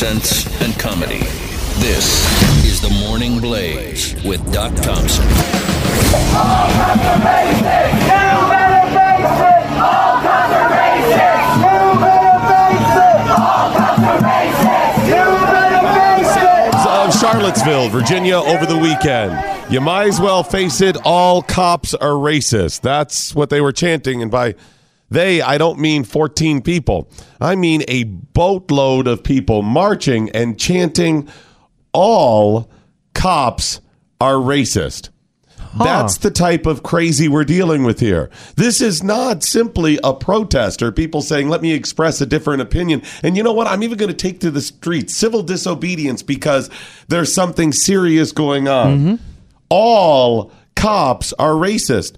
Sense and comedy. This is the Morning Blaze with Doc Thompson. of Charlottesville, Virginia, over the weekend. You might as well face it, all cops are racist. That's what they were chanting. And by they, I don't mean 14 people, I mean a boatload of people marching and chanting, all cops are racist. That's the type of crazy we're dealing with here. This is not simply a protest or people saying, let me express a different opinion. And you know what? I'm even going to take to the streets civil disobedience because there's something serious going on. Mm-hmm. All cops are racist.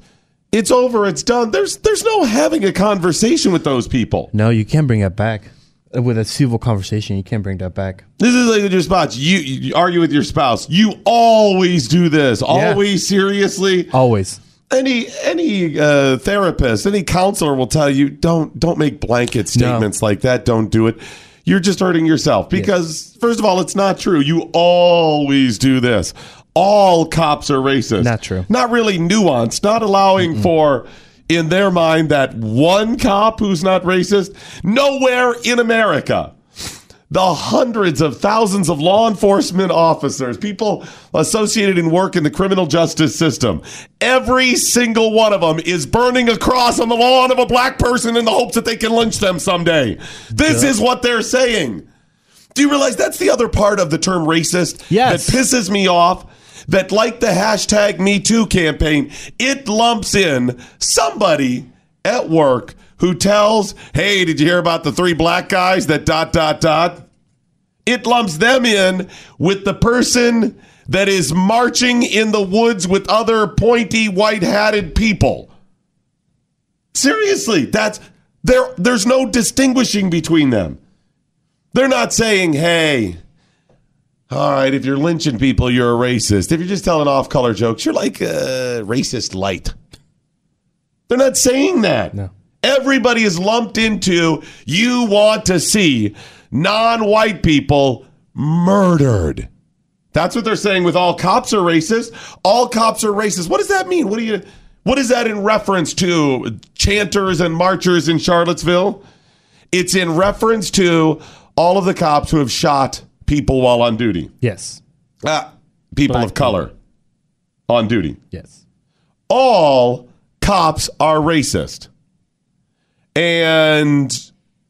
It's over. It's done. There's there's no having a conversation with those people. No, you can't bring that back. With a civil conversation, you can't bring that back. This is like with your spouse. You, you argue with your spouse. You always do this. Always seriously. Always. any any uh, therapist, any counselor will tell you don't don't make blanket statements like that. Don't do it. You're just hurting yourself because first of all, it's not true. You always do this. All cops are racist. Not true. Not really nuanced. Not allowing for in their mind that one cop who's not racist. Nowhere in America the hundreds of thousands of law enforcement officers, people associated in work in the criminal justice system, every single one of them is burning a cross on the lawn of a black person in the hopes that they can lynch them someday. This is what they're saying. Do you realize that's the other part of the term racist Yes. that pisses me off? That, like the hashtag Me Too campaign, it lumps in somebody at work who tells, hey, did you hear about the three black guys that dot, dot, dot? It lumps them in with the person that is marching in the woods with other pointy white hatted people. Seriously, that's there there's no distinguishing between them. They're not saying, "Hey, all right, if you're lynching people, you're a racist. If you're just telling off-color jokes, you're like a racist light." They're not saying that. No. Everybody is lumped into you want to see non-white people murdered. That's what they're saying with all cops are racist. All cops are racist. What does that mean? What do you what is that in reference to chanters and marchers in Charlottesville? It's in reference to all of the cops who have shot people while on duty. Yes. Ah, people Black of color on duty. Yes. All cops are racist. And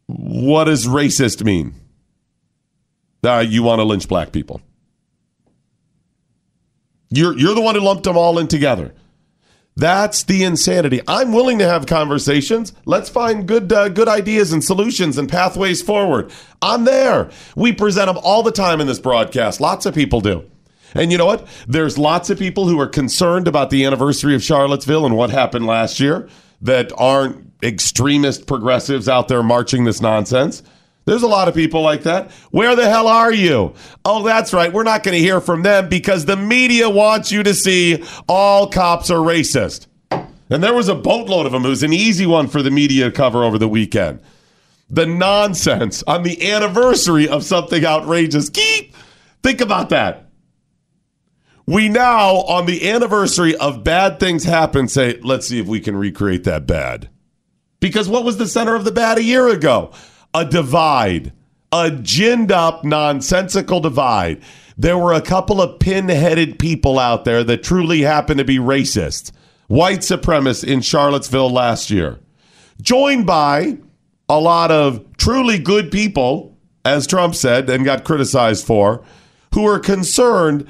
what does racist mean? Uh, you want to lynch black people. You're you're the one who lumped them all in together. That's the insanity. I'm willing to have conversations. Let's find good uh, good ideas and solutions and pathways forward. I'm there. We present them all the time in this broadcast. Lots of people do. And you know what? There's lots of people who are concerned about the anniversary of Charlottesville and what happened last year that aren't extremist progressives out there marching this nonsense. There's a lot of people like that. Where the hell are you? Oh, that's right. We're not going to hear from them because the media wants you to see all cops are racist. And there was a boatload of them. It was an easy one for the media to cover over the weekend. The nonsense on the anniversary of something outrageous. Keep think about that. We now, on the anniversary of bad things happen, say, let's see if we can recreate that bad. Because what was the center of the bad a year ago? A divide, a ginned up, nonsensical divide. There were a couple of pin-headed people out there that truly happened to be racist, white supremacists in Charlottesville last year, joined by a lot of truly good people, as Trump said and got criticized for, who are concerned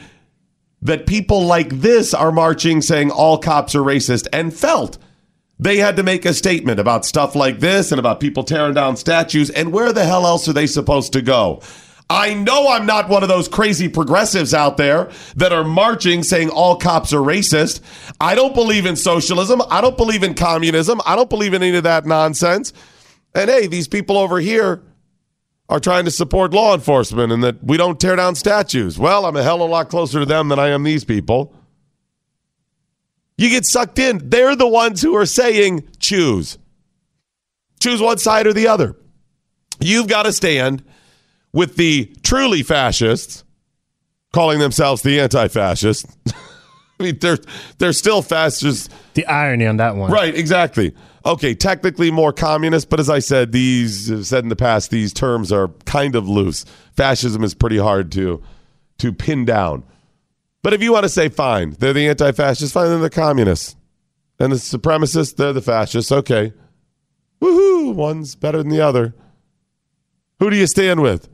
that people like this are marching saying all cops are racist and felt They had to make a statement about stuff like this and about people tearing down statues. And where the hell else are they supposed to go? I know I'm not one of those crazy progressives out there that are marching saying all cops are racist. I don't believe in socialism. I don't believe in communism. I don't believe in any of that nonsense. And hey, these people over here are trying to support law enforcement and that we don't tear down statues. Well, I'm a hell of a lot closer to them than I am these people. You get sucked in. They're the ones who are saying choose. Choose one side or the other. You've got to stand with the truly fascists, calling themselves the anti fascists. I mean, they're, they're still fascists. The irony on that one. Right, exactly. Okay, technically more communist, but as I said, these said in the past, these terms are kind of loose. Fascism is pretty hard to to pin down. But if you want to say fine, they're the anti-fascists, fine, they're the communists. And the supremacists, they're the fascists. Okay. Woohoo! One's better than the other. Who do you stand with?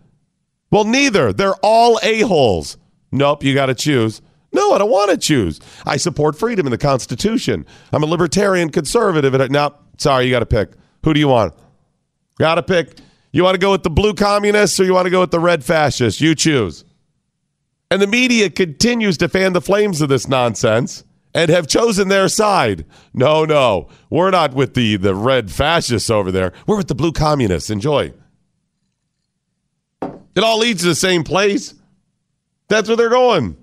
Well, neither. They're all a-holes. Nope, you got to choose. No, I don't want to choose. I support freedom in the Constitution. I'm a libertarian conservative. And no, sorry, you got to pick. Who do you want? Got to pick. You want to go with the blue communists or you want to go with the red fascists? You choose. And the media continues to fan the flames of this nonsense and have chosen their side. No, no, we're not with the, the red fascists over there. We're with the blue communists. Enjoy. It all leads to the same place. That's where they're going.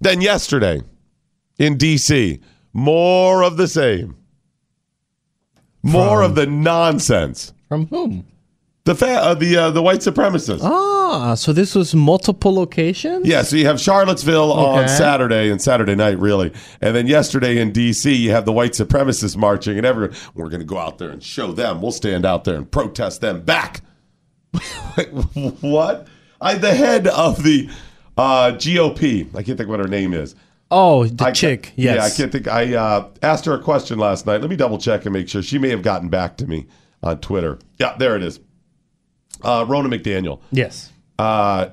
Then yesterday in D.C., more of the same. More From- of the nonsense. From whom? The fa- uh, the uh, the white supremacists. Ah, so this was multiple locations? Yeah, so you have Charlottesville on Okay. Saturday and Saturday night, really. And then yesterday in D.C., you have the white supremacists marching, and everyone, we're going to go out there and show them. We'll stand out there and protest them back. what? I, the head of the uh, GOP, I can't think what her name is. Oh, the I chick. Yes. Yeah, I can't think. I uh, asked her a question last night. Let me double check and make sure. She may have gotten back to me on Twitter. Yeah, there it is. Uh, Ronna McDaniel. Yes. Uh,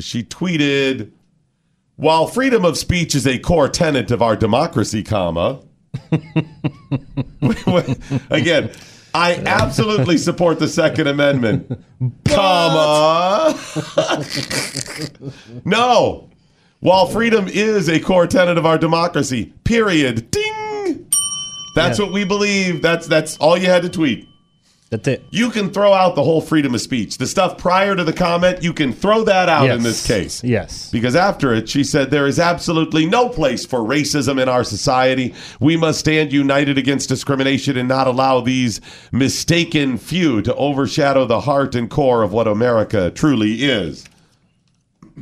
she tweeted, "While freedom of speech is a core tenet of our democracy, comma." Again, I absolutely support the Second Amendment, comma. no, while freedom is a core tenet of our democracy, period. Ding. That's Yeah. what we believe. That's that's all you had to tweet. That's it. You can throw out the whole freedom of speech. The stuff prior to the comment, you can throw that out yes. in this case. Yes. Because after it, she said, There is absolutely no place for racism in our society. We must stand united against discrimination and not allow these mistaken few to overshadow the heart and core of what America truly is.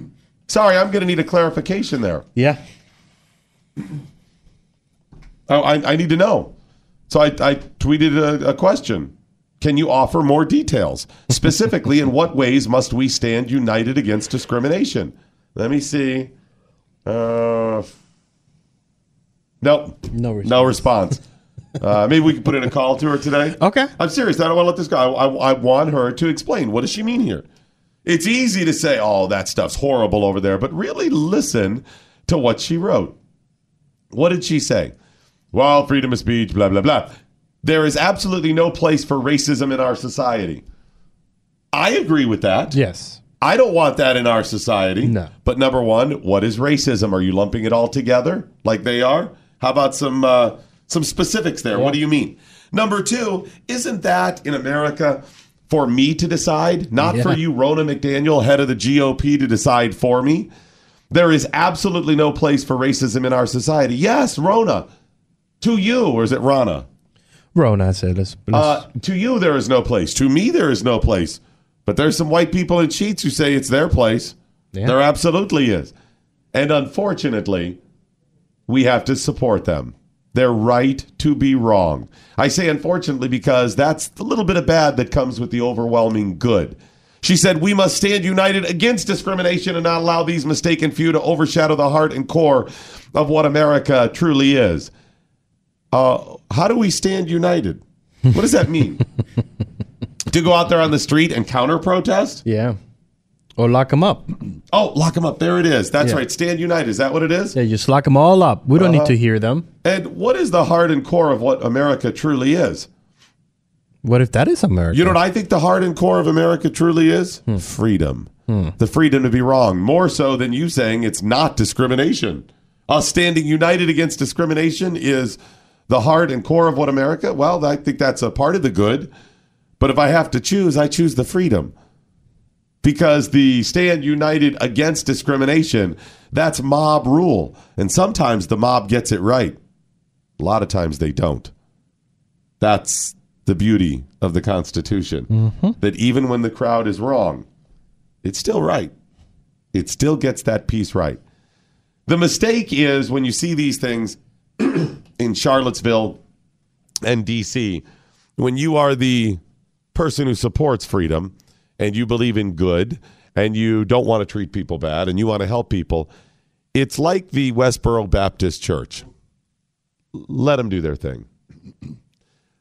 Sorry, I'm going to need a clarification there. Yeah. I, I, I need to know. So I, I tweeted a, a question. Can you offer more details? Specifically, in what ways must we stand united against discrimination? Let me see. Uh, nope. No response. No response. Uh, maybe we can put in a call to her today. Okay. I'm serious. I don't want to let this go. I, I, I want her to explain. What does she mean here? It's easy to say, oh, that stuff's horrible over there, but really listen to what she wrote. What did she say? Well, freedom of speech, blah, blah, blah. There is absolutely no place for racism in our society. I agree with that. Yes. I don't want that in our society. No. But number one, what is racism? Are you lumping it all together like they are? How about some uh, some specifics there? What do you mean? Number two, isn't that in America for me to decide, not for you, Ronna McDaniel, head of the GOP, to decide for me? There is absolutely no place for racism in our society. Yes, Ronna. To you, or is it Rana? I said, let's, let's Uh, to you, there is no place. To me, there is no place. But there's some white people in sheets who say it's their place. Yeah. There absolutely is. And unfortunately, we have to support them. They're right to be wrong. I say unfortunately because that's the little bit of bad that comes with the overwhelming good. She said, We must stand united against discrimination and not allow these mistaken few to overshadow the heart and core of what America truly is. Uh, how do we stand united? What does that mean? to go out there on the street and counter protest? yeah. Or lock them up. Oh, lock them up. There it is. That's Yeah. right. Stand United. Is that what it is? Yeah, just lock them all up. We don't Uh-huh. need to hear them. And what is the heart and core of what America truly is? What if that is America? You know what I think the heart and core of America truly is? Freedom. The freedom to be wrong. More so than you saying it's not discrimination. Us standing united against discrimination is the heart and core of what America? Well, I think that's a part of the good. But if I have to choose, I choose the freedom. Because the stand united against discrimination, that's mob rule. And sometimes the mob gets it right. A lot of times they don't. That's the beauty of the Constitution. Mm-hmm. That even when the crowd is wrong, it's still right. It still gets that piece right. The mistake is when you see these things in Charlottesville and DC, when you are the person who supports freedom and you believe in good and you don't want to treat people bad and you want to help people, it's like the Westboro Baptist Church. Let them do their thing.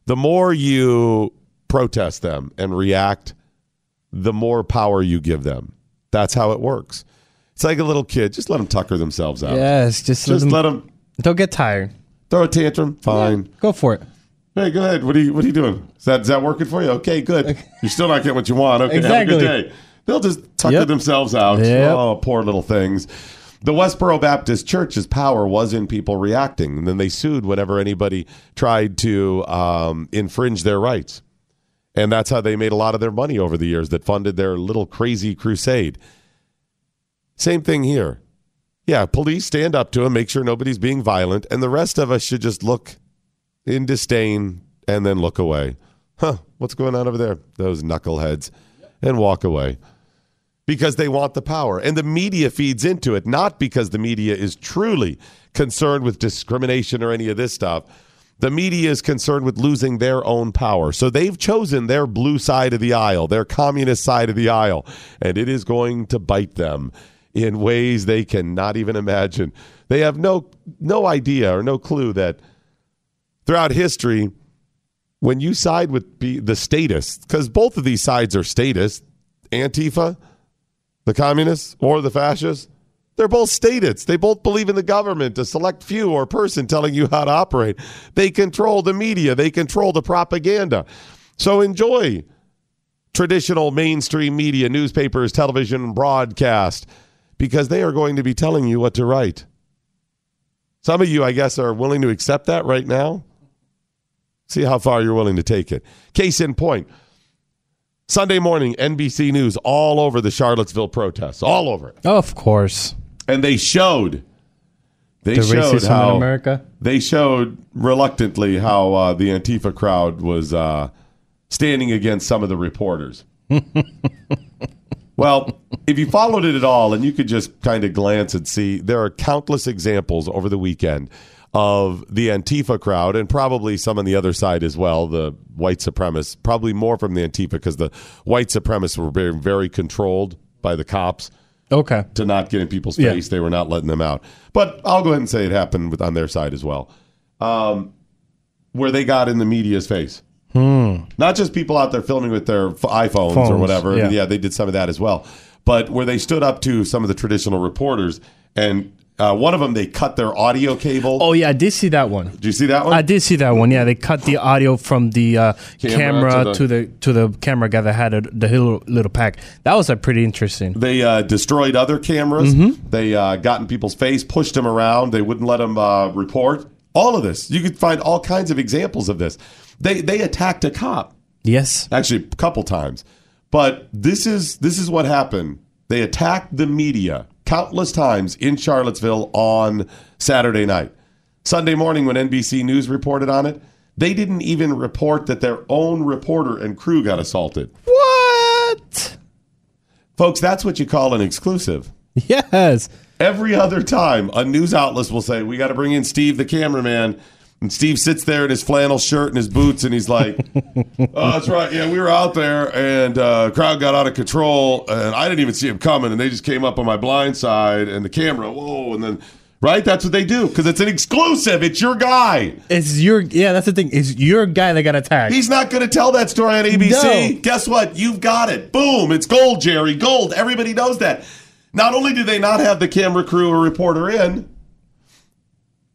The more you protest them and react, the more power you give them. That's how it works. It's like a little kid. Just let them tucker themselves out. Yes, just, Just let let them, them don't get tired. Throw a tantrum. Fine. Go for it. Hey, go ahead. What are you What are you doing? Is that is that working for you? Okay, good. You're still not getting what you want. Okay, Exactly. have a good day. They'll just tuck Yep. themselves out. Yep. Oh, poor little things. The Westboro Baptist Church's power was in people reacting, and then they sued whenever anybody tried to um, infringe their rights. And that's how they made a lot of their money over the years that funded their little crazy crusade. Same thing here. Yeah, police stand up to him, make sure nobody's being violent, and the rest of us should just look in disdain and then look away. Huh, what's going on over there? Those knuckleheads. And walk away. Because they want the power. And the media feeds into it, not because the media is truly concerned with discrimination or any of this stuff. The media is concerned with losing their own power. So they've chosen their blue side of the aisle, their communist side of the aisle, and it is going to bite them in ways they cannot even imagine. They have no no idea or no clue that throughout history, when you side with the statists, because both of these sides are statists, Antifa, the communists, or the fascists, they're both statists. They both believe in the government, a select few or person telling you how to operate. They control the media, they control the propaganda. So enjoy traditional mainstream media, newspapers, television, broadcast, because they are going to be telling you what to write. Some of you, I guess, are willing to accept that right now. See how far you're willing to take it. Case in point Sunday morning, NBC News all over the Charlottesville protests, all over it. Of course. And they showed, they The showed how in America. they showed reluctantly how uh, the Antifa crowd was uh, standing against some of the reporters. well, if you followed it at all, and you could just kind of glance and see, there are countless examples over the weekend of the Antifa crowd, and probably some on the other side as well, the white supremacists, probably more from the Antifa because the white supremacists were very, very controlled by the cops Okay. to not get in people's Yeah. face. They were not letting them out. But I'll go ahead and say it happened with, on their side as well, um, where they got in the media's face. Not just people out there filming with their iPhones or whatever. yeah. yeah, they did some of that as well. But where they stood up to some of the traditional reporters, and uh, one of them they cut their audio cable. Oh yeah, I did see that one. Did you see that one? I did see that one. Yeah, they cut the audio from the uh, Camera camera, to the, to the camera guy that had a, the little, little pack. That was uh, pretty interesting. They uh, destroyed other cameras. Mm-hmm. They uh, got in people's face, pushed them around. They wouldn't let them uh, report. All of this, you could find all kinds of examples of this. They they attacked a cop Yes. actually a couple times, but this is this is what happened. They attacked the media countless times in Charlottesville on Saturday night. Sunday morning, when NBC News reported on it, they didn't even report that their own reporter and crew got assaulted. What? Folks, that's what you call an exclusive. Yes. Every other time, a news outlet will say, We got to bring in Steve, the cameraman. And Steve sits there in his flannel shirt and his boots, and he's like, Oh, that's right. Yeah, we were out there, and uh, crowd got out of control, and I didn't even see him coming, and they just came up on my blind side, and the camera, whoa, and then, right? That's what they do because it's an exclusive. It's your guy. It's your yeah. That's the thing. It's your guy that got attacked. He's not going to tell that story on ABC. No. Guess what? You've got it. Boom. It's gold, Jerry. Gold. Everybody knows that. Not only do they not have the camera crew or reporter in,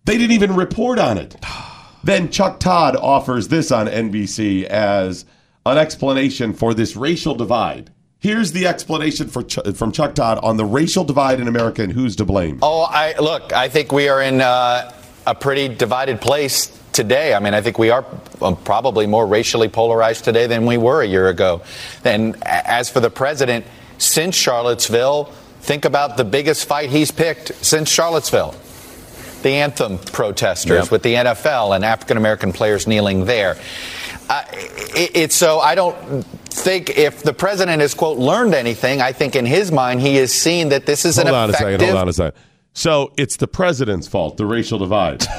they didn't even report on it. Then Chuck Todd offers this on NBC as an explanation for this racial divide. Here's the explanation Ch- from Chuck Todd on the racial divide in America and who's to blame. Oh, I look. I think we are in uh, a pretty divided place today. I mean, I think we are um, probably more racially polarized today than we were a year ago. And as for the president, since Charlottesville, think about the biggest fight he's picked since Charlottesville. The anthem protesters Yep. with the NFL and African American players kneeling there. Uh, it, it's so I don't think if the president has quote learned anything. I think in his mind he has seen that this is Hold an on a second. Hold on a second. So it's the president's fault, the racial divide.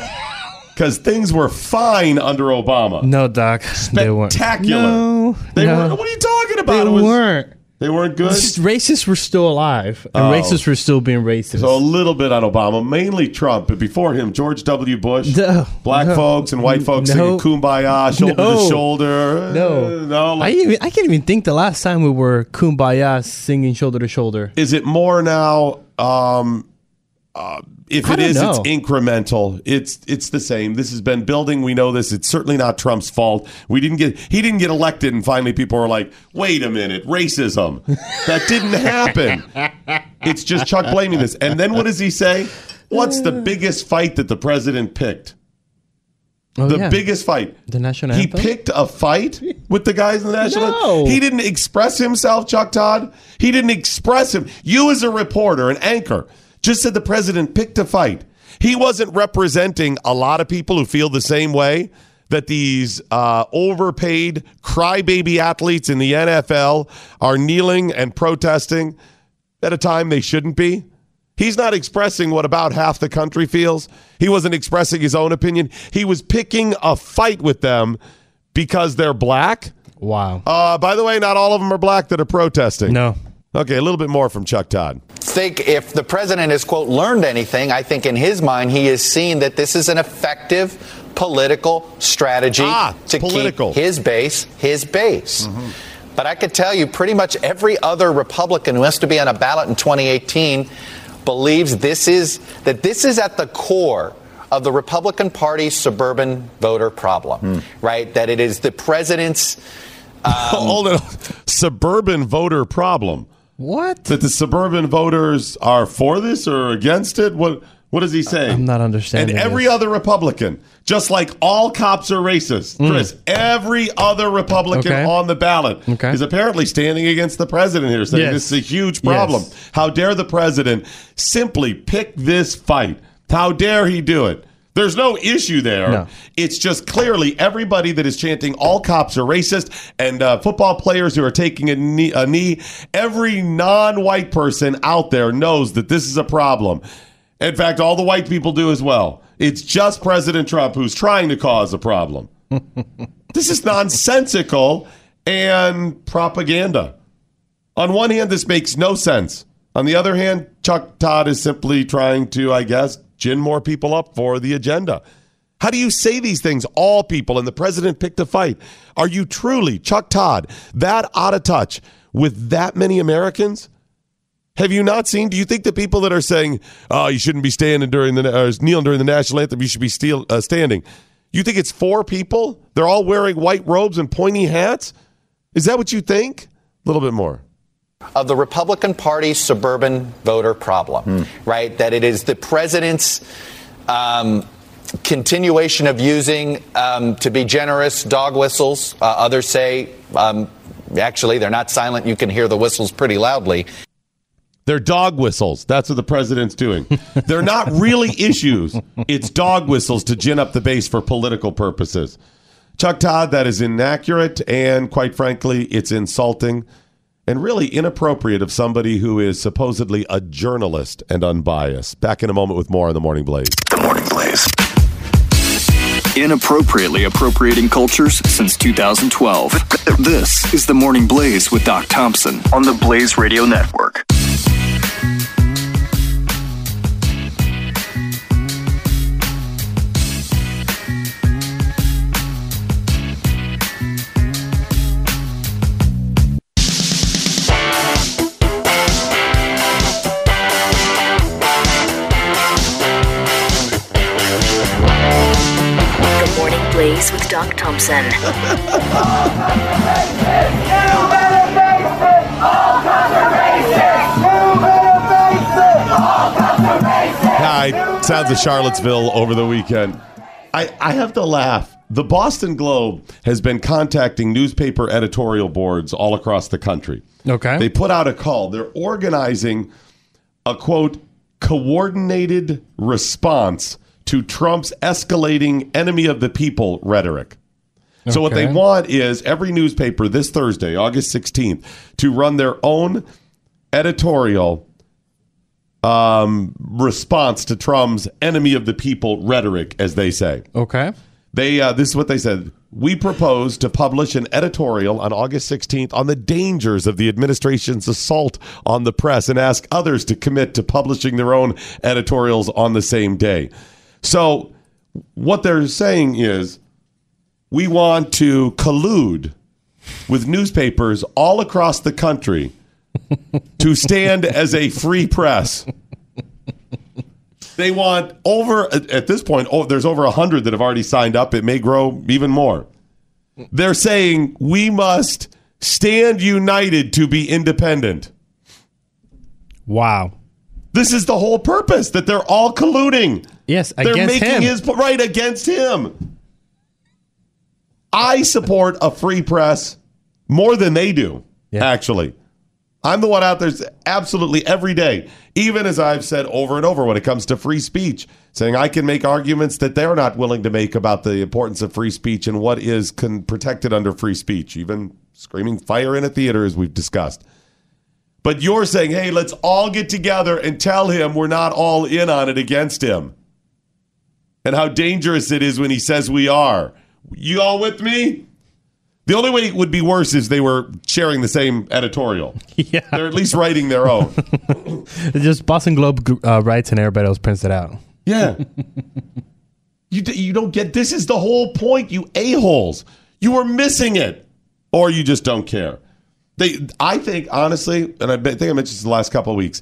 Because things were fine under Obama. No, Doc. They weren't. Spectacular. No. They no. were. What are you talking about? They It was- weren't. They weren't good. Racists were still alive, and Oh. racists were still being racist. So a little bit on Obama, mainly Trump, but before him, George W. Bush, No, black no. folks and white folks No. singing "Kumbaya" shoulder to shoulder. no, Uh, no. I, even, I can't even think the last time we were kumbaya singing shoulder to shoulder. is it more now? Um, uh, if it is, know. it's incremental. It's it's the same. This has been building. We know this. It's certainly not Trump's fault. We didn't get. He didn't get elected, and finally people are like, "Wait a minute, racism." that didn't happen. It's just Chuck blaming this. And then what does he say? What's the uh. biggest fight that the president picked? Oh, The yeah. biggest fight. The national He picked a fight with the guys in the national. No. He didn't express himself, Chuck Todd. He didn't express him. You, as a reporter, an anchor, just said the president picked a fight. He wasn't representing a lot of people who feel the same way that these uh, overpaid crybaby athletes in the NFL are kneeling and protesting at a time they shouldn't be. He's not expressing what about half the country feels. He wasn't expressing his own opinion. He was picking a fight with them because they're black. Wow. Uh, by the way, not all of them are black that are protesting. no. Okay, a little bit more from Chuck Todd. Think if the president has quote learned anything, I think in his mind he has seen that this is an effective political strategy Ah, to political. keep his base his base. Mm-hmm. But I could tell you pretty much every other Republican who has to be on a ballot in 2018 believes this is that this is at the core of the Republican Party's suburban voter problem, hmm. right? That it is the president's on. Um, suburban voter problem. What? That the suburban voters are for this or against it? What What does he say? I'm not understanding And every this. other Republican, just like all cops are racist, Chris, every other Republican Mm. Okay. on the ballot Okay. is apparently standing against the president here, saying Yes. this is a huge problem. Yes. How dare the president simply pick this fight? How dare he do it? There's no issue there. No. It's just clearly everybody that is chanting all cops are racist and uh, football players who are taking a knee, a knee, every non white person out there knows that this is a problem. In fact, all the white people do as well. It's just President Trump who's trying to cause a problem. this is nonsensical and propaganda. On one hand, this makes no sense. On the other hand, Chuck Todd is simply trying to, I guess, gin more people up for the agenda. How do you say these things, all people, and the president picked a fight? Are you truly, Chuck Todd, that out of touch with that many Americans? Have you not seen? Do you think the people that are saying, "Oh, you shouldn't be standing during the uh, kneeling during the national anthem, you should be steal, uh, standing"? You think it's four people? They're all wearing white robes and pointy hats. Is that what you think? A little bit more. Of the Republican Party's suburban voter problem, right? That it is the president's um, continuation of using, um, to be generous, dog whistles. Uh, others say, um, actually, they're not silent. You can hear the whistles pretty loudly. They're dog whistles. That's what the president's doing. They're not really issues. It's dog whistles to gin up the base for political purposes. Chuck Todd, that is inaccurate and quite frankly, it's insulting and really inappropriate of somebody who is supposedly a journalist and unbiased. Back in a moment with more on the Morning Blaze. The Morning Blaze. Inappropriately appropriating cultures since 2012. This is the Morning Blaze with Doc Thompson on the Blaze Radio Network. Doc Thompson. Hi, sounds of Charlottesville over the weekend. I, I have to laugh. The Boston Globe has been contacting newspaper editorial boards all across the country. Okay. They put out a call. They're organizing a quote, coordinated response to Trump's escalating enemy of the people rhetoric. So, what they want is every newspaper this Thursday, August 16th, to run their own editorial um, response to Trump's enemy of the people rhetoric, as they say. okay. They uh, this is what they said. We propose to publish an editorial on August 16th on the dangers of the administration's assault on the press and ask others to commit to publishing their own editorials on the same day. So what they're saying is we want to collude with newspapers all across the country to stand as a free press. They want over at this point. Oh, there's over hundred that have already signed up. It may grow even more. They're saying we must stand united to be independent. Wow. This is the whole purpose that they're all colluding. Yes, they're against making him. his right against him. I support a free press more than they do. Yeah. Actually, I'm the one out there absolutely every day, even as I've said over and over when it comes to free speech, saying I can make arguments that they're not willing to make about the importance of free speech and what is con- protected under free speech, even screaming fire in a theater, as we've discussed. But you're saying, hey, let's all get together and tell him we're not all in on it against him. And how dangerous it is when he says we are. You all with me? The only way it would be worse is they were sharing the same editorial. Yeah. They're at least writing their own. Just Boston Globe uh, writes and everybody else prints it out. Yeah. you, d- you don't get this is the whole point, you a-holes. You were missing it. Or you just don't care. They I think honestly, and I think I mentioned this the last couple of weeks,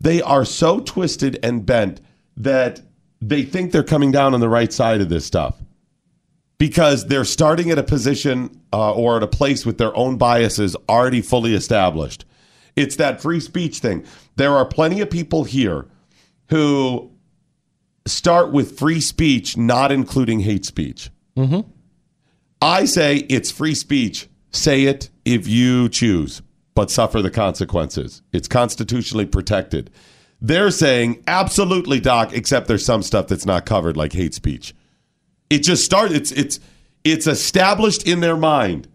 they are so twisted and bent that they think they're coming down on the right side of this stuff. Because they're starting at a position uh, or at a place with their own biases already fully established. It's that free speech thing. There are plenty of people here who start with free speech, not including hate speech. I say it's free speech. Say it if you choose, but suffer the consequences. It's constitutionally protected. They're saying absolutely, Doc, except there's some stuff that's not covered, like hate speech. It just starts. It's it's it's established in their mind.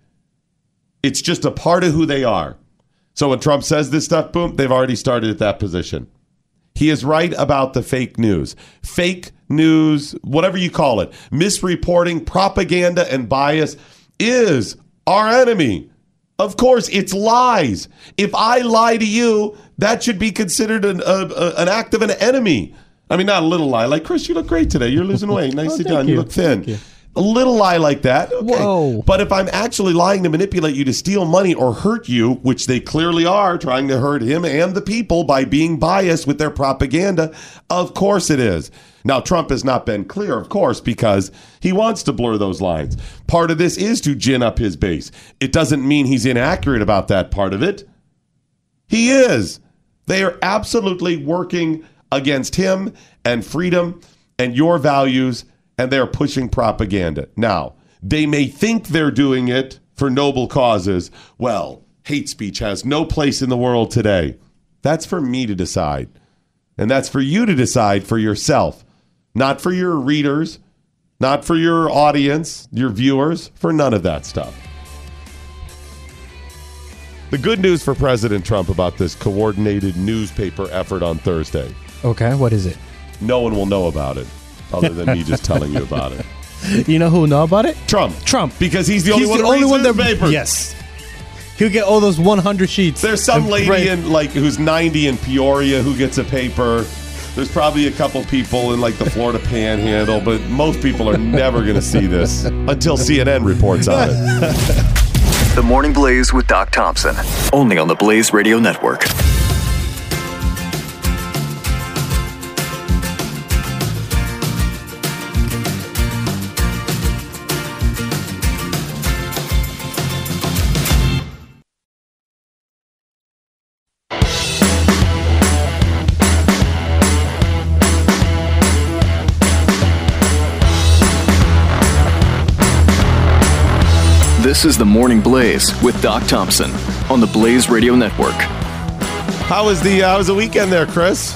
It's just a part of who they are. So when Trump says this stuff, boom, they've already started at that position. He is right about the fake news. Fake news, whatever you call it, misreporting, propaganda, and bias is our enemy. Of course, it's lies. If I lie to you, that should be considered an, a, a- an act of an enemy. I mean, not a little lie. Like, Chris, you look great today. You're losing weight. Nicely thank done. You. you. look thin. A little lie like that. Okay. Whoa. But if I'm actually lying to manipulate you to steal money or hurt you, which they clearly are trying to hurt him and the people by being biased with their propaganda, of course it is. Now, Trump has not been clear, of course, because he wants to blur those lines. Part of this is to gin up his base. It doesn't mean he's inaccurate about that part of it. He is. They are absolutely working against him and freedom and your values, and they're pushing propaganda. Now, they may think they're doing it for noble causes. Well, hate speech has no place in the world today. That's for me to decide. And that's for you to decide for yourself, not for your readers, not for your audience, your viewers, for none of that stuff. The good news for President Trump about this coordinated newspaper effort on Thursday Okay, what is it? no one will know about it other than me just telling you about it. You know who will know about it? Trump. Trump. Because he's the only He's one the who only one that newspapers. Yes. He'll get all those 100 sheets. There's some lady right- in like who's 90 in Peoria who gets a paper. There's probably a couple people in like the Florida Panhandle, but most people are never going to see this until CNN reports on it. The Morning Blaze with Doc Thompson. Only on the Blaze Radio Network. This is the Morning Blaze with Doc Thompson on the Blaze Radio Network. How was the uh, how was the weekend there, Chris?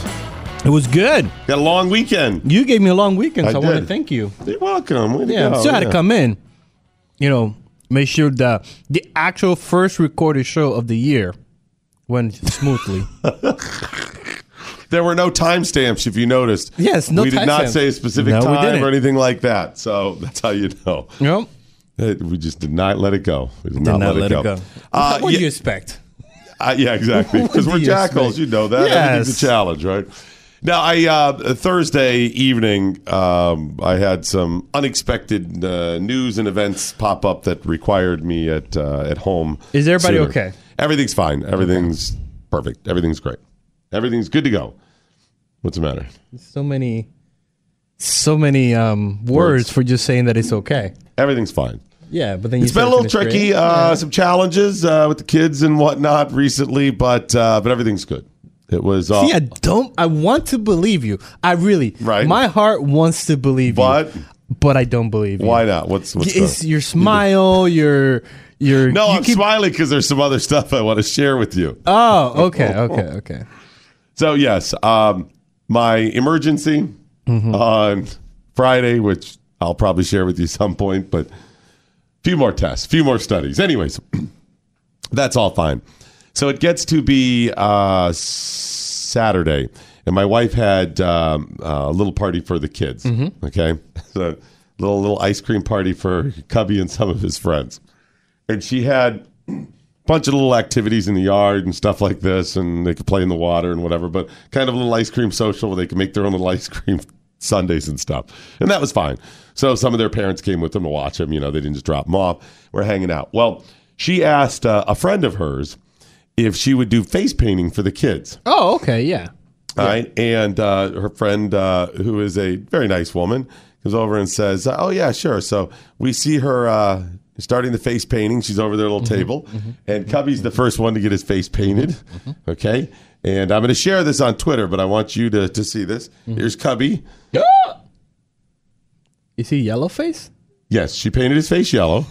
It was good. Got a long weekend. You gave me a long weekend, so I, want to thank you. You're welcome. Way Yeah, go. still had Yeah. to come in. You know, make sure the the actual first recorded show of the year went smoothly. There were no timestamps, if you noticed. Yes, no We did not timestamps. say a specific No, time or anything like that. So that's how you know. you know, Uh, We just did not let it go. We did, did not, not let, it go. Uh, what yeah, do you expect? uh, yeah, exactly. Because we're you jackals. expect? You know that. Everything's Yes. a challenge, right? Now, I uh, Thursday evening, um, I had some unexpected uh, news and events pop up that required me at uh, at home. Is everybody sooner. okay? Everything's fine. Everything's perfect. Everything's great. Everything's good to go. What's the matter? So many, so many um, words, Words. for just saying that it's okay. Everything's fine. Yeah, but then you It's been a little tricky. Uh, Some challenges uh, with the kids and whatnot recently, but uh, but everything's good. It was. Uh, See, I don't. I want to believe you. I really. Right. My heart wants to believe But- you, but I don't believe you. why not? What's what's It's the- your smile. Your your. No, you I'm keep- smiling because there's some other stuff I want to share with you. Oh, okay, okay, okay. So yes, um, my emergency Mm-hmm. on Friday, which I'll probably share with you some point, but a few more tests, few more studies. Anyways, that's all fine. So it gets to be uh, Saturday, and my wife had um, a little party for the kids. Okay, so little little ice cream party for Cubby and some of his friends, and she had bunch of little activities in the yard and stuff like this, and they could play in the water and whatever. But kind of a little ice cream social where they could make their own little ice cream Sundays and stuff, and that was fine. So some of their parents came with them to watch them. You know, they didn't just drop them off. We're hanging out. Well, she asked uh, a friend of hers if she would do face painting for the kids. Oh, okay, yeah. All right. And uh, her friend, uh, who is a very nice woman, comes over and says, Oh, yeah, sure. So we see her uh, starting the face painting. She's over their little mm-hmm. table. Mm-hmm. And Cubby's the first one to get his face painted. Mm-hmm. Okay. And I'm going to share this on Twitter, but I want you to, to see this. Here's Cubby. Is he yellow face? Yes, she painted his face yellow.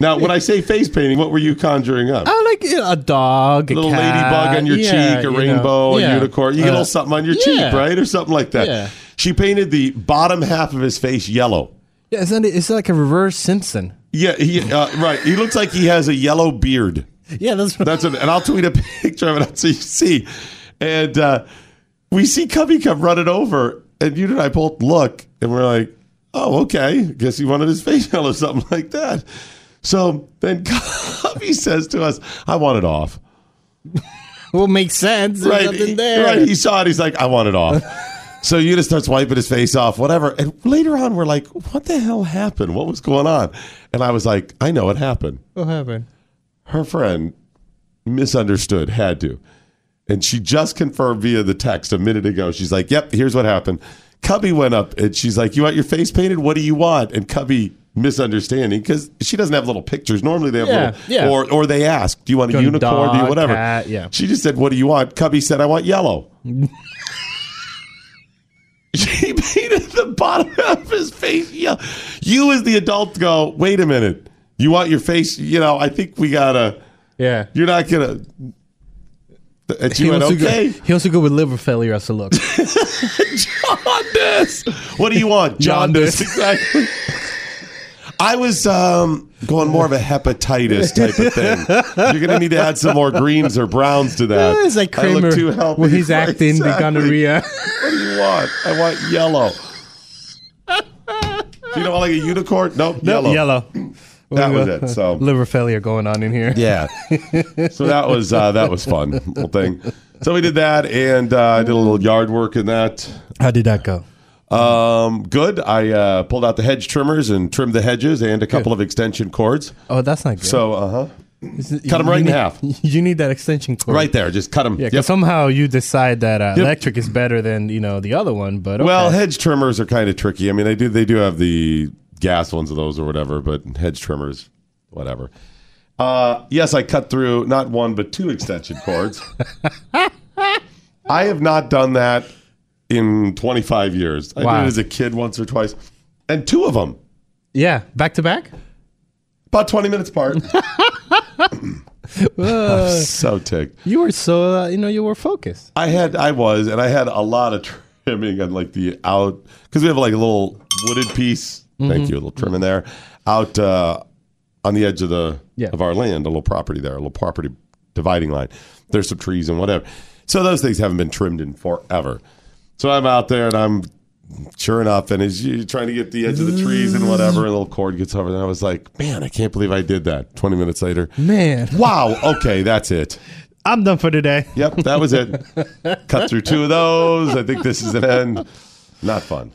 Now, when I say face painting, what were you conjuring up? You know, a dog, a little cat. ladybug on your yeah, cheek, a you know, rainbow, yeah. a unicorn. You get a Uh, little something on your cheek, right? Or something like that. Yeah. She painted the bottom half of his face yellow. Yeah, isn't it? It's like a reverse Simpson. Yeah, he, uh, right. He looks like he has a yellow beard. Yeah, that's what. That's what, and I'll tweet a picture of it so you see. And uh, we see Cubby come running over, and you and I both look, and we're like, "Oh, okay. Guess he wanted his face yellow or something like that." So then Cubby says to us, "I want it off." Well, makes sense. There's right, nothing he- there. right. He saw it. He's like, I want it off. so Una starts wiping his face off, whatever. And later on, we're like, what the hell happened? What was going on? And I was like, I know what happened. What happened? Her friend misunderstood, had to. And she just confirmed via the text a minute ago. She's like, yep, here's what happened. Cubby went up and she's like, you want your face painted? What do you want? And Cubby misunderstanding because she doesn't have little pictures. Normally they have Yeah, little, yeah. or or they ask, do you want a unicorn? do you whatever? cat, yeah. She just said, what do you want? Cubby said, I want yellow. she painted the bottom of his face yellow. You as the adult go, wait a minute. You want your face, you know, I think we gotta, Yeah. you're not gonna. He went, wants, to okay. go, he wants to go with liver failure as a look. Jaundice. What do you want? Jaundice. Exactly. I was um, going more of a hepatitis type of thing. You're going to need to add some more greens or browns to that. it's like I look too healthy. when he's acting the gonorrhea. What do you want? I want yellow. you don't want like a unicorn? Nope, yellow. Yellow. That was it. So liver failure going on in here. yeah. So that was uh, that was fun little thing. So we did that, and uh, I did a little yard work in that. How did that go? Um, good. I uh, pulled out the hedge trimmers and trimmed the hedges and a couple of extension cords. Oh, that's not good. So, uh huh. It- cut 'em you right in half. You need that extension cord. Right there, just cut them. Yeah, 'cause somehow you decide that uh, Yep. electric is better than you know the other one. But okay. Well, hedge trimmers are kind of tricky. I mean, they do they do have the gas ones of those or whatever, but hedge trimmers, whatever. Uh, yes, I cut through not one but two extension cords. I have not done that in 25 years. I Wow. did it as a kid once or twice, and two of them Yeah, back to back. About 20 minutes apart. Uh, so ticked. you were so uh, you know you were focused. I had, I was, and I had a lot of trimming on like the out because we have like a little wooded piece. Mm-hmm. Thank you, a little trim in there out uh, on the edge of the Yeah. of our land, a little property there, a little property dividing line. There's some trees and whatever. So those things haven't been trimmed in forever. So I'm out there and I'm sure enough, and as you trying to get the edge of the trees and whatever, and a little cord gets over there. I was like, man, I can't believe I did that. 20 minutes later, Man, wow, okay, that's it. I'm done for today. Yep, that was it. Cut through two of those. I think this is an end. Not fun.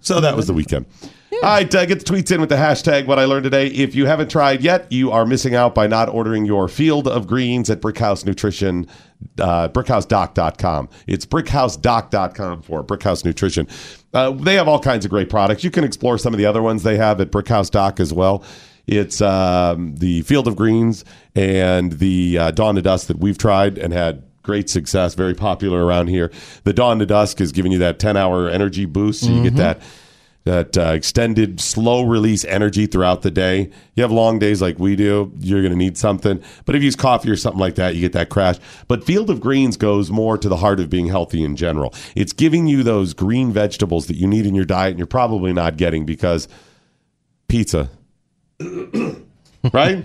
So that was the weekend. All right, uh, get the tweets in with the hashtag what I learned today. If you haven't tried yet, you are missing out by not ordering your field of greens at Brickhouse Nutrition, uh, brickhousedoc.com. It's brickhousedoc.com for Brickhouse Nutrition. Uh, they have all kinds of great products. You can explore some of the other ones they have at Brickhouse Doc as well. It's um, the Field of Greens and the uh, Dawn to Dusk that we've tried and had great success, very popular around here. The Dawn to Dusk is giving you that 10 hour energy boost. So you get that that uh, extended slow release energy throughout the day. You have long days like we do, you're going to need something. But if you use coffee or something like that, you get that crash. But Field of Greens goes more to the heart of being healthy in general. It's giving you those green vegetables that you need in your diet and you're probably not getting because pizza. right?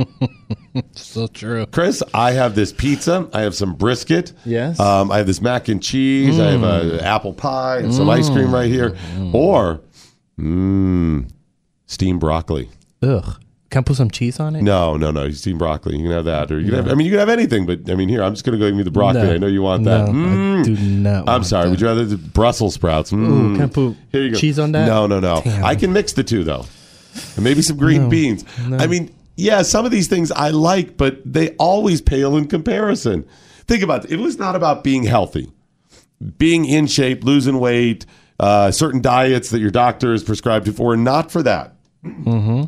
So true. Chris, I have this pizza. I have some brisket. Yes. Um, I have this mac and cheese. I have a apple pie and some ice cream right here. Or, mmm, steamed broccoli. Ugh. Can I put some cheese on it? No, no, no. Steamed broccoli. You can have that, or you can have. I mean, you can have anything. But I mean, here I'm just going to go give you the broccoli. No. I know you want that. No, Mm. I do not. I'm sorry. that. Would you rather the Brussels sprouts? Mm. Ooh, can I put Here you go. cheese on that? No, no, no. Damn. I can mix the two though, and maybe some green No, beans. I mean, yeah, some of these things I like, but they always pale in comparison. Think about it. It was not about being healthy, being in shape, losing weight, uh, certain diets that your doctor has prescribed you for. Not for that. Mm-hmm.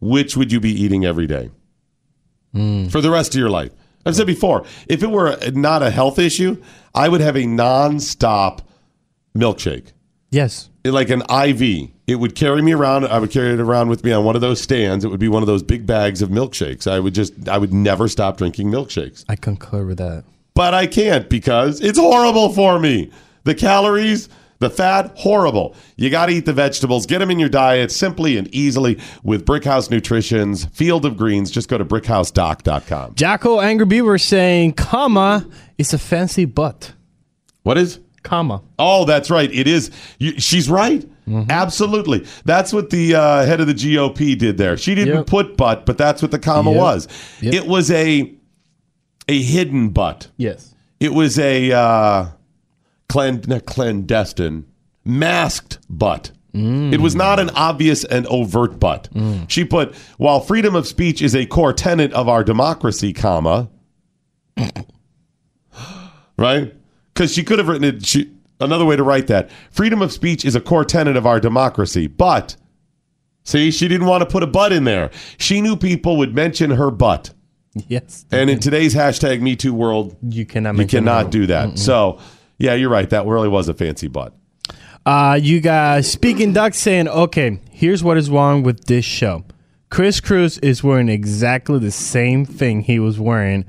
Which would you be eating every day Mm. for the rest of your life? I've said before, if it were not a health issue, I would have a non-stop milkshake Yes. like an IV. It would carry me around. I would carry it around with me on one of those stands. It would be one of those big bags of milkshakes. I would just, I would never stop drinking milkshakes. I concur with that. But I can't because it's horrible for me. The calories, the fat, horrible. You got to eat the vegetables. Get them in your diet simply and easily with Brickhouse Nutrition's Field of Greens. Just go to brickhousedoc.com. Jacko Angry Beaver saying, comma, it's a fancy butt. What is? Comma. Oh, that's right. It is. You, she's right. Absolutely. That's what the uh, head of the GOP did there. She didn't Yep. put but, but that's what the comma Yep. was. Yep. It was a a hidden butt. Yes. It was a uh, clan, not clandestine, masked butt. It was not an obvious and overt butt. She put, while freedom of speech is a core tenet of our democracy, comma, right? Because she could have written it. She, another way to write that: freedom of speech is a core tenet of our democracy. But see, she didn't want to put a butt in there. She knew people would mention her butt, Yes. and in today's hashtag Me Too world, you cannot you cannot do that. So, yeah, you're right. That really was a fancy butt. Uh, you guys, speaking duck saying, okay, here's what is wrong with this show. Chris Cruz is wearing exactly the same thing he was wearing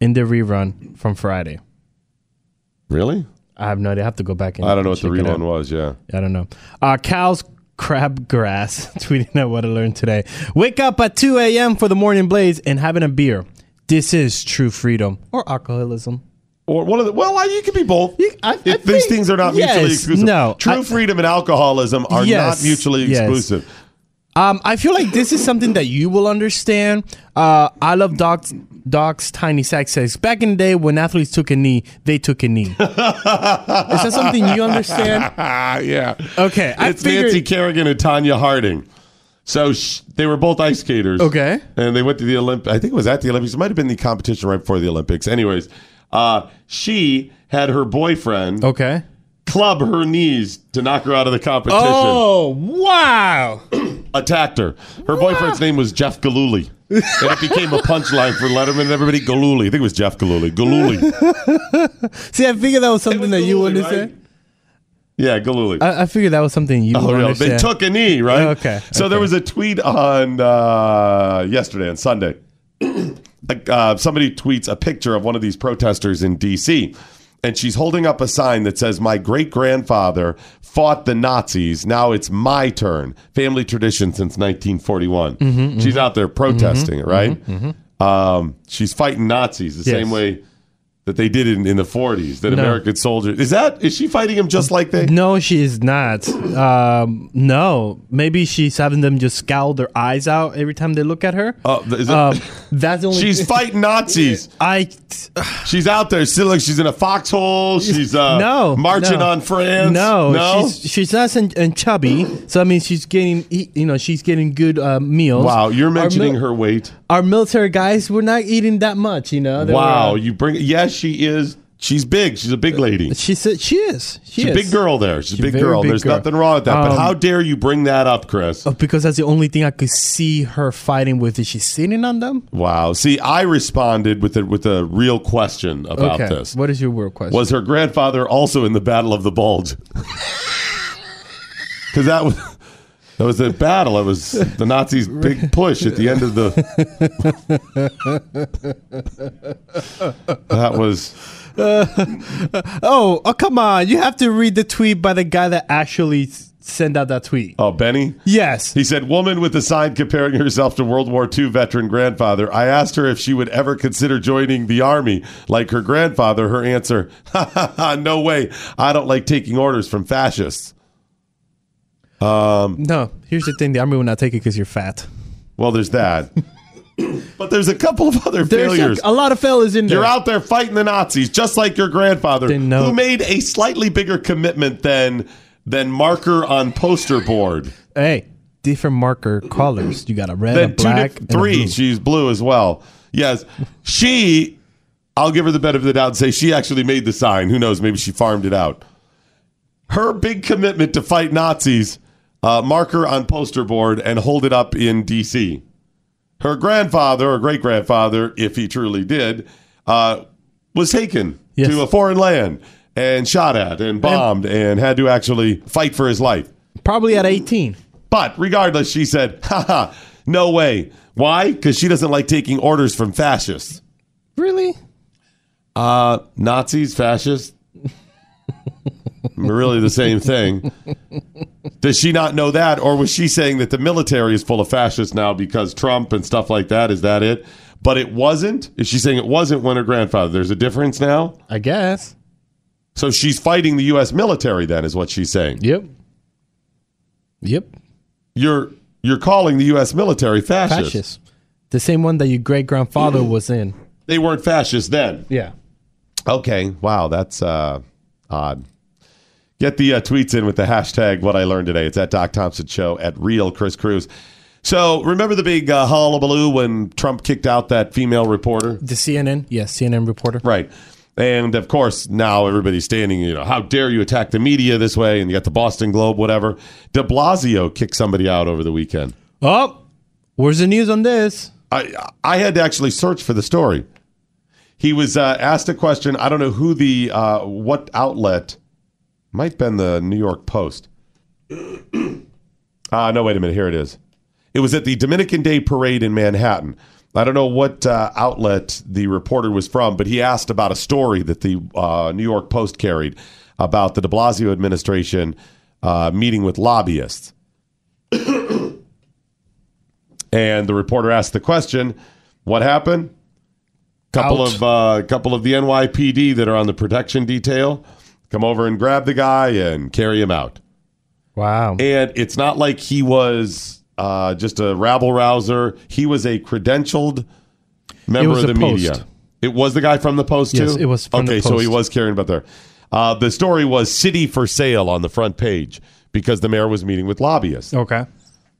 in the rerun from Friday. Really? I have no idea. I have to go back and I don't know what the it rerun was. Yeah. I don't know. Uh, Cal's Crabgrass tweeting out what I learned today. Wake up at 2 a.m. for the morning blaze and having a beer. This is true freedom or alcoholism. Or one of the. Well, you could be both. You- I- I if these think- things are not mutually yes, exclusive. no, True I- freedom and alcoholism are Yes, not mutually yes. exclusive. Um, I feel like this is something that you will understand. Uh, I love Doc's, Doc's Tiny Sack says, back in the day when athletes took a knee, they took a knee. is that something you understand? Ah, yeah. Okay, I it's figured- Nancy Kerrigan and Tonya Harding. So sh- they were both ice skaters. Okay. And they went to the Olympics. I think it was at the Olympics. It might have been the competition right before the Olympics. Anyways, uh, she had her boyfriend Okay. Club her knees to knock her out of the competition. Oh, wow. Attacked her. Her boyfriend's name was Jeff Gillooly. and it became a punchline for Letterman and everybody. Gillooly. I think it was Jeff Gillooly. Gillooly. See, I figured that was something was that you Gillooly, wouldn't right? say. Yeah, Gillooly. I, I figured that was something you Oh, would no, they took a knee, right? Okay, So there was a tweet on uh, yesterday, on Sunday. uh, somebody tweets a picture of one of these protesters in D.C. And she's holding up a sign that says, My great grandfather fought the Nazis. Now it's my turn. Family tradition since 1941. Mm-hmm, she's out there protesting it, right? Um, she's fighting Nazis the Yes. same way that they did in, in the 40s, that No. American soldiers. Is that, is she fighting him just like they? No, she is not. Um, no, maybe she's having them just scowl their eyes out every time they look at her. Oh, is it- Um, that's the only. She's fighting Nazis. I. She's out there. Still, like she's in a foxhole. She's uh, no marching no. on France. No, no. she's she's nice and, and chubby. So I mean, she's getting you know she's getting good uh, meals. wow, you're mentioning mil- her weight. Our military guys were not eating that much. You know. They Wow, were, uh, you bring. Yes, she is. She's big. She's a big lady. she said she is. She She's a big girl there. She's a She's big a very girl. big There's girl. nothing wrong with that. but Um, how dare you bring that up, Chris? Oh, because that's the only thing I could see her fighting with. Is she sitting on them? Wow. See, I responded with a, with a real question about okay. this. What is your real question? Was her grandfather also in the Battle of the Bulge? Because that was that was the battle. It was the Nazis' big push at the end of the. that was oh, oh, come on! You have to read the tweet by the guy that actually sent out that tweet. oh Benny. Yes. He said, "Woman with a sign comparing herself to World War II veteran grandfather. I asked her if she would ever consider joining the army like her grandfather. Her answer: No way. I don't like taking orders from fascists." Um, no. Here's the thing: the army will not take it because you're fat. Well, there's that. but there's a couple of other There's failures. a, a lot of fellas in there. You're out there fighting the Nazis, just like your grandfather, Didn't know. who made a slightly bigger commitment than than marker on poster board. Hey, different marker colors. You got a red, a Then two, black, diff- and a three. blue. She's blue as well. Yes, she. I'll give her the benefit of the doubt and say she actually made the sign. Who knows? Maybe she farmed it out. Her big commitment to fight Nazis, uh, marker on poster board and hold it up in D.C. Her grandfather or great grandfather, if he truly did, uh, was taken Yes. to a foreign land and shot at and bombed and had to actually fight for his life. Probably at 18. But regardless, she said, haha, no way. Why? Because she doesn't like taking orders from fascists. Really? Uh, Nazis, fascists, really the same thing. Does she not know that? Or was she saying that the military is full of fascists now because Trump and stuff like that? Is that it? But it wasn't? Is she saying it wasn't when her grandfather? There's a difference now? I guess. So she's fighting the U.S. military, then, is what she's saying. Yep. Yep. You're you're calling the U.S. military fascist. Fascist. The same one that your great grandfather was in. They weren't fascists then. Yeah. Okay. Wow, that's uh, odd. Get the uh, tweets in with the hashtag what I learned today. It's at Doc Thompson Show at Real Chris Cruz. So remember the big uh, hullabaloo when Trump kicked out that female reporter? The CNN. Yes, CNN reporter. Right. And of course, now everybody's standing, you know, how dare you attack the media this way? And you got the Boston Globe, whatever. De Blasio kicked somebody out over the weekend. Oh, where's the news on this? I I had to actually search for the story. He was uh, asked a question. I don't know who the uh, what outlet might been the New York Post. Ah, no, wait a minute. Here it is. It was at the Dominican Day Parade in Manhattan. I don't know what uh, outlet the reporter was from, but he asked about a story that the uh, New York Post carried about the De Blasio administration uh, meeting with lobbyists. and the reporter asked the question, "What happened?" Couple Out. of uh, couple of the NYPD that are on the protection detail come over and grab the guy and carry him out. Wow. And it's not like he was uh, just a rabble rouser. He was a credentialed member of the Post. media. It was the guy from the Post Yes, too. it was from the okay, so he was carrying about there. Uh, the story was "City for Sale" on the front page because the mayor was meeting with lobbyists, Okay.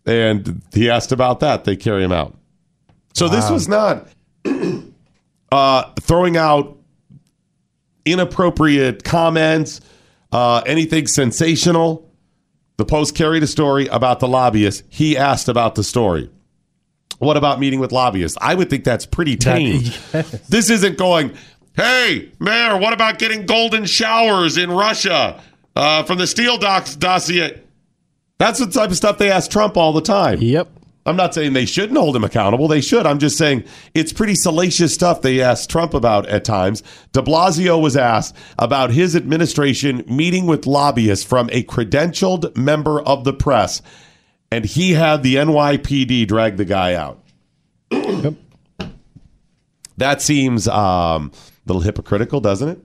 and he asked about that. They carry him out. So this was not uh, throwing out inappropriate comments, uh, anything sensational. The Post carried a story about the lobbyist. He asked about the story. What about meeting with lobbyists? I would think that's pretty tame. yes. This isn't going, hey, Mayor, what about getting golden showers in Russia? uh, from the Steele docs dossier. That's the type of stuff they ask Trump all the time. Yep. I'm not saying they shouldn't hold him accountable. They should. I'm just saying it's pretty salacious stuff they asked Trump about at times. De Blasio was asked about his administration meeting with lobbyists from a credentialed member of the press, and he had the NYPD drag the guy out. That seems um, a little hypocritical, doesn't it?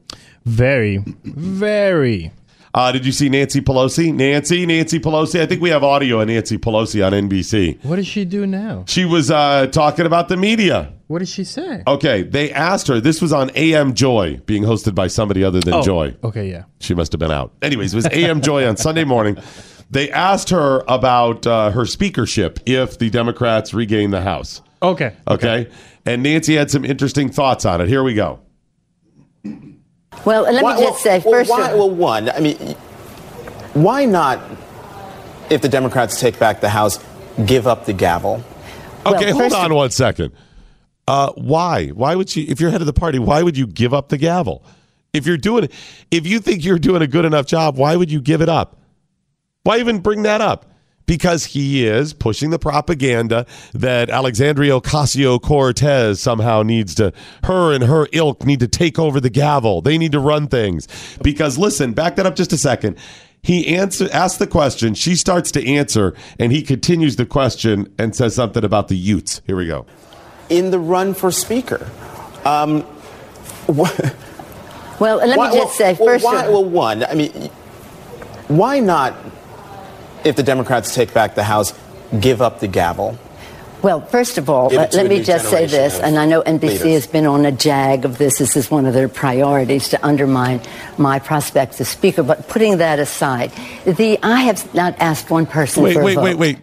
Very, very. Uh, did you see Nancy Pelosi? Nancy, Nancy Pelosi. I think we have audio of Nancy Pelosi on NBC. What does she do now? She was uh, talking about the media. What did she say? Okay, they asked her. This was on AM Joy, being hosted by somebody other than Oh, Joy. Okay, yeah. She must have been out. Anyways, it was AM Joy on Sunday morning. They asked her about uh, her speakership if the Democrats regain the House. Okay. Okay? And Nancy had some interesting thoughts on it. Here we go. Well, let Why- me just say well, first. why, of- well, one, I mean, why not, if the Democrats take back the House, give up the gavel? Okay, hold on of- one second. Uh, why? Why would you, if you're head of the party, why would you give up the gavel? If you're doing it, if you think you're doing a good enough job, why would you give it up? Why even bring that up? Because he is pushing the propaganda that Alexandria Ocasio Cortez somehow needs to, her and her ilk need to take over the gavel. They need to run things. Because listen, back that up just a second. He answer, asks the question, she starts to answer, and he continues the question and says something about the Utes. Here we go. In the run for Speaker. Um, wh- well, let why- me just say well, first. why, of- well, one, I mean, why not, if the Democrats take back the House, give up the gavel? Well, first of all, let, let me just say this, and I know NBC leaders. has been on a jag of this. This is one of their priorities to undermine my prospects as Speaker. But putting that aside, the I have not asked one person Wait, for a wait, vote. wait, wait.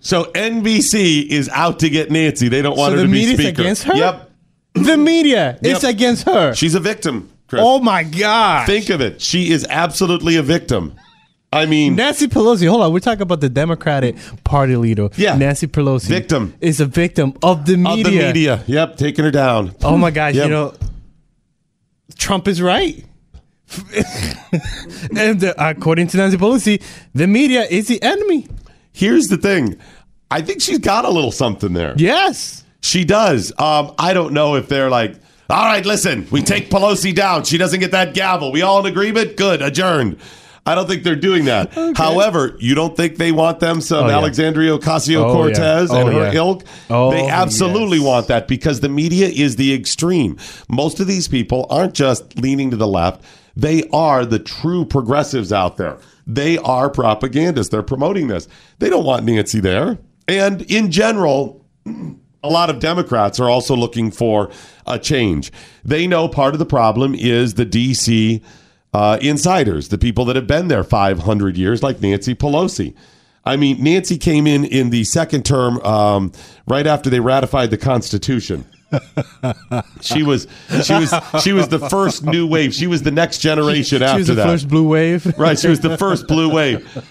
So NBC is out to get Nancy. They don't want So her the to be media's speaker. against her? Yep. The media. It's Yep. against her. She's a victim, Chris. oh my God. Think of it. She is absolutely a victim. I mean, Nancy Pelosi, hold on. We're talking about the Democratic Party leader. Yeah. Nancy Pelosi. Victim. Is a victim of the of media. the media. Yep, taking her down. Oh my gosh, Yep. you know, Trump is right. and uh, according to Nancy Pelosi, the media is the enemy. Here's the thing. I think she's got a little something there. Yes. She does. Um, I don't know if they're like, all right, listen, we take Pelosi down. She doesn't get that gavel. We all in agreement? Good, adjourned. I don't think they're doing that. However, you don't think they want them some Oh. Alexandria Ocasio Oh, Cortez yeah. and Oh, her yeah. ilk? Oh, they absolutely yes. want that because the media is the extreme. Most of these people aren't just leaning to the left, they are the true progressives out there. They are propagandists. They're promoting this. They don't want Nancy there. And in general, a lot of Democrats are also looking for a change. They know part of the problem is the DC uh, insiders, the people that have been there 500 years, like Nancy Pelosi. I mean, Nancy came in in the second term um, right after they ratified the Constitution. she was she was she was the first new wave. She was the next generation after that. She after was the that. first blue wave. Right. She was the first blue wave.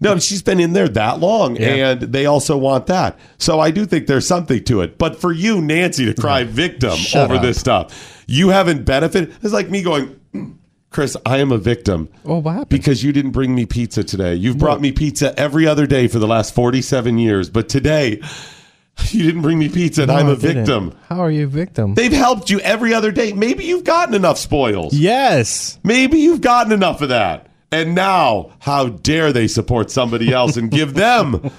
No, she's been in there that long, Yeah. and they also want that. So I do think there's something to it. But for you, Nancy, to cry victim Shut over up. this stuff, you haven't benefited. It's like me going, Chris, I am a victim. Oh, what happened? Because you didn't bring me pizza today. You've brought me pizza every other day for the last 47 years, but today you didn't bring me pizza, and No, I'm I a didn't. victim. How are you a victim? They've helped you every other day. Maybe you've gotten enough spoils. yes. Maybe you've gotten enough of that. And now, how dare they support somebody else and give them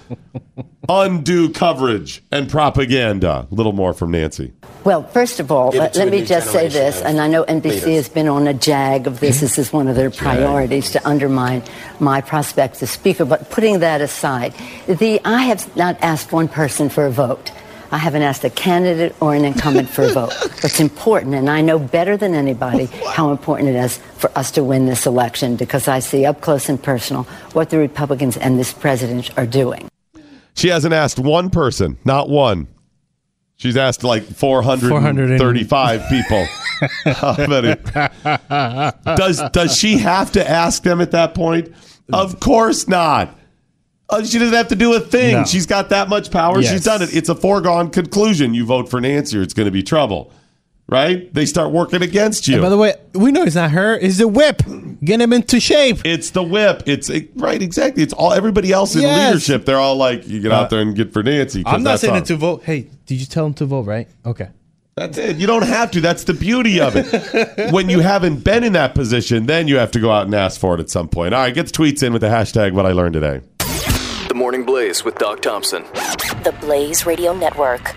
undue coverage and propaganda? A little more from Nancy. Well, first of all, let, let me just say this, and I know NBC leaders. has been on a jag of this. This is one of their priorities to undermine my prospects as Speaker. But putting that aside, the I have not asked one person for a vote. I haven't asked a candidate or an incumbent for a vote. It's important, and I know better than anybody how important it is for us to win this election because I see up close and personal what the Republicans and this president are doing. She hasn't asked one person, not one. She's asked like 435 people. How many? Does, does she have to ask them at that point? Of course not. Uh, she doesn't have to do a thing. No. She's got that much power. Yes. She's done it. It's a foregone conclusion. You vote for Nancy or it's going to be trouble. right? They start working against you. And by the way, we know it's not her. It's the whip. Get him into shape. it's the whip. It's it, right, exactly. It's all everybody else in Yes. leadership. They're all like, you get out there and get for Nancy. I'm not saying it to vote. Hey, did you tell him to vote? Right? Okay. That's it. You don't have to. That's the beauty of it. when you haven't been in that position, then you have to go out and ask for it at some point. All right, get the tweets in with the hashtag what I learned today. The Morning Blaze with Doc Thompson. The Blaze Radio Network.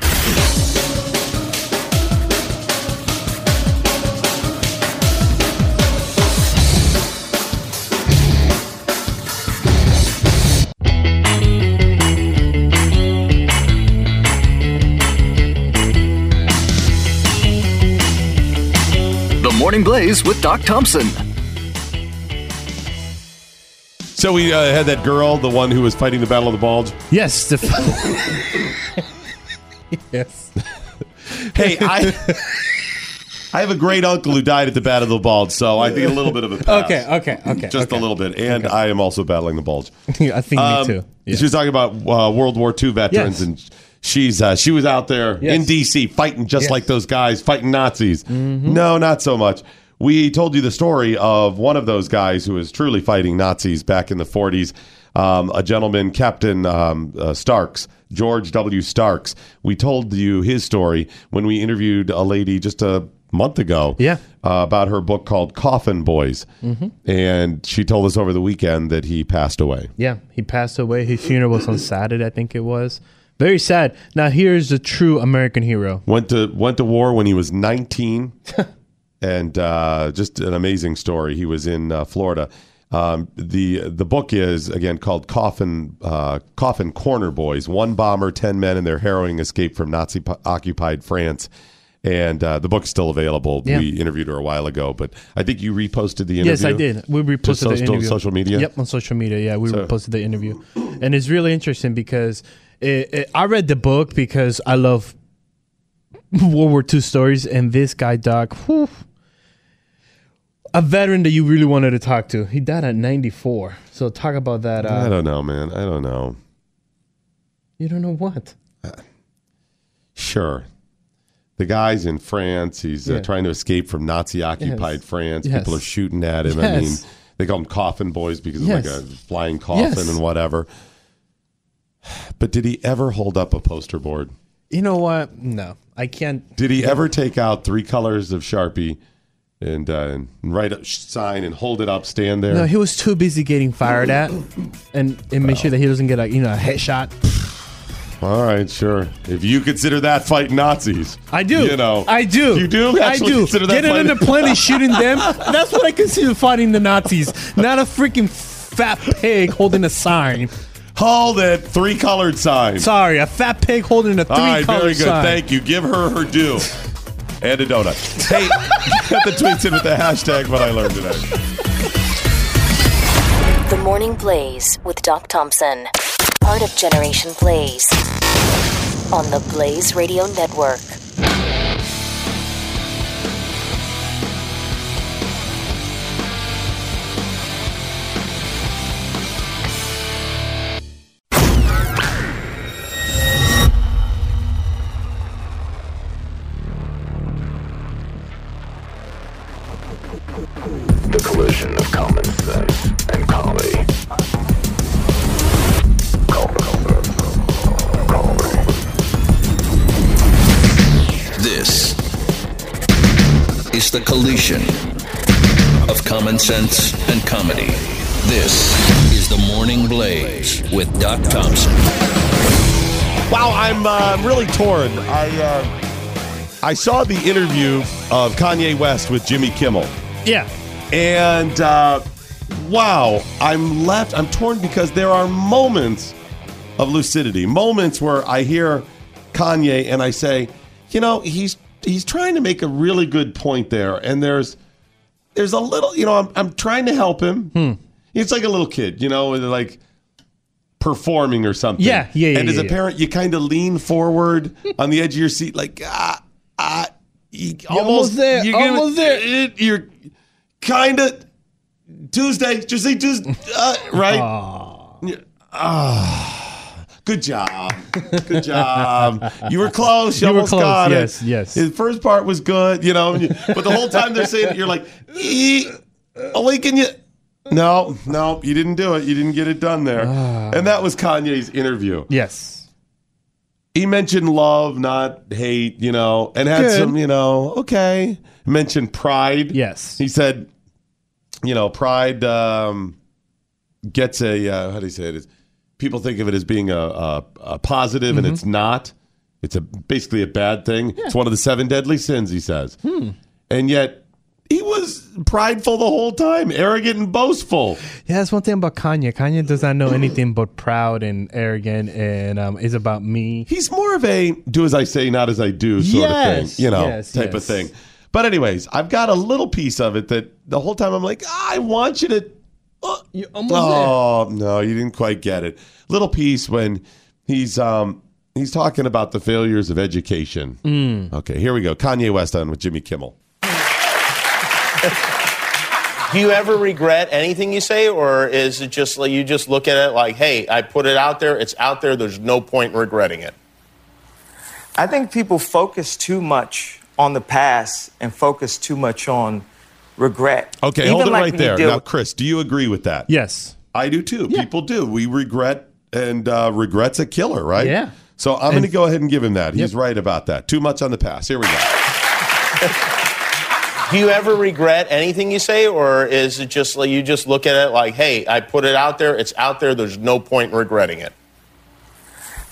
The Morning Blaze with Doc Thompson. So we uh, had that girl, the one who was fighting the Battle of the Bulge. Yes. The yes. Hey, I I have a great uncle who died at the Battle of the Bulge, so I think a little bit of a pass. Okay. Okay. Okay. Just okay. a little bit. And I am also battling the bulge. I think Um, me too. Yeah. She was talking about uh, World War II veterans, Yes. and she's uh, she was out there Yes. in D.C. fighting just Yes. like those guys fighting Nazis. Mm-hmm. No, not so much. We told you the story of one of those guys who was truly fighting Nazis back in the 40s. Um, a gentleman, Captain um, uh, Starks, George W. Starks. We told you his story when we interviewed a lady just a month ago Yeah. uh, about her book called Coffin Boys. Mm-hmm. And she told us over the weekend that he passed away. Yeah, he passed away. His funeral was on Saturday, I think it was. Very sad. Now here's the true American hero. Went to went to war when he was 19, and uh, just an amazing story. He was in uh, Florida. Um, the The book is again called Coffin uh, Coffin Corner Boys. One bomber, ten men, and their harrowing escape from Nazi Occupied France. And uh, the book's still available. Yeah. We interviewed her a while ago, but I think you reposted the interview. Yes, I did. We reposted social- the interview. social media? Yep, on social media. Yeah, we So- reposted the interview, and it's really interesting because it, it, I read the book because I love World War II stories, and this guy, Doc, whew, a veteran that you really wanted to talk to. He died at 94. So talk about that. I Uh, don't know, man. I don't know. you don't know what. Sure. The guy's in France. He's uh, trying to escape from Nazi occupied Yes. France. Yes. People are shooting at him. I mean, they call them coffin boys because of like a flying coffin Yes. and whatever. But did he ever hold up a poster board? You know what? No, I can't. Did he ever take out three colors of Sharpie and, uh, and write a sign and hold it up, stand there? No, he was too busy getting fired at, and and make sure that he doesn't get a you know a headshot. All right, sure. If you consider that fighting Nazis, I do. You know, I do. You do. I do. Consider that Getting in the plane and shooting them. That's what I consider fighting the Nazis. Not a freaking fat pig holding a sign. Hold it. Three colored signs. Sorry, a fat pig holding a three All right, color very good. sign. Thank you. Give her her due. And a donut. Hey, get the tweets in with the hashtag what I learned today. The Morning Blaze with Doc Thompson. Part of Generation Blaze. On the Blaze Radio Network. The of common sense and comedy. This is the Morning Blaze with Doc Thompson. Wow, I'm uh, really torn. I uh, I saw the interview of Kanye West with Jimmy Kimmel, Yeah. and uh, wow, I'm left. I'm torn because there are moments of lucidity, moments where I hear Kanye and I say, you know, he's he's trying to make a really good point there, and there's there's a little, you know, I'm I'm trying to help him. Hmm. It's like a little kid, you know, like performing or something. Yeah, yeah, yeah, And as yeah, a yeah. parent, you kind of lean forward on the edge of your seat, like ah ah, you almost there, you're gonna- almost there. it- You're kind of Tuesday. Just say Tuesday, uh, right? Ah, Good job. Good job. You were close. You, You almost close. got Yes, it. yes. yes. The first part was good, you know, but the whole time they're saying it, you're like, "Ee, awaken you. No, no, you didn't do it. You didn't get it done there. Ah. and that was Kanye's interview. Yes. He mentioned love, not hate, you know, and had Good. some, you know, okay. Mentioned pride. Yes. He said, you know, pride um, gets a, uh, how do you say it? It's, people think of it as being a, a, a positive, and it's not. It's a basically a bad thing. It's one of the seven deadly sins, he says. And yet, he was prideful the whole time, arrogant and boastful. Yeah, that's one thing about Kanye. Kanye does not know anything but proud and arrogant, and um, is about me. He's more of a do as I say, not as I do sort of thing, you know, yes, type of thing. But anyways, I've got a little piece of it that the whole time I'm like, "Ah, I want you to. Oh, You almost oh no, you didn't quite get it. Little piece when he's um he's talking about the failures of education. Mm. Okay, here we go. Kanye West on with Jimmy Kimmel. Do you ever regret anything you say, or is it just like you just look at it like, hey, I put it out there, it's out there, there's no point in regretting it? I think people focus too much on the past and focus too much on regret. Okay, Even hold it like right there. deal Now, Chris, do you agree with that? Yes. I do too. People do. We regret, and uh, regret's a killer, right? Yeah. So I'm going to go ahead and give him that. He's right about that. Too much on the past. Here we go. Do you ever regret anything you say, or is it just like you just look at it like, hey, I put it out there, it's out there, there's no point in regretting it?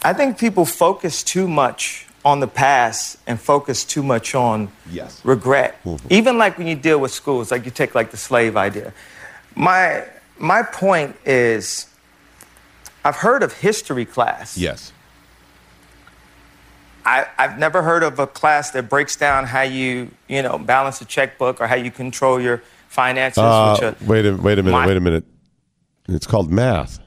I think people focus too much on the past and focus too much on Yes. regret. Mm-hmm. Even like when you deal with schools, like you take like the slave idea. My my point is I've heard of history class. Yes. I, I've never heard of a class that breaks down how you, you know, balance a checkbook or how you control your finances. Uh, which are, wait a wait a minute. My- wait a minute. It's called math.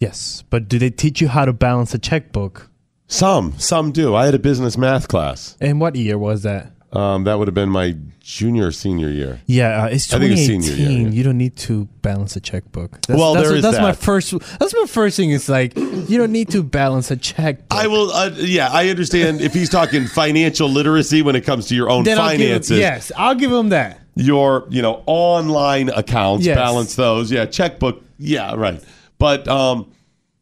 Yes, but do they teach you how to balance a checkbook? Some some do. I had a business math class. And what year was that? Um, that would have been my junior or senior year. Yeah, uh, it's I think it's 2018. senior year, yeah. You don't need to balance a checkbook. That's, Well, that's, there is that's my that. first. That's my first thing. Is like you don't need to balance a checkbook. I will. Uh, yeah, I understand if he's talking financial literacy when it comes to your own Then I'll give him- finances. yes, I'll give him that. your you know online accounts Yes. balance those yeah checkbook yeah right but um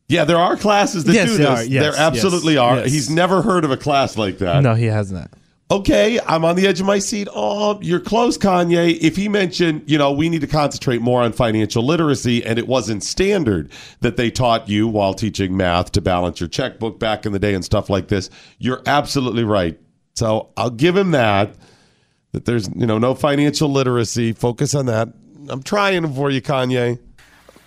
yeah there are classes that Yes, do there this are. Yes, there absolutely yes, are yes. he's never heard of a class like that No, he has not. okay i'm on the edge of my seat oh you're close kanye if he mentioned you know we need to concentrate more on financial literacy and it wasn't standard that they taught you while teaching math to balance your checkbook back in the day and stuff like this you're absolutely right so i'll give him that that there's you know no financial literacy. Focus on that. I'm trying for you, Kanye.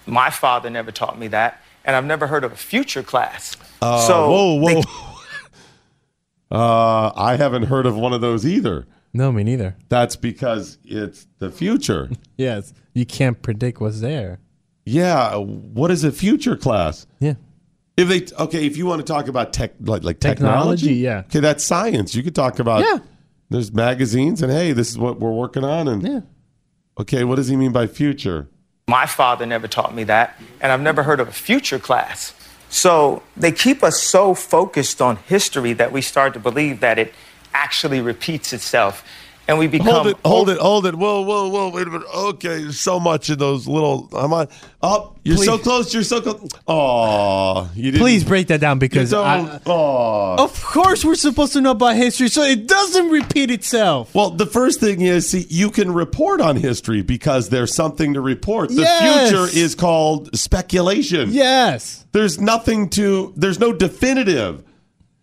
my father never taught me that, and I've never heard of a future class. Uh, so whoa, whoa. they- uh, I haven't heard of one of those either. No, me neither. That's because it's the future. Yes, you can't predict what's there. yeah. What is a future class? Yeah. If they okay, if you want to talk about tech like like Technology, technology, yeah. Okay, that's science. You could talk about Yeah. There's magazines and hey, this is what we're working on and Yeah. okay, what does he mean by future? My father never taught me that, and I've never heard of a future class. So they keep us so focused on history that we start to believe that it actually repeats itself, and we become Hold it, hold it, hold it. Whoa, whoa, whoa. Wait a minute. Okay, so much in those little. I'm on. Oh, you're so close. You're so close. Oh, you didn't. Please break that down You because don't. I, oh. of course we're supposed to know about history so it doesn't repeat itself. Well, the first thing is, see, you can report on history because there's something to report. The Yes. future is called speculation. Yes. There's nothing to. There's no definitive.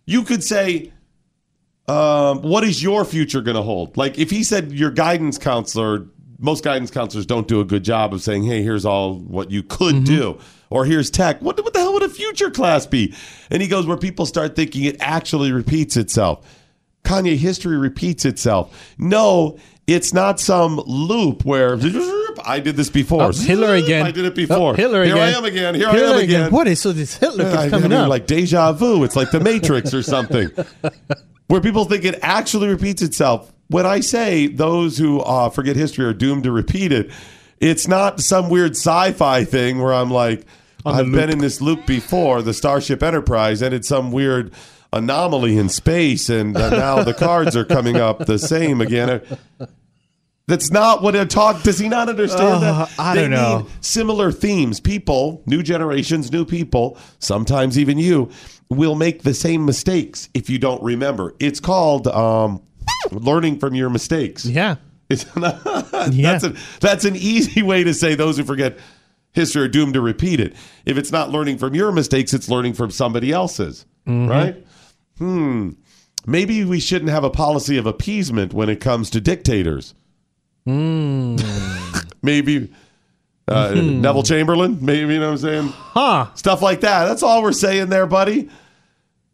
You could say, um, "What is your future going to hold?" Like if he said your guidance counselor, most guidance counselors don't do a good job of saying, "Hey, here's all what you could do," or "Here's tech." What, what the hell would a future class be? And he goes where people start thinking it actually repeats itself. Kanye history repeats itself. No, it's not some loop where I did this before. Oh, Hitler again. I did it before. Oh, Hitler Here again. Here I am again. Here Hitler I am again. What is so this Hitler Yeah, coming I mean, up? like deja vu. It's like the Matrix or something, where people think it actually repeats itself. When I say those who uh, forget history are doomed to repeat it, it's not some weird sci-fi thing where I'm like, I've been in this loop before. The Starship Enterprise ended some weird anomaly in space, and uh, now the cards are coming up the same again. That's not what it talk. Does he not understand Uh, that? I They don't know. need similar themes. People, new generations, new people, sometimes even you, will make the same mistakes if you don't remember. It's called um, learning from your mistakes. Yeah. It's not, Yeah. that's, a, that's an easy way to say those who forget history are doomed to repeat it. If it's not learning from your mistakes, it's learning from somebody else's, Mm-hmm. right? Hmm. Maybe we shouldn't have a policy of appeasement when it comes to dictators. Hmm. Maybe uh, Neville Chamberlain, maybe, you know what I'm saying? Huh. Stuff like that. That's all we're saying there, buddy.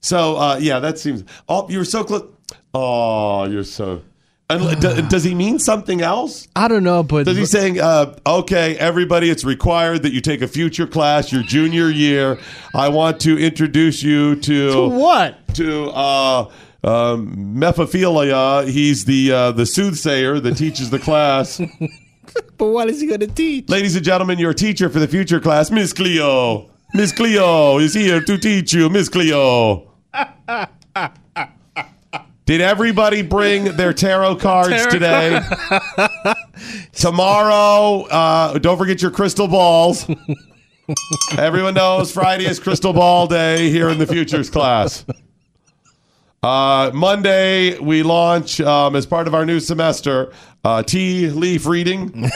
So, uh, yeah, that seems. Oh, you're so close. Oh, you're so. And does he mean something else? I don't know, but Does he saying, uh, okay, everybody, it's required that you take a future class your junior year. I want to introduce you to, To what? To uh, um, Mephophilia. He's the uh, the soothsayer that teaches the class. But what is he going to teach? Ladies and gentlemen, your teacher for the future class, Miss Cleo. Miss Cleo is here to teach you, Miss Cleo. Did everybody bring their tarot cards Tarot today? Tomorrow, uh, don't forget your crystal balls. Everyone knows Friday is crystal ball day here in the futures class. Uh, Monday, we launch um, as part of our new semester uh, tea leaf reading.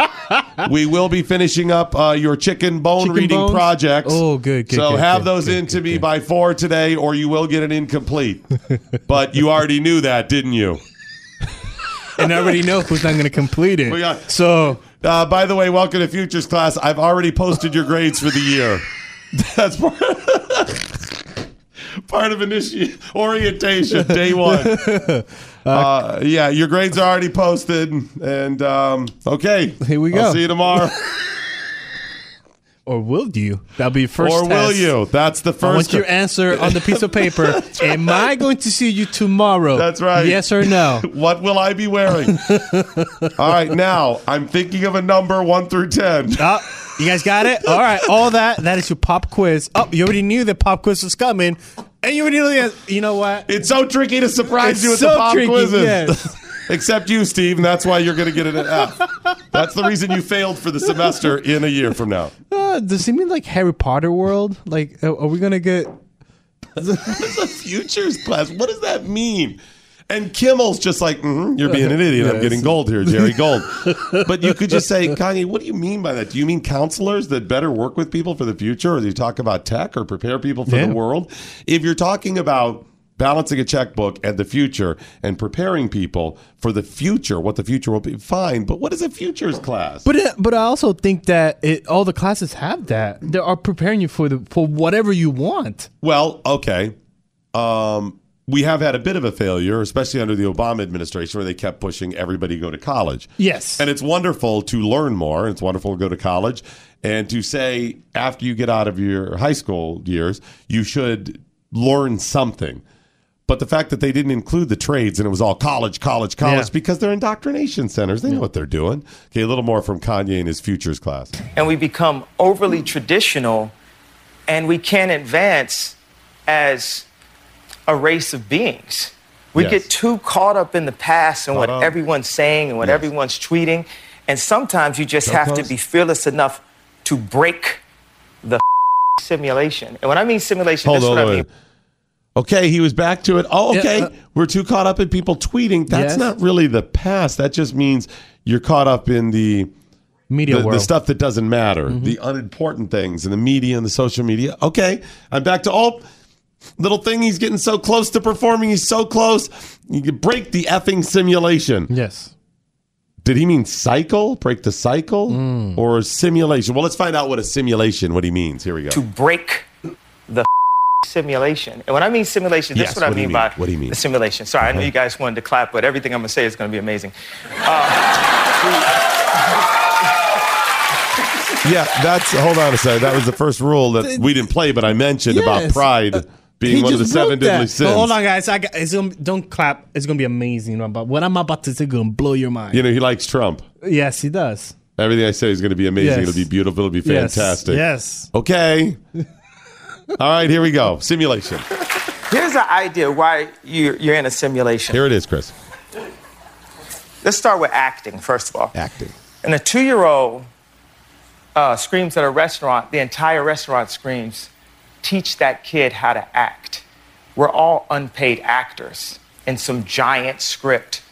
we will be finishing up uh, your chicken bone Chicken reading bones? projects. Oh, good, good, So good, have good, those good, in to me by four today, or you will get an incomplete. but you already knew that, didn't you? And I already know who's not going to complete it. We so Uh, by the way, welcome to Futures class. I've already posted your grades for the year. That's part, part of initiation orientation, day one. Uh, yeah, your grades are already posted, and um, okay, Here we I'll go. see you tomorrow. or will you? That'll be first or will test. you? That's the I want first. your answer on the piece of paper. Am I going to see you tomorrow? That's right. Yes or no? what will I be wearing? All right, now I'm thinking of a number one through ten. Oh, you guys got it? All right. All that. That is your pop quiz. Oh, you already knew that pop quiz was coming. And you already knew the answer. You know what? It's so tricky to surprise It's you with so the pop tricky, quizzes. yes. Except you, Steve, and that's why you're going to get an F. That's the reason you failed for the semester in a year from now. Uh, does it mean like Harry Potter world? Like, uh, are we going to get. It's a futures class. What does that mean? And Kimmel's just like, mm you're being an idiot. I'm getting gold here, Jerry Gold. but you could just say, Kanye, what do you mean by that? Do you mean counselors that better work with people for the future? Or do you talk about tech or prepare people for Yeah. the world? If you're talking about balancing a checkbook and the future and preparing people for the future, what the future will be, fine. But what is a futures class? But it, but I also think that it, all the classes have that. They are preparing you for the for whatever you want. Well, okay. Um, we have had a bit of a failure, especially under the Obama administration, where they kept pushing everybody to go to college. Yes. And it's wonderful to learn more. It's wonderful to go to college and to say after you get out of your high school years, you should learn something. But the fact that they didn't include the trades and it was all college, college, college, Yeah. because they're indoctrination centers. They know what they're doing. Okay, a little more from Kanye in his futures class. and we become overly traditional and we can't advance as a race of beings. We Yes. get too caught up in the past and what up. everyone's saying and what Yes. everyone's tweeting. And sometimes you just So have to be fearless enough to break the simulation. And when I mean simulation, Hold this is on, what I wait. mean. Okay, he was back to it. Oh, Yeah, okay. uh, We're too caught up in people tweeting. That's Yes. not really the past. That just means you're caught up in the Media the, the world. Mm-hmm. stuff that doesn't matter, the unimportant things, and the media and the social media. Okay, I'm back to oh, little thing. He's getting so close to performing. He's so close. You could break the effing simulation. Yes. Did he mean cycle? Break the cycle Mm. or simulation? Well, let's find out what a simulation. What he means. Here we go. to break the simulation. And when I mean simulation, that's Yes, is what I what do you mean, mean? by What do you mean? simulation. Sorry, I know you guys wanted to clap, but everything I'm going to say is going to be amazing. Yeah, that's. Hold on a second. That was the first rule that we didn't play, but I mentioned about Yes. pride being He one of the just seven broke that. deadly sins. Oh, hold on, guys. I got, it's gonna, don't clap. It's gonna be amazing. But what I'm about to say is gonna blow your mind. You know, he likes Trump. yes, he does. Everything I say is going to be amazing. Yes. It'll be beautiful. It'll be Yes. fantastic. Yes. Okay. All right, here we go. Simulation. Here's the idea why you're, you're in a simulation. Here it is, Chris. Let's start with acting, first of all. Acting. And a two year old uh, screams at a restaurant, the entire restaurant screams, teach that kid how to act. We're all unpaid actors in some giant script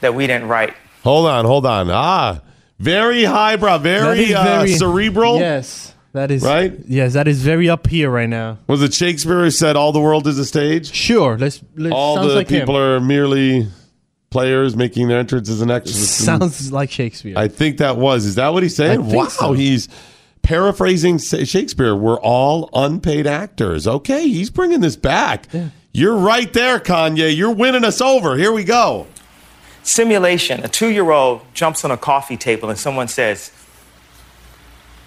that we didn't write. Hold on, hold on. Ah, very highbrow, That very, is uh, very- cerebral. Yes, that is Right? Yes, that is very up here right now. Was it Shakespeare who said all the world is a stage? Sure, let's. let's All the like people him. are merely players making their entrance as an extra. Sounds like Shakespeare. I think that was. Is that what he's saying? I think wow, so. he's paraphrasing Shakespeare. We're all unpaid actors. Okay, he's bringing this back. You're right there, Kanye. You're winning us over. Here we go. Simulation a two year old jumps on a coffee table and someone says,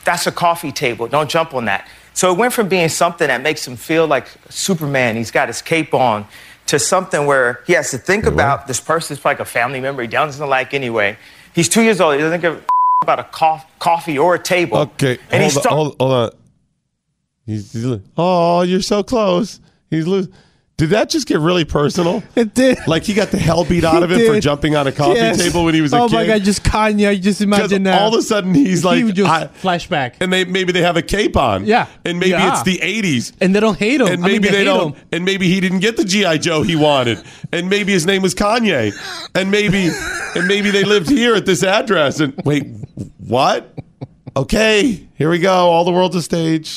That's a coffee table. Don't jump on that. So it went from being something that makes him feel like Superman, he's got his cape on, to something where he has to think about this person's like a family member he doesn't like anyway. He's two years old. He doesn't give a about a cof- coffee or a table. Okay, And hold, he's on, hold, hold on. He's, he's oh, you're so close. He's losing. Did that just get really personal? It did. Like he got the hell beat out of him for jumping on a coffee Yes. table when he was a kid. oh my god, just Kanye. Just imagine that. all of a sudden he's like, he just I- flashback, and they maybe they have a cape on. Yeah. and maybe Yeah. it's the '80s. and they don't hate him. And I mean, maybe they hate don't. him. And maybe he didn't get the GI Joe he wanted. And maybe his name was Kanye. And maybe and maybe they lived here at this address. And wait, what? Okay, here we go. All the world's a stage.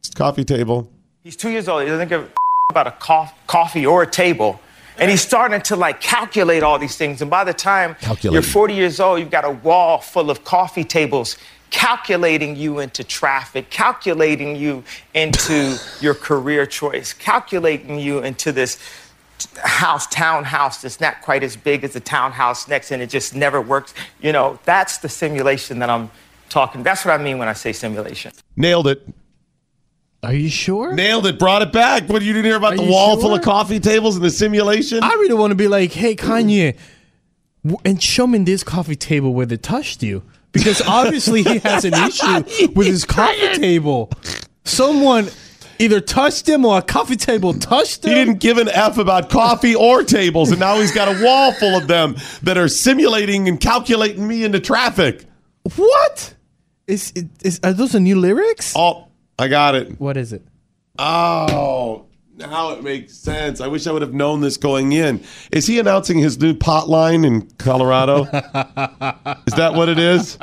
It's a coffee table. He's two years old. He doesn't give a about a cof- coffee or a table. And he's starting to like calculate all these things. And by the time you're 40 years old, you've got a wall full of coffee tables calculating you into traffic, calculating you into your career choice, calculating you into this house, townhouse that's not quite as big as the townhouse next, and it just never works. You know, that's the simulation that I'm talking. That's what I mean when I say simulation. Nailed it. Are you sure? Nailed it. Brought it back. What you didn't hear about Are the wall sure? full of coffee tables and the simulation? I really want to be like, hey Kanye, w- and show me this coffee table where they touched you, because obviously he has an issue with his coffee table. Someone either touched him or a coffee table touched him. He didn't give an F about coffee or tables, and now he's got a wall full of them that are simulating and calculating me into traffic. What? Is, is are those the new lyrics? Oh, I got it. What is it? Oh, now it makes sense. I wish I would have known this going in. Is he announcing his new pot line in Colorado? is that what it is?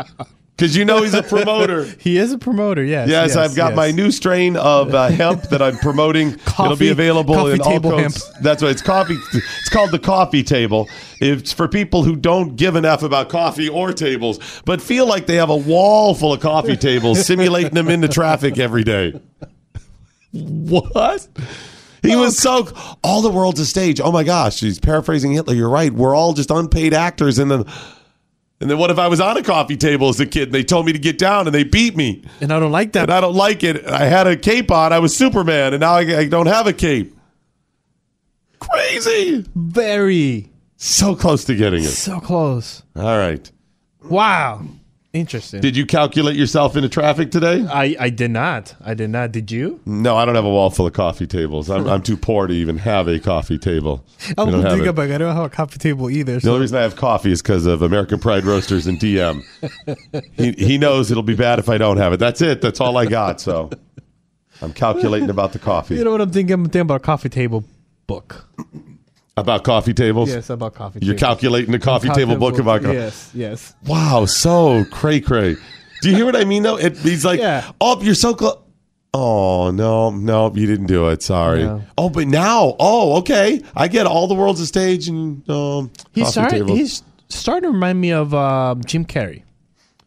Because you know he's a promoter. He is a promoter. Yes. Yes, I've got yes. my new strain of uh, hemp that I'm promoting. It'll be available coffee in all table codes. That's right. It's coffee. It's called the coffee table. It's for people who don't give an f about coffee or tables, but feel like they have a wall full of coffee tables, simulating them into traffic every day. What? He was so all the world's a stage. Oh my gosh, he's paraphrasing Hitler. You're right. We're all just unpaid actors, in then and then what if I was on a coffee table as a kid and they told me to get down and they beat me? and I don't like that. and I don't like it. I had a cape on. I was Superman, and now I, I don't have a cape. Crazy. Very So close to getting it. so close. All right. Wow. Interesting. Did you calculate yourself into traffic today? I I did not. I did not. Did you? No, I don't have a wall full of coffee tables. I'm, I'm too poor to even have a coffee table. I'm We don't have thinking it. I don't have a coffee table either. The So. only reason I have coffee is because of American Pride Roasters and DM. he, he knows it'll be bad if I don't have it. That's it. That's all I got. So I'm calculating about the coffee. You know what I'm thinking? I'm thinking about a coffee table book. About coffee tables? Yes, about coffee. Tables. You're tables. calculating the coffee table book about coffee. Yes, yes. Wow, so cray cray. Do you hear what I mean though? It, he's like, Yeah. oh, you're so close. Oh no, no, you didn't do it. Sorry. No. Oh, but now, oh, okay, I get all the world's a stage and um, He's coffee starting. tables. He's starting to remind me of um, Jim Carrey.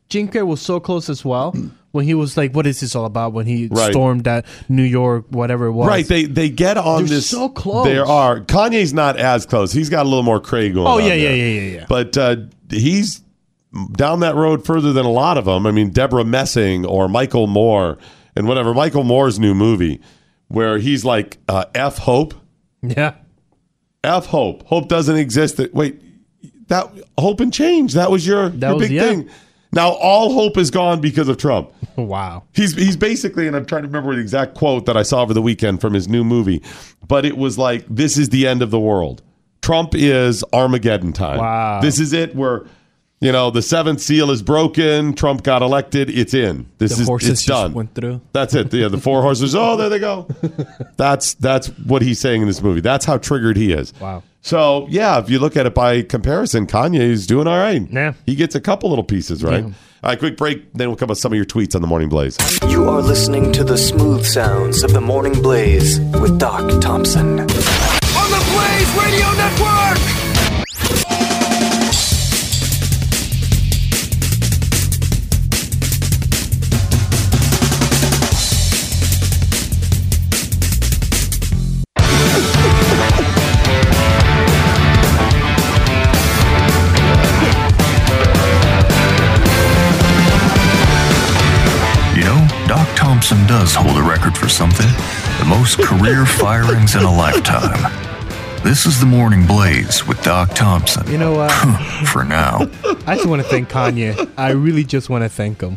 Jim Carrey was so close as well when he was like, "What is this all about?" When he Right. stormed that New York, whatever it was. Right, they they get on They're this. so close. There are Kanye's not as close. He's got a little more Craig going. Oh, on yeah, yeah, yeah, yeah, yeah. But uh, he's down that road further than a lot of them. I mean, Debra Messing or Michael Moore and whatever. Michael Moore's new movie where he's like uh, F Hope. yeah. F Hope. Hope doesn't exist. That wait, that Hope and Change. That was your, That your was- big yeah. thing. Now all hope is gone because of Trump. Wow. He's he's basically, and I'm trying to remember the exact quote that I saw over the weekend from his new movie, but it was like, "This is the end of the world. Trump is Armageddon time. Wow. This is it. Where you know the seventh seal is broken. Trump got elected. It's in. This The is horses it's done. went through. That's it. Yeah, the four horses. Oh, there they go. That's that's what he's saying in this movie. That's how triggered he is. Wow. So yeah, if you look at it by comparison, Kanye is doing all right. Yeah. he gets a couple little pieces right. All right, quick break. Then we'll come with some of your tweets on the Morning Blaze. You are listening to the smooth sounds of the Morning Blaze with Doc Thompson. On the Blaze Radio Doc Thompson does hold a record for something the most career firings in a lifetime. This is the Morning Blaze with Doc Thompson. You know what? for now. I just want to thank Kanye. I really just want to thank him.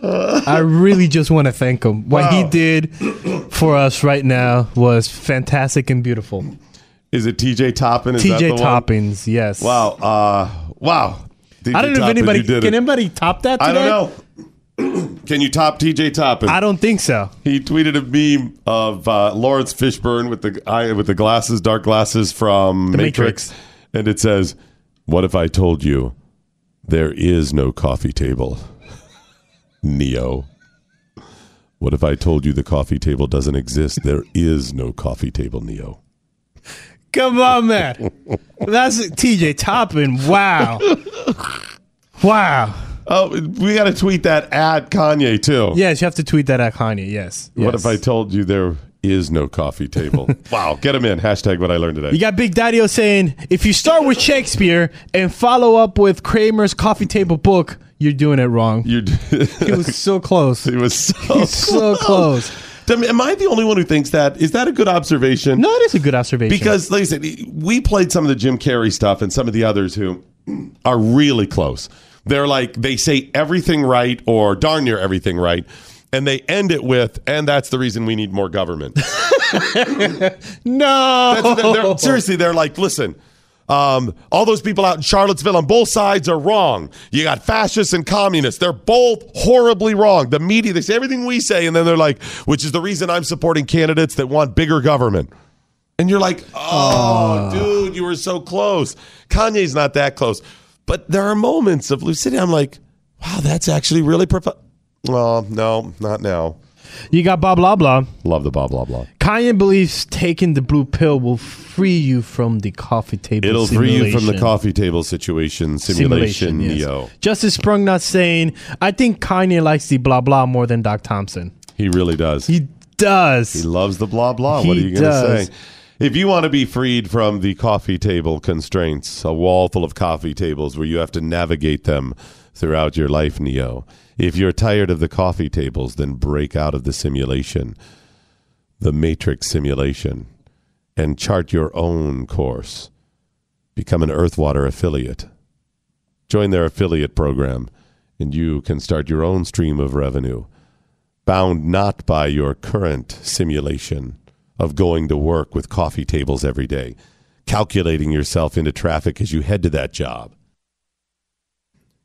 I really just want to thank him. What he Wow. did for us right now was fantastic and beautiful. Is it TJ Toppin? Is that the TJ one? Toppins, yes. Wow. Uh, wow. TJ I don't know if anybody can it. anybody top that. Today? I don't know. Can you top TJ Toppin? I don't think so. He tweeted a meme of uh, Laurence Fishburne with the eye with the glasses, dark glasses from The Matrix. Matrix. and it says, "What if I told you there is no coffee table, Neo? What if I told you the coffee table doesn't exist? There is no coffee table, Neo." Come on, man. That's TJ Toppin. Wow. Wow. Oh, we got to tweet that at Kanye too. Yes, you have to tweet that at Kanye. Yes. What yes. if I told you there is no coffee table? wow, get him in. Hashtag what I learned today. You got Big Daddy saying if you start with Shakespeare and follow up with Kramer's coffee table book, you're doing it wrong. You He was so close. He was so He's so close. Am am I the only one who thinks that? Is that a good observation? No, it is a good observation. Because, like I said, we played some of the Jim Carrey stuff and some of the others who are really close. They're like, they say everything right or darn near everything right. And they end it with, and that's the reason we need more government. no. They're- they're- seriously, they're like, listen, um, all those people out in Charlottesville on both sides are wrong. You got fascists and communists. They're both horribly wrong. The media, they say everything we say, and then they're like, which is the reason I'm supporting candidates that want bigger government. And you're like, oh, dude, you were so close. Kanye's not that close. But there are moments of lucidity. I'm like, wow, that's actually really profound. Well, no, not now. You got blah blah blah. Love the blah, blah, blah. Kanye believes taking the blue pill will free you from the coffee table. It'll free you from the coffee table situation, simulation, yes. Neo. Justice Sprung not saying, I think Kanye likes the blah blah more than Doc Thompson. He really does. He does. He loves the blah blah. what are you going to say? If you want to be freed from the coffee table constraints, a wall full of coffee tables where you have to navigate them throughout your life, Neo. If you're tired of the coffee tables, then break out of the simulation, the matrix simulation, and chart your own course. Become an Earthwater affiliate. Join their affiliate program, and you can start your own stream of revenue bound not by your current simulation of going to work with coffee tables every day, calculating yourself into traffic as you head to that job.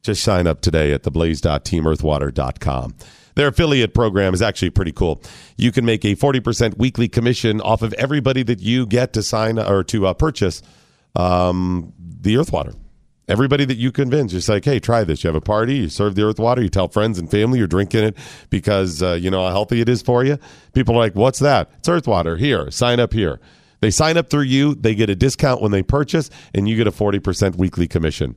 Just sign up today at theblaze.teamearthwater.com. Their affiliate program is actually pretty cool. You can make a 40% weekly commission off of everybody that you get to sign or to uh, purchase um, the Earthwater. Everybody that you convince, just like, hey, try this. You have a party, you serve the earth water, you tell friends and family you're drinking it because uh, you know how healthy it is for you. People are like, what's that? It's earth water. Here, sign up here. They sign up through you, they get a discount when they purchase, and you get a 40% weekly commission.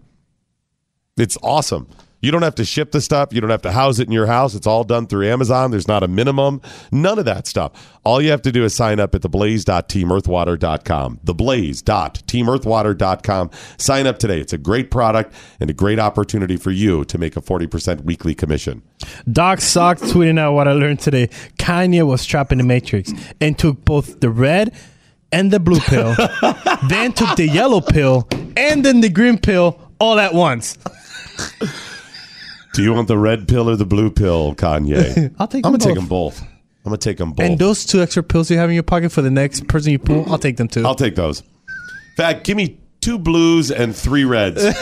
It's awesome. You don't have to ship the stuff. You don't have to house it in your house. It's all done through Amazon. There's not a minimum. None of that stuff. All you have to do is sign up at theblaze.teamearthwater.com. Theblaze.teamearthwater.com. Sign up today. It's a great product and a great opportunity for you to make a 40% weekly commission. Doc Sock tweeting out what I learned today. Kanye was trapped in the Matrix and took both the red and the blue pill, then took the yellow pill and then the green pill all at once. Do you want the red pill or the blue pill, Kanye? I'll take I'm them gonna take them both. I'm gonna take them both. And those two extra pills you have in your pocket for the next person you pull, I'll take them too. I'll take those. In fact, give me two blues and three reds. you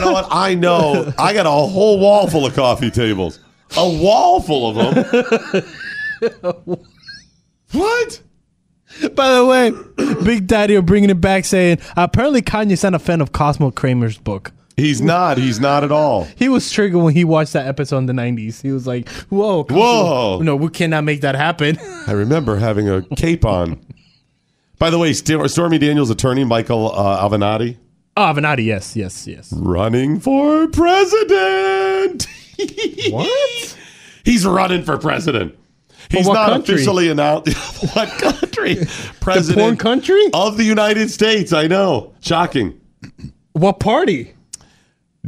know what? I know. I got a whole wall full of coffee tables. A wall full of them. what? By the way, Big Daddy are bringing it back saying apparently Kanye's not a fan of Cosmo Kramer's book. He's not. He's not at all. He was triggered when he watched that episode in the 90s. He was like, whoa. Cosmo- Whoa. No, we cannot make that happen. I remember having a cape on. By the way, Stormy Daniels' attorney, Michael uh, Avenatti, Oh, Avenatti, yes, yes, yes. running for president. What? He's running for president. He's what not country? officially announced. what country? President porn country? of the United States. I know. Shocking. What party?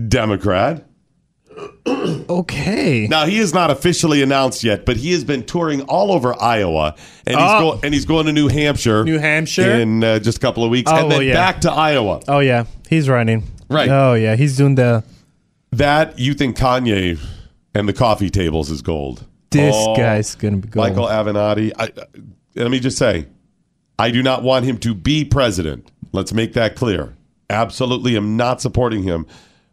Democrat. Okay. Now he is not officially announced yet, but he has been touring all over Iowa, and he's Oh. going and he's going to New Hampshire, New Hampshire? in uh, just a couple of weeks, Oh, and then yeah. back to Iowa. Oh, yeah. He's running. Right. Oh, yeah. He's doing the. That you think Kanye and the coffee tables is gold? This Oh, guy's going to be gold. Michael Avenatti. I, let me just say, I do not want him to be president. Let's make that clear. Absolutely, am not supporting him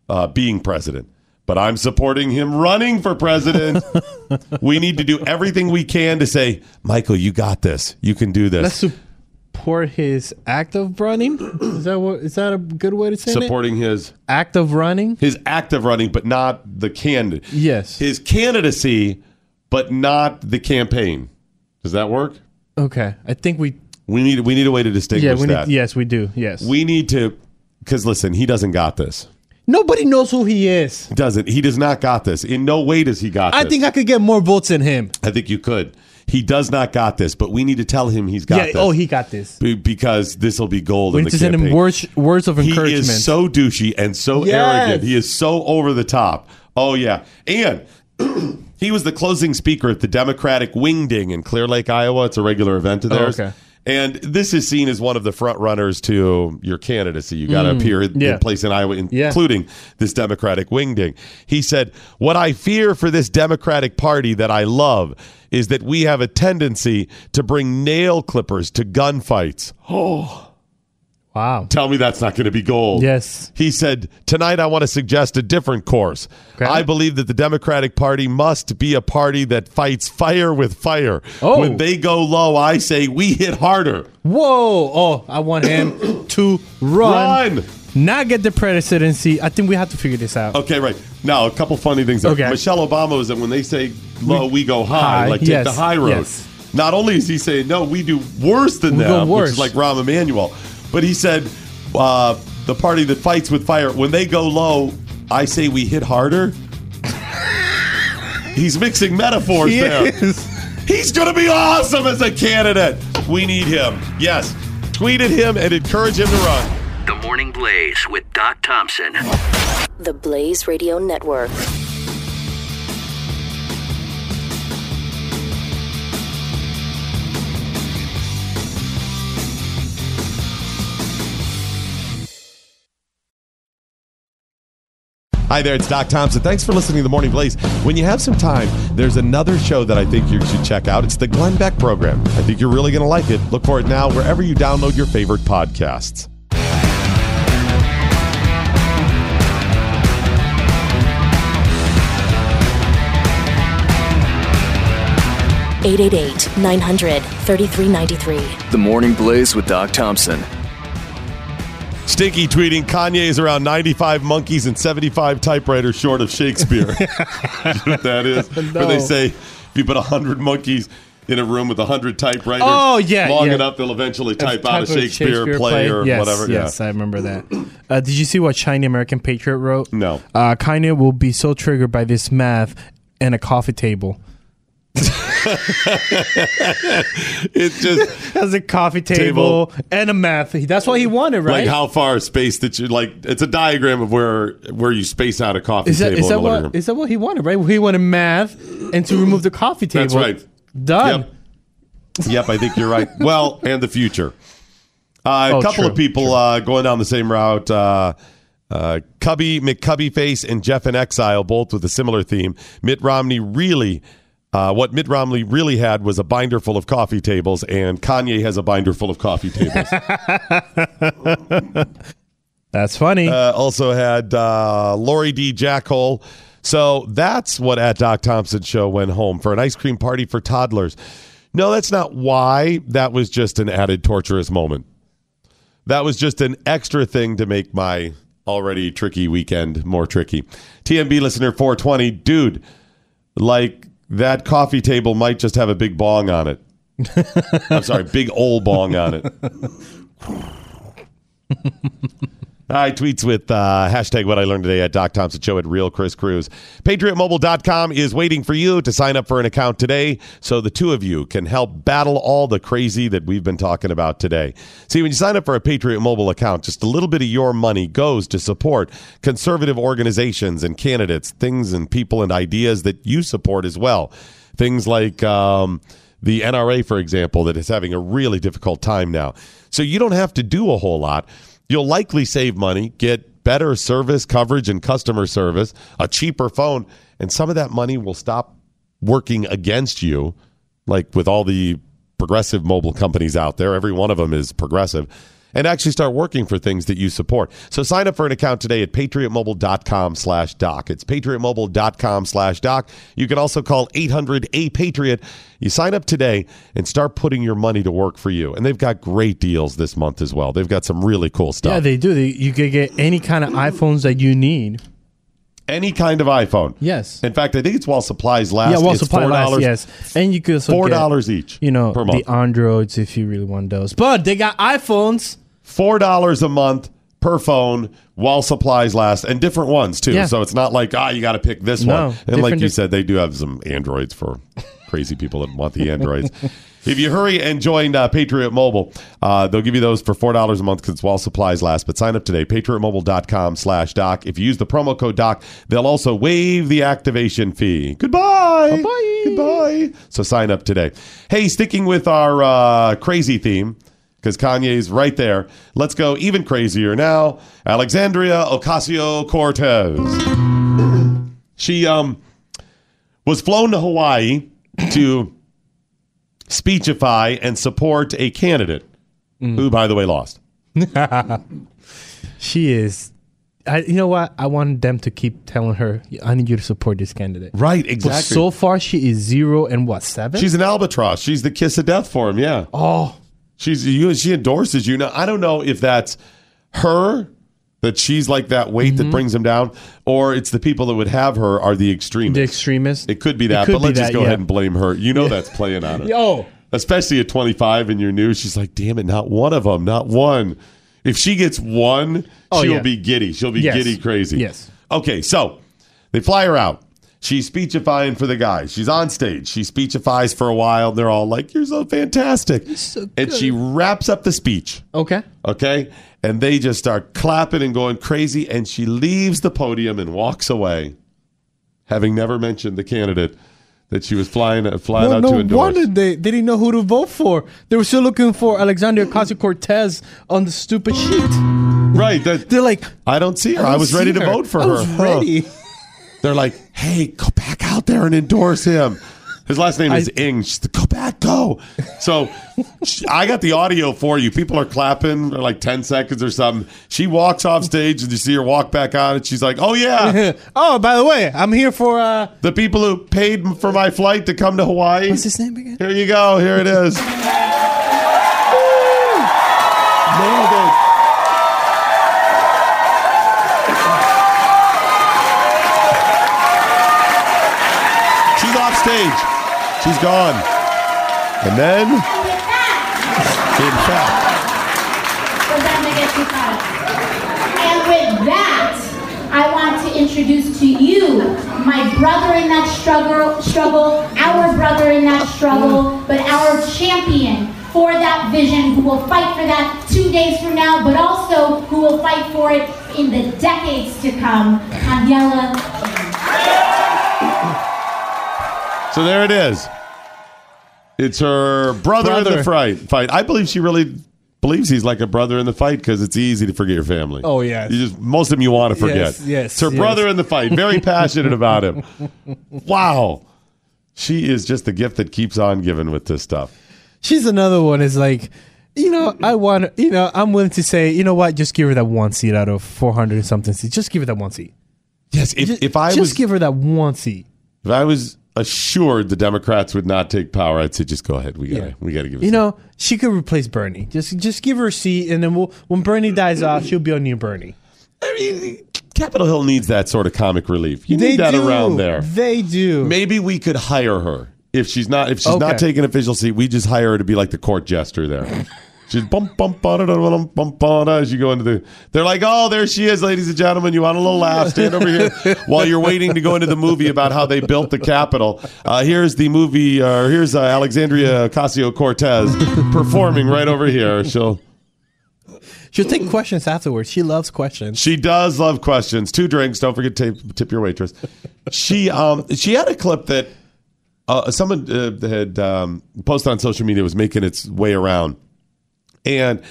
uh, being president, but I'm supporting him running for president. we need to do everything we can to say, Michael, you got this. You can do this. Let's support his act of running. Is that what? Is that a good way to say it? supporting his Act of running. his act of running, but not the candidate. Yes. His candidacy, but not the campaign. Does that work? Okay. I think we. We need we need a way to distinguish Yeah. We that. need. Yes, we do. Yes. We need to, because listen, he doesn't got this. Nobody knows who he is. Doesn't. He does not got this. In no way does he got I this. think I could get more votes than him. I think you could. He does not got this, but we need to tell him he's got yeah. this. Oh, he got this. Be- because this will be gold. We in need the to send him campaign. words words of He encouragement. is so douchey and so Yes. arrogant. He is so over the top. Oh yeah, and he was the closing speaker at the Democratic Wingding in Clear Lake, Iowa. It's a regular event of Oh, okay. And this is seen as one of the front runners to your candidacy. You got to Mm, appear in, yeah. place in Iowa, in- Yeah. including this Democratic wingding. He said, What I fear for this Democratic Party that I love is that we have a tendency to bring nail clippers to gunfights. Oh. Wow. Tell me that's not going to be gold. Yes. He said, Tonight I want to suggest a different course. I believe that the Democratic Party must be a party that fights fire with fire. Oh. When they go low, I say we hit harder. Whoa! Oh, I want him to run, Run! not get the presidency. I think we have to figure this out. Okay, right. Now, a couple funny things. there. Okay. Michelle Obama is that when they say low, we, go high, high, like take yes, the high road. yes. Not only is he saying, no, we do worse than We them, which is like Rahm Emanuel, but he said, uh, the party that fights with fire, when they go low, I say we hit harder. He's mixing metaphors He there. is. He's going to be awesome as a candidate. We need him. Yes. Tweet at him and encourage him to run. The Morning Blaze with Doc Thompson. The Blaze Radio Network. Hi there, it's Doc Thompson. Thanks for listening to the Morning Blaze. When you have some time, there's another show that I think you should check out. It's the Glenn Beck program. I think you're really going to like it. Look for it now wherever you download your favorite podcasts. Eight eight eight nine hundred thirty three ninety three. The Morning Blaze with Doc Thompson. Stinky tweeting Kanye is around 95 monkeys and 75 typewriters short of Shakespeare. you know what that is? Where they say if you put 100 monkeys in a room with 100 typewriters Oh, yeah, long yeah. enough, they'll eventually type Type out a of Shakespeare, play, or yes, whatever. Yes, I remember that. Uh, did you see what Shiny American Patriot wrote? No. Uh, Kanye will be so triggered by this math and a coffee table. It's just Has a coffee table, Table. and a math. That's why he wanted, right? like how far space that you like. It's a diagram of where where you space out a coffee is that, table is that in the living what is that what he wanted, right? He wanted math and to remove the coffee table. That's right. Done. Yep. Yep, I think you're right. Well, and the future. Uh, a Oh, couple true, of people uh, going down the same route. Uh, uh, Cubby, McCubby Face, and Jeff in Exile, both with a similar theme. Mitt Romney really, uh, what Mitt Romney really had was a binder full of coffee tables, and Kanye has a binder full of coffee tables. That's funny. Uh, also had uh, Lori D. Jackhole. So that's what at Doc Thompson show went home for an ice cream party for toddlers. No, that's not why. That was just an added torturous moment. That was just an extra thing to make my already tricky weekend more tricky. TMB listener 420, dude, like that coffee table might just have a big bong on it. I'm sorry, big old bong on it. Right, tweets with uh, hashtag what I learned today at Doc Thompson Show at Real Chris Cruz. PatriotMobile.com is waiting for you to sign up for an account today so the two of you can help battle all the crazy that we've been talking about today. See, when you sign up for a Patriot Mobile account, just a little bit of your money goes to support conservative organizations and candidates, things and people and ideas that you support as well. Things like um, the NRA, for example, that is having a really difficult time now. So you don't have to do a whole lot. You'll likely save money, get better service coverage and customer service, a cheaper phone, and some of that money will stop working against you, like with all the progressive mobile companies out there. Every one of them is progressive. And actually start working for things that you support. So sign up for an account today at patriotmobile.com slash doc. It's patriotmobile.com slash doc. You can also call 800-A-PATRIOT. You sign up today and start putting your money to work for you. And they've got great deals this month as well. They've got some really cool stuff. Yeah, they do. You could get any kind of iPhones that you need. Any kind of iPhone. Yes. In fact, I think it's while supplies last. yeah, well, It's supply last, $4. yes. And you could also Four dollars each. You know, per month. the Androids if you really want those. But they got iPhones. Four dollars a month per phone while supplies last, and different ones too. Yeah. So it's not like ah, you got to pick this No, one. And like you said, they do have some Androids for crazy people that want the Androids. If you hurry and join uh, Patriot Mobile, uh, they'll give you those for four dollars a month because while supplies last. But sign up today, patriotmobile.com slash doc. If you use the promo code doc, they'll also waive the activation fee. Goodbye. Bye. Goodbye. So sign up today. Hey, sticking with our uh, crazy theme, because Kanye's right there. Let's go even crazier now. Alexandria Ocasio Cortez. She um was flown to Hawaii to speechify and support a candidate mm. who, by the way, lost. She is. I, you know what? I want them to keep telling her, I need you to support this candidate. Right, But exactly. so far, she is zero and what, seven? She's an albatross. She's the kiss of death for him. Yeah. Oh. She's you. She endorses you. Now I don't know if that's her that she's like that weight Mm-hmm. that brings him down, or it's the people that would have her are the extremists. the extremist. It could be that, could but be let's just go yeah. ahead and blame her. You know that's playing on it. Oh. Especially at 25 and you're new, she's like, damn it, not one of them, not one. If she gets one, Oh, she'll yeah. be giddy. She'll be Yes. giddy crazy. Yes. Okay, so they fly her out. She's speechifying for the guys. She's on stage. She speechifies for a while. They're all like, You're so fantastic. and she wraps up the speech. Okay. Okay. And they just start clapping and going crazy. And she leaves the podium and walks away, having never mentioned the candidate that she was flying, uh, flying Well, out no to endorse. No wonder they, they didn't know who to vote for. They were still looking for Alexandria Ocasio Cortez on the stupid sheet. Right. That, They're like, I don't see her. I I, was ready see to vote for I her. was Huh. ready. They're like, hey, go back out there and endorse him. His last name is I- Ing. She's like, go back, go. So I got the audio for you. People are clapping for like 10 seconds or something. She walks off stage and you see her walk back on and she's like, oh, yeah. oh, by the way, I'm here for uh the people who paid for my flight to come to Hawaii. What's his name again? Here you go. Here it is. Nailed it. She's off stage. She's gone. And then, in fact, And with that, I want to introduce to you my brother in that struggle, struggle, our brother in that struggle, but our champion for that vision who will fight for that two days from now, but also who will fight for it in the decades to come, Kaniela. So there it is. It's her brother, in the fight. Fight. I believe she really believes he's like a brother in the fight because it's easy to forget your family. Oh, yes. You just most of them you want to forget. Yes, yes, It's her yes. brother in the fight. Very passionate about him. Wow. She is just the gift that keeps on giving with this stuff. She's another one. Is like, you know, I want. You know, I'm willing to say, you know what? Just give her that one seat out of 400 something seats. Just give her that one seat. Yes, if, just, if I just was give her that one seat. if I was assured the Democrats would not take power, I'd say just go ahead. We got to Yeah. we got to give it. You know, she could replace Bernie. Just just give her a seat, and then we'll, when Bernie dies off, she'll be on new Bernie. I mean, Capitol Hill needs that sort of comic relief. You They need that do. around there. They do. Maybe we could hire her if she's not if she's not Okay. taking official seat. We just hire her to be like the court jester there. She's bump bump bum bum bum bum as you go into the. They're like, oh, there she is, ladies and gentlemen. You want a little laugh? Stand over here while you're waiting to go into the movie about how they built the Capitol. Uh, here's the movie. Uh, here's uh, Alexandria Ocasio Cortez performing right over here. She'll. She'll take questions afterwards. She loves questions. She does love questions. Two drinks. Don't forget to tip, tip your waitress. She um she had a clip that uh, someone uh, had um, posted on social media was making its way around, and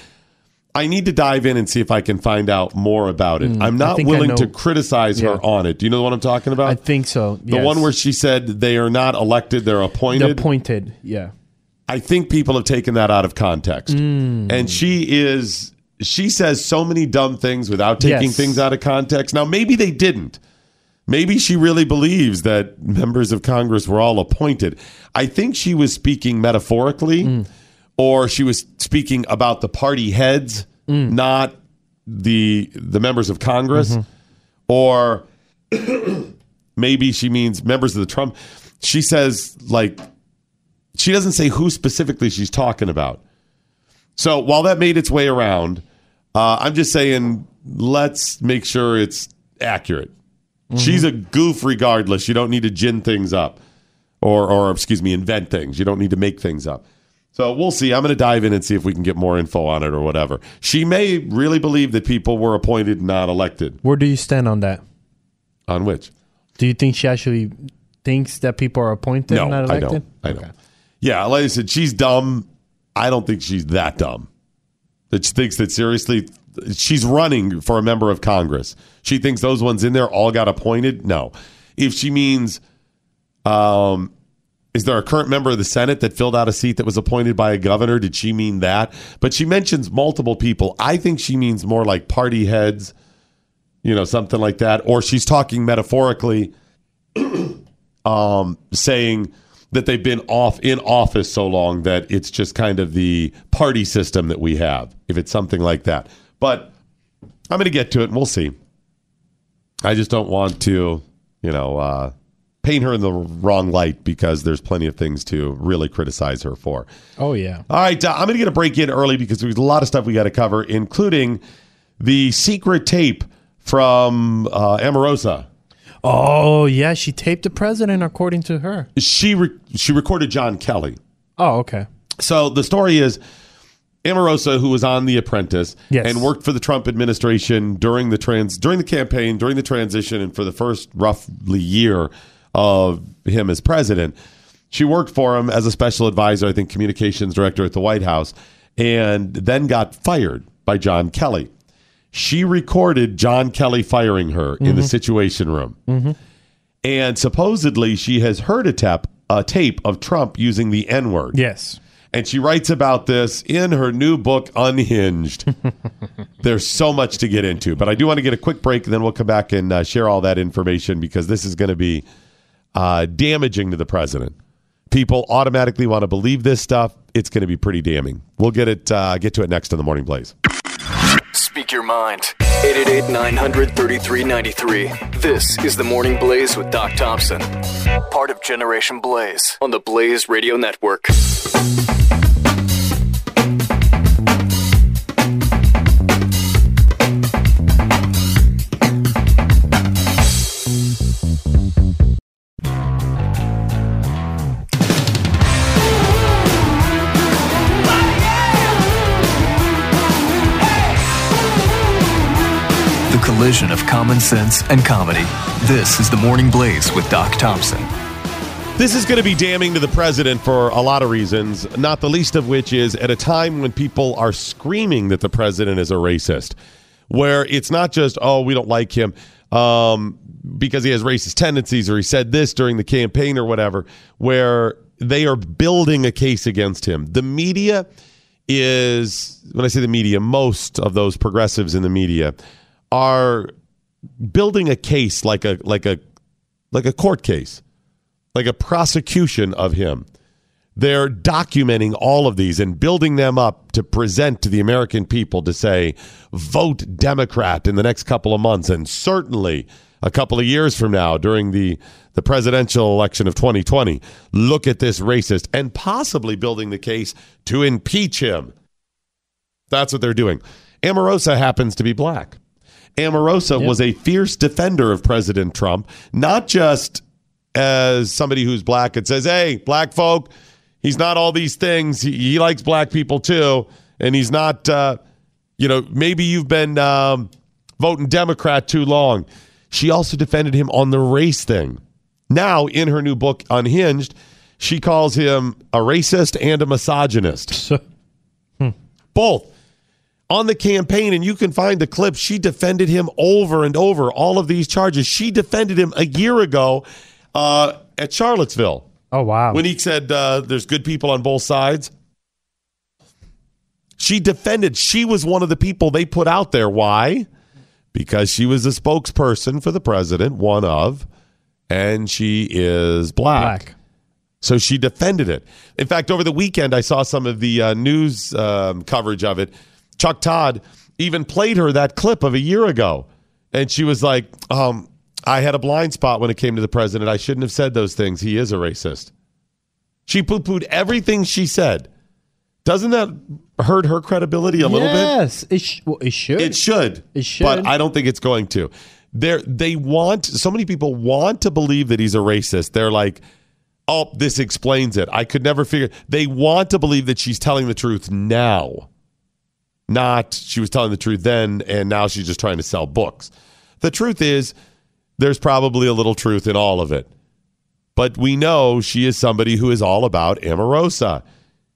I need to dive in and see if I can find out more about it. Mm, I'm not willing to criticize Yeah. her on it. Do you know what I'm talking about? I think so. the one where she said they are not elected; they're appointed. appointed. Yeah. I think people have taken that out of context. Mm. And she is she says so many dumb things without taking Yes. things out of context. Now maybe they didn't. Maybe she really believes that members of Congress were all appointed. I think she was speaking metaphorically Mm. Or she was speaking about the party heads, Mm. not the the members of Congress Mm-hmm. or maybe she means members of the Trump. She says like she doesn't say who specifically she's talking about. So while that made its way around, uh, I'm just saying let's make sure it's accurate. She's a goof regardless. You don't need to gin things up or, or excuse me, invent things. You don't need to make things up. So we'll see. I'm going to dive in and see if we can get more info on it or whatever. She may really believe that people were appointed, not elected. Where do you stand on that? On which? Do you think she actually thinks that people are appointed, No, not I elected? don't. I don't. Yeah, like I said, she's dumb. I don't think she's that dumb. That she thinks that seriously, she's running for a member of Congress. She thinks those ones in there all got appointed. No, if she means, um, is there a current member of the Senate that filled out a seat that was appointed by a governor? Did she mean that? But she mentions multiple people. I think she means more like party heads, you know, something like that. Or she's talking metaphorically um, saying that they've been off in office so long that it's just kind of the party system that we have. If it's something like that, but I'm going to get to it and we'll see. I just don't want to, you know, uh, paint her in the wrong light because there's plenty of things to really criticize her for. Oh yeah. All right, uh, I'm going to get a break in early because there's a lot of stuff we got to cover, including the secret tape from uh, Omarosa. Oh yeah, she taped the president according to her. She re- she recorded John Kelly. Oh okay. So the story is Omarosa, who was on The Apprentice Yes. and worked for the Trump administration during the trans during the campaign, during the transition, and for the first roughly year of him as president. She worked for him as a special advisor, I think communications director at the White House, and then got fired by John Kelly. She recorded John Kelly firing her in the Mhm. Situation Room. Mm-hmm. And supposedly she has heard a tap a tape of Trump using the N word. Yes. And she writes about this in her new book, Unhinged. There's so much to get into, but I do want to get a quick break, and then we'll come back and uh, share all that information because this is going to be uh, damaging to the president. People automatically want to believe this stuff. It's going to be pretty damning. We'll get it. Uh, get to it next in the morning, Blaze. Speak your mind. 888 900 3393. This is the Morning Blaze with Doc Thompson. Part of Generation Blaze on the Blaze Radio Network. Collision of common sense and comedy. This is the Morning Blaze with Doc Thompson. This is going to be damning to the president for a lot of reasons, not the least of which is at a time when people are screaming that the president is a racist, where it's not just, oh, we don't like him um, because he has racist tendencies or he said this during the campaign or whatever, where they are building a case against him. The media is, when I say the media, most of those progressives in the media are building a case like a like a like a court case like a prosecution of him. They're documenting all of these and building them up to present to the American people to say, vote Democrat in the next couple of months and certainly a couple of years from now during the, the presidential election of 2020. Look at this racist and possibly building the case to impeach him. That's what they're doing. Omarosa happens to be black. Omarosa was a fierce defender of President Trump, not just as somebody who's black and says, hey, black folk, he's not all these things. He, he likes black people too. And he's not, uh, you know, maybe you've been um, voting Democrat too long. She also defended him on the race thing. Now, in her new book, Unhinged, she calls him a racist and a misogynist. Both on the campaign, and you can find the clip. She defended him over and over, all of these charges. She defended him a year ago uh, at Charlottesville. Oh, wow. When he said uh, there's good people on both sides. She defended, she was one of the people they put out there. Why? Because she was a spokesperson for the president, one of, and she is black. Black. So she defended it. In fact, over the weekend, I saw some of the uh, news um, coverage of it. Chuck Todd even played her that clip of a year ago. And she was like, um, I had a blind spot when it came to the president. I shouldn't have said those things. He is a racist. She poo pooed everything she said. Doesn't that hurt her credibility a little bit? Yes, it, sh- well, it should. It should. It should. But I don't think it's going to. They're, they want, so many people want to believe that he's a racist. They're like, oh, this explains it. I could never figure. They want to believe that she's telling the truth now, not she was telling the truth then, and now she's just trying to sell books. The truth is, there's probably a little truth in all of it. But we know she is somebody who is all about Omarosa.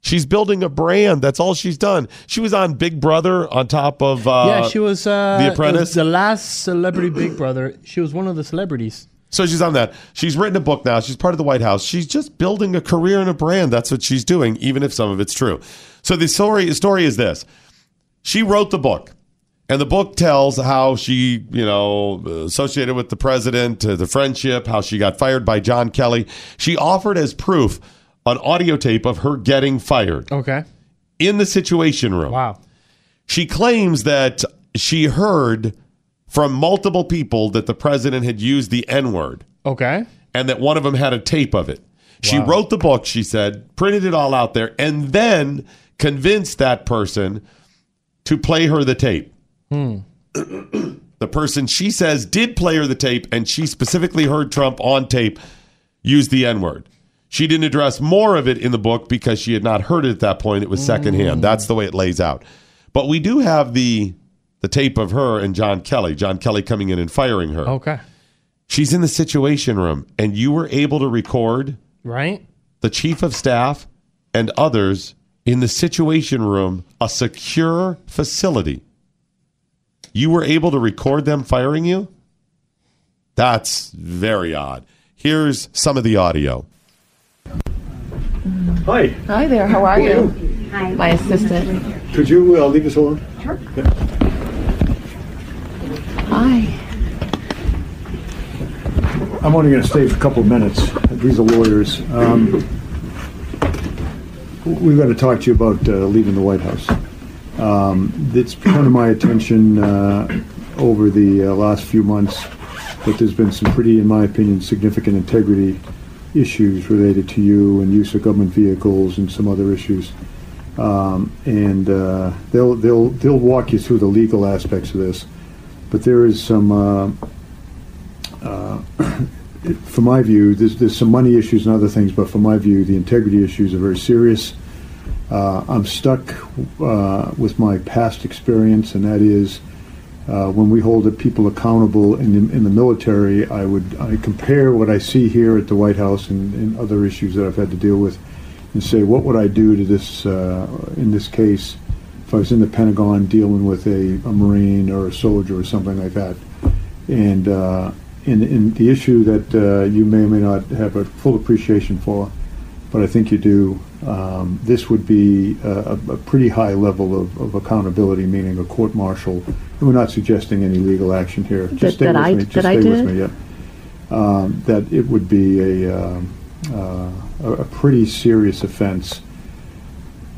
She's building a brand. That's all she's done. She was on Big Brother on top of uh, yeah, she was uh, The it was Apprentice. the last celebrity Big Brother. She was one of the celebrities. So she's on that. She's written a book now. She's part of the White House. She's just building a career and a brand. That's what she's doing, even if some of it's true. So the story, the story is this: she wrote the book, and the book tells how she, you know, associated with the president, uh, the friendship, how she got fired by John Kelly. She offered as proof an audio tape of her getting fired Okay. in the Situation Room. Wow. She claims that she heard from multiple people that the president had used the N word Okay. and that one of them had a tape of it. She Wow. wrote the book, she said, printed it all out there, and then convinced that person to play her the tape. Hmm. The person she says did play her the tape, and she specifically heard Trump on tape use the N word. She didn't address more of it in the book because she had not heard it at that point. It was secondhand. That's the way it lays out. But we do have the the tape of her and John Kelly. John Kelly coming in and firing her. Okay. She's in the situation room, and you were able to record Right. the chief of staff and others in the situation room, a secure facility. You were able to record them firing you? That's very odd. Here's some of the audio. Hi. Hi there, how are you? Hi. My assistant. Could you uh, leave us alone? Sure. Hi. I'm only going to stay for a couple of minutes. These are lawyers. Um, we've got to talk to you about uh, leaving the White House. Um, it's come to my attention uh, over the uh, last few months that there's been some pretty, in my opinion, significant integrity issues related to you and use of government vehicles and some other issues. Um, and uh, they'll they'll they'll walk you through the legal aspects of this, but there is some. From my view, there's, there's some money issues and other things, but from my view, the integrity issues are very serious. Uh, I'm stuck uh, with my past experience, and that is Uh, when we hold people accountable in the, in the military, I would I compare what I see here at the White House and, and other issues that I've had to deal with, and say what would I do to this uh, in this case if I was in the Pentagon dealing with a, a Marine or a soldier or something like that, and uh, in, in the issue that uh, you may or may not have a full appreciation for, but I think you do. Um, this would be a, a pretty high level of, of accountability, meaning a court martial. And we're not suggesting any legal action here. Just That- stay that with I- me. Just stay with me. Yeah. Um, that it would be a, um, uh, a a pretty serious offense.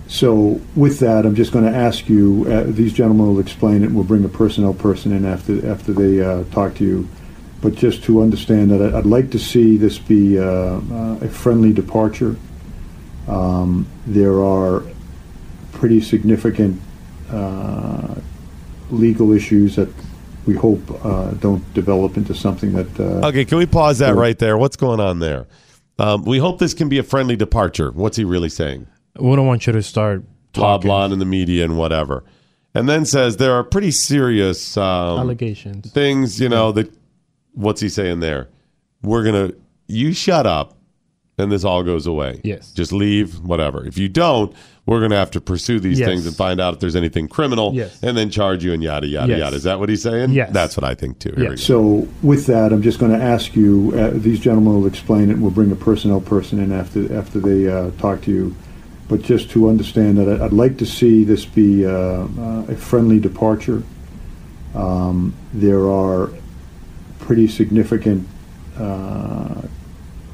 So with that, I'm just going to ask you. Uh, these gentlemen will explain it. and We'll bring a personnel person in after after they uh, talk to you. But just to understand that, I- I'd like to see this be uh, uh, a friendly departure. Um, there are pretty significant uh, legal issues that we hope uh, don't develop into something that. Uh, Okay, can we pause that right there? What's going on there? Um, we hope this can be a friendly departure. What's he really saying? We don't want you to start Blah blah in the media and whatever, and then says there are pretty serious um, Allegations. things. You know that. What's he saying there? We're gonna. You shut up, and this all goes away. Yes. Just leave. Whatever. If you don't, we're gonna have to pursue these Yes. things and find out if there's anything criminal, Yes. and then charge you and yada yada Yes. yada. Is that what he's saying? Yes. That's what I think too. Here we. So with that, I'm just going to ask you. Uh, these gentlemen will explain it. and We'll bring a personnel person in after after they uh, talk to you. But just to understand that, I- I'd like to see this be uh, uh, a friendly departure. Um, there are pretty significant uh,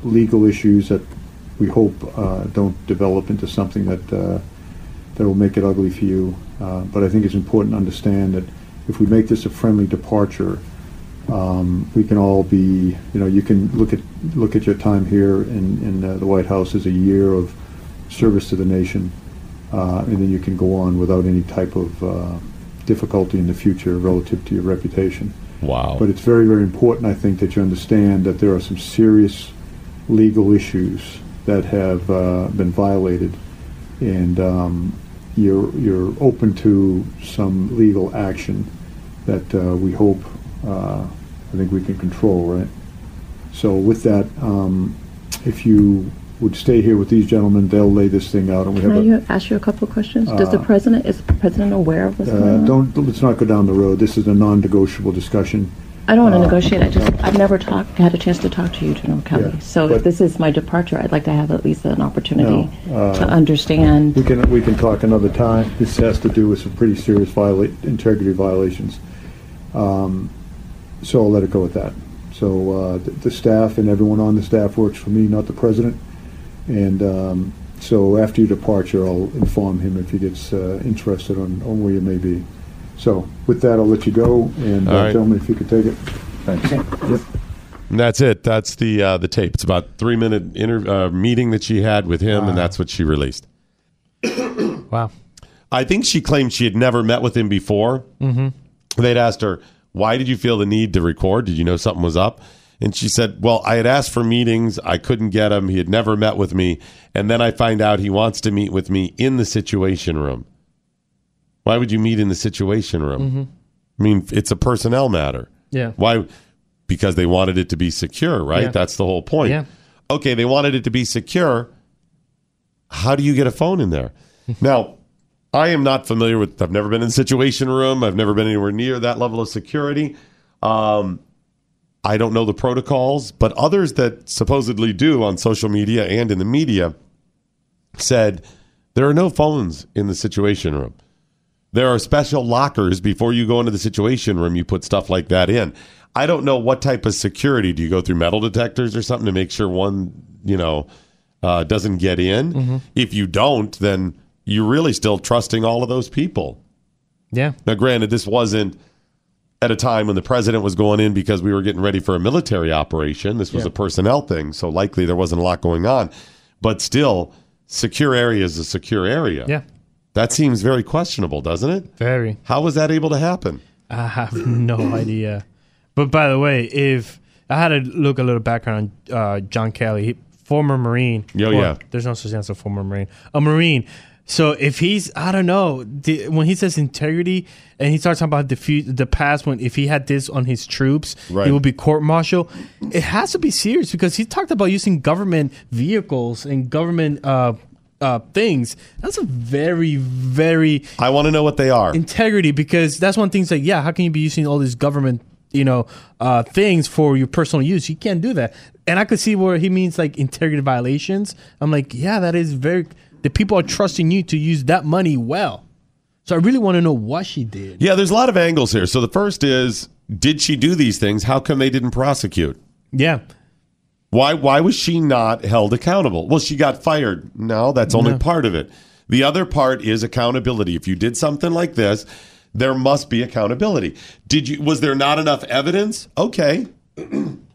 legal issues that we hope uh, don't develop into something that uh, that will make it ugly for you. Uh, but I think it's important to understand that if we make this a friendly departure, um, we can all be, you know, you can look at look at your time here in in uh, the White House as a year of service to the nation, uh, and then you can go on without any type of difficulty in the future relative to your reputation. Wow. But it's very, very important, I think, that you understand that there are some serious legal issues that have uh, been violated, and um, you're you're open to some legal action that uh, we hope uh, I think we can control, right? So with that, um, if you would stay here with these gentlemen, they'll lay this thing out, and we Can have a. you- ask you a couple of questions? Does the Uh, president, is the president aware of what's going Uh, on? don't, let's not go down the road. This is a non-negotiable discussion. I don't want to Uh, negotiate. I just, I've never talked, had a chance to talk to you, General Kelly. Yeah, So but- if this is my departure, I'd like to have at least an opportunity uh, to understand. We can, we can talk another time. This has to do with some pretty serious viola, integrity violations. Um, so I'll let it go at that. So, uh, the, the staff and everyone on the staff works for me, not the president. And, um, so after your departure, I'll inform him if he gets, uh, interested on, on where you may be. So with that, I'll let you go. And, All uh, right. gentlemen, if you could take it. Thanks. Yep. And that's it. That's the uh, the tape. It's about three minute inter- uh, meeting that she had with him, and that's what she released. wow. I think she claimed she had never met with him before. Mm-hmm. They'd asked her, "Why did you feel the need to record? Did you know something was up?" And she said, "Well, I had asked for meetings. I couldn't get him. He had never met with me, and then I find out he wants to meet with me in the Situation Room. Why would you meet in the Situation Room? Mhm. I mean, it's a personnel matter. Yeah. Why? Because they wanted it to be secure, right? Yeah. That's the whole point. Yeah. Okay, they wanted it to be secure. How do you get a phone in there? now, I am not familiar with. I've never been in the Situation Room. I've never been anywhere near that level of security. Um, I don't know the protocols, but others that supposedly do on social media and in the media said there are no phones in the Situation Room. There are special lockers before you go into the situation room. You put stuff like that in. I don't know what type of security. Do you go through metal detectors or something to make sure one, you know, uh, doesn't get in? Mhm. If you don't, then you're really still trusting all of those people. Yeah. Now, granted, this wasn't at a time when the president was going in because we were getting ready for a military operation. This was Yeah. a personnel thing, so likely there wasn't a lot going on. But still, secure area is a secure area. Yeah. That seems very questionable, doesn't it? Very. How was that able to happen? I have no idea. But by the way, if I had to look a little background on uh, John Kelly, he, former Marine. Oh, yeah. There's no such thing as a former Marine. A Marine So if he's, I don't know, the, when he says integrity and he starts talking about the the past, when if he had this on his troops, Right. he would be court martial. It has to be serious because he talked about using government vehicles and government uh, uh, things. That's a very, very I want to know what they are. integrity because that's one thing. It's like, yeah, how can you be using all these government, you know, uh, things for your personal use? You can't do that. And I could see where he means like integrity violations. I'm like, yeah, that is very. The people are trusting you to use that money well. So I really want to know what she did. Yeah, there's a lot of angles here. So the first is, did she do these things? How come they didn't prosecute? Yeah. Why why was she not held accountable? Well, she got fired. No, that's only No. part of it. The other part is accountability. If you did something like this, there must be accountability. Did you was there not enough evidence? Okay.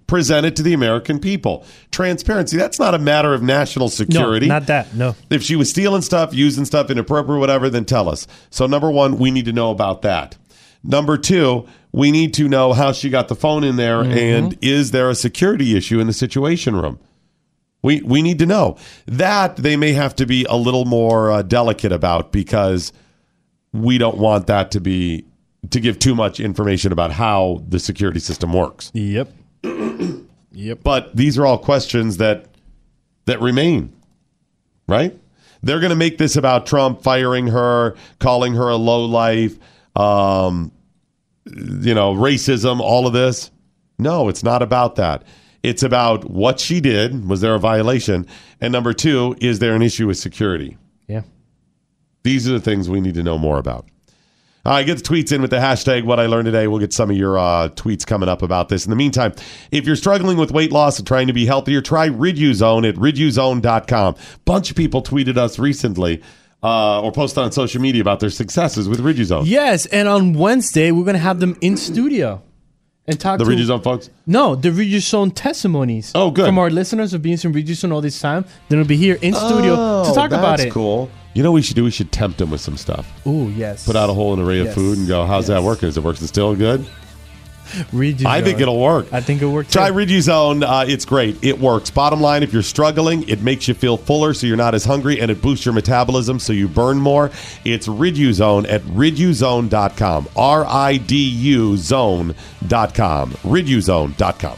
Present it to the American people. Transparency. That's not a matter of national security. No, not that. No. If she was stealing stuff, using stuff inappropriate, whatever, then tell us. So, number one, we need to know about that. Number two, we need to know how she got the phone in there and is there a security issue in the situation room? We, we need to know. That they may have to be a little more uh, delicate about because we don't want that to be to give too much information about how the security system works. Yep. Yep. But these are all questions that that remain. Right? They're going to make this about Trump firing her, calling her a low life, um, you know, racism, all of this. No, it's not about that. It's about what she did. Was there a violation? And number two, is there an issue with security? Yeah. These are the things we need to know more about. All right, get the tweets in with the hashtag what I learned today. We'll get some of your uh, tweets coming up about this. In the meantime, if you're struggling with weight loss and trying to be healthier, try Riduzone at riduzone.com. Bunch of people tweeted us recently uh, or posted on social media about their successes with Riduzone. Yes, and on Wednesday we're gonna have them in studio and talk The to the Riduzone folks? No, the Riduzone testimonies. Oh, good. From our listeners of being in Riduzone all this time. They're gonna be here in studio to talk about Oh, that's it. cool. You know what we should do? We should tempt them with some stuff. Ooh, yes. Put out a whole array of Yes. food and go, how's that working? Is it working still good? Riduzone. I think it'll work. I think it'll work. Try too. Riduzone. Uh, it's great. It works. Bottom line, if you're struggling, it makes you feel fuller so you're not as hungry and it boosts your metabolism so you burn more. It's Riduzone at riduzone.com. R I D U zone.com. Riduzone.com.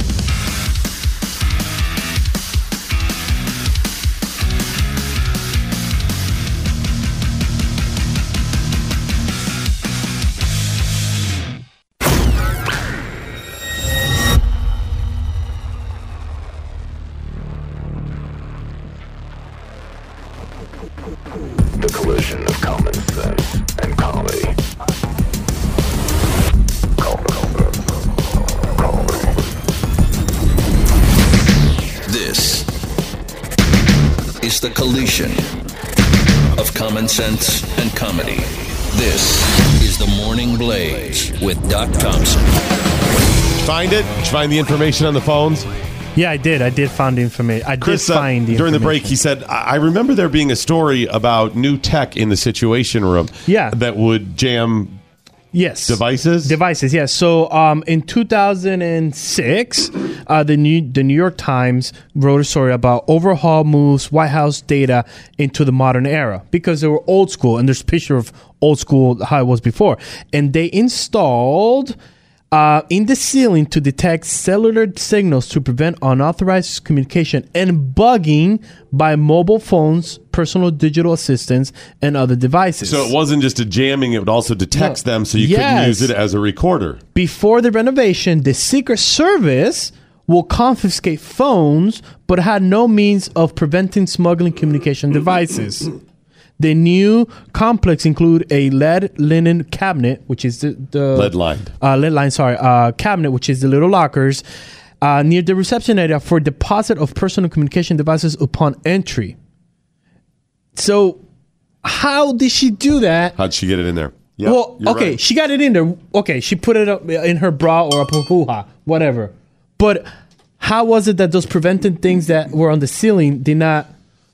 Thompson. Find it? Did you find the information on the phones? Yeah, I did. I did find the information. I Chris, did uh, find the during the break, he said, I I remember there being a story about new tech in the situation room Yeah. that would jam Yes. devices. Devices, yes. So um, in 2006, uh, the New the New York Times wrote a story about overhaul moves White House data into the modern era because they were old school, and there's a picture of old school how it was before, and they installed. Uh, in the ceiling to detect cellular signals to prevent unauthorized communication and bugging by mobile phones, personal digital assistants, and other devices. So it wasn't just a jamming; it would also detect No. them, so you Yes. couldn't use it as a recorder. before the renovation, the Secret Service will confiscate phones, but had no means of preventing smuggling communication devices. The new complex include a lead linen cabinet, which is the, the Lead lined. uh, lead line, sorry, uh, cabinet, which is the little lockers uh, near the reception area for deposit of personal communication devices upon entry. So, how did she do that? How'd she get it in there? Yep, well, okay, right. she got it in there. Okay, she put it up in her bra or a pupuha, whatever. But how was it that those preventing things that were on the ceiling did not,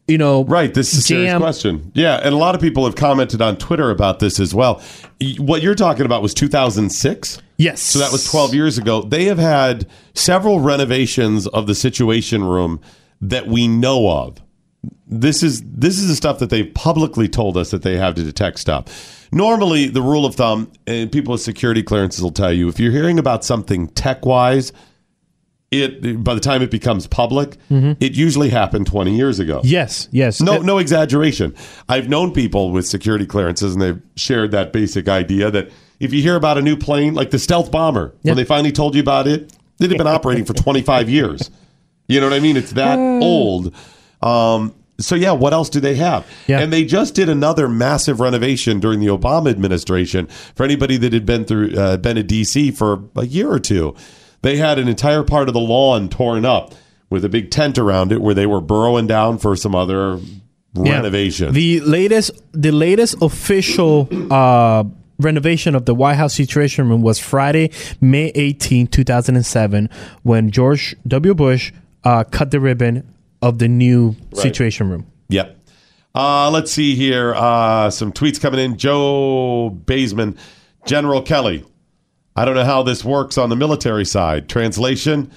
you know, Right, this is a serious question. Yeah, and a lot of people have commented on Twitter about this as well. What you're talking about was 2006. Yes. So that was 12 years ago. They have had several renovations of the Situation Room that we know of. This is this is the stuff that they've publicly told us that they have to detect stuff. Normally, the rule of thumb, and people with security clearances will tell you, if you're hearing about something tech wise, it by the time it becomes public, it usually happened 20 years ago. Yes, yes. No, no exaggeration. I've known people with security clearances, and they've shared that basic idea that if you hear about a new plane, like the stealth bomber, when they finally told you about it, it had been operating for 25 years. You know what I mean? It's that old. Um, so yeah, what else do they have? And they just did another massive renovation during the Obama administration. For anybody that had been through, uh, been to DC for a year or two, they had an entire part of the lawn torn up with a big tent around it, where they were burrowing down for some other Yeah. renovation. The latest, the latest official uh, renovation of the White House Situation Room was Friday, May 18, 2007, when George W. Bush uh, cut the ribbon of the new Situation Room. Yep. Uh, let's see here. Uh, some tweets coming in. Joe Baseman, General Kelly. I don't know how this works on the military side. Translation.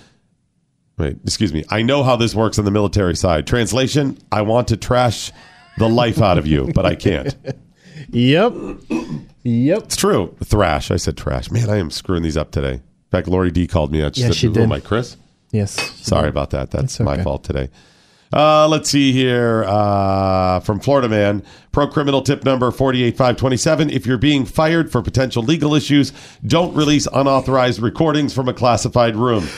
Wait, excuse me. I know how this works on the military side. Translation. I want to trash the life out of you, but I can't. Yep. Yep. It's true. Thrash. I said trash. Man, I am screwing these up today. In fact, Lori D called me out. Yeah, said, she did. am I, Chris? Yes. Sorry about that. That's It's my fault today. Uh, let's see here. Uh, from Florida Man, pro criminal tip number 48527. If you're being fired for potential legal issues, don't release unauthorized recordings from a classified room.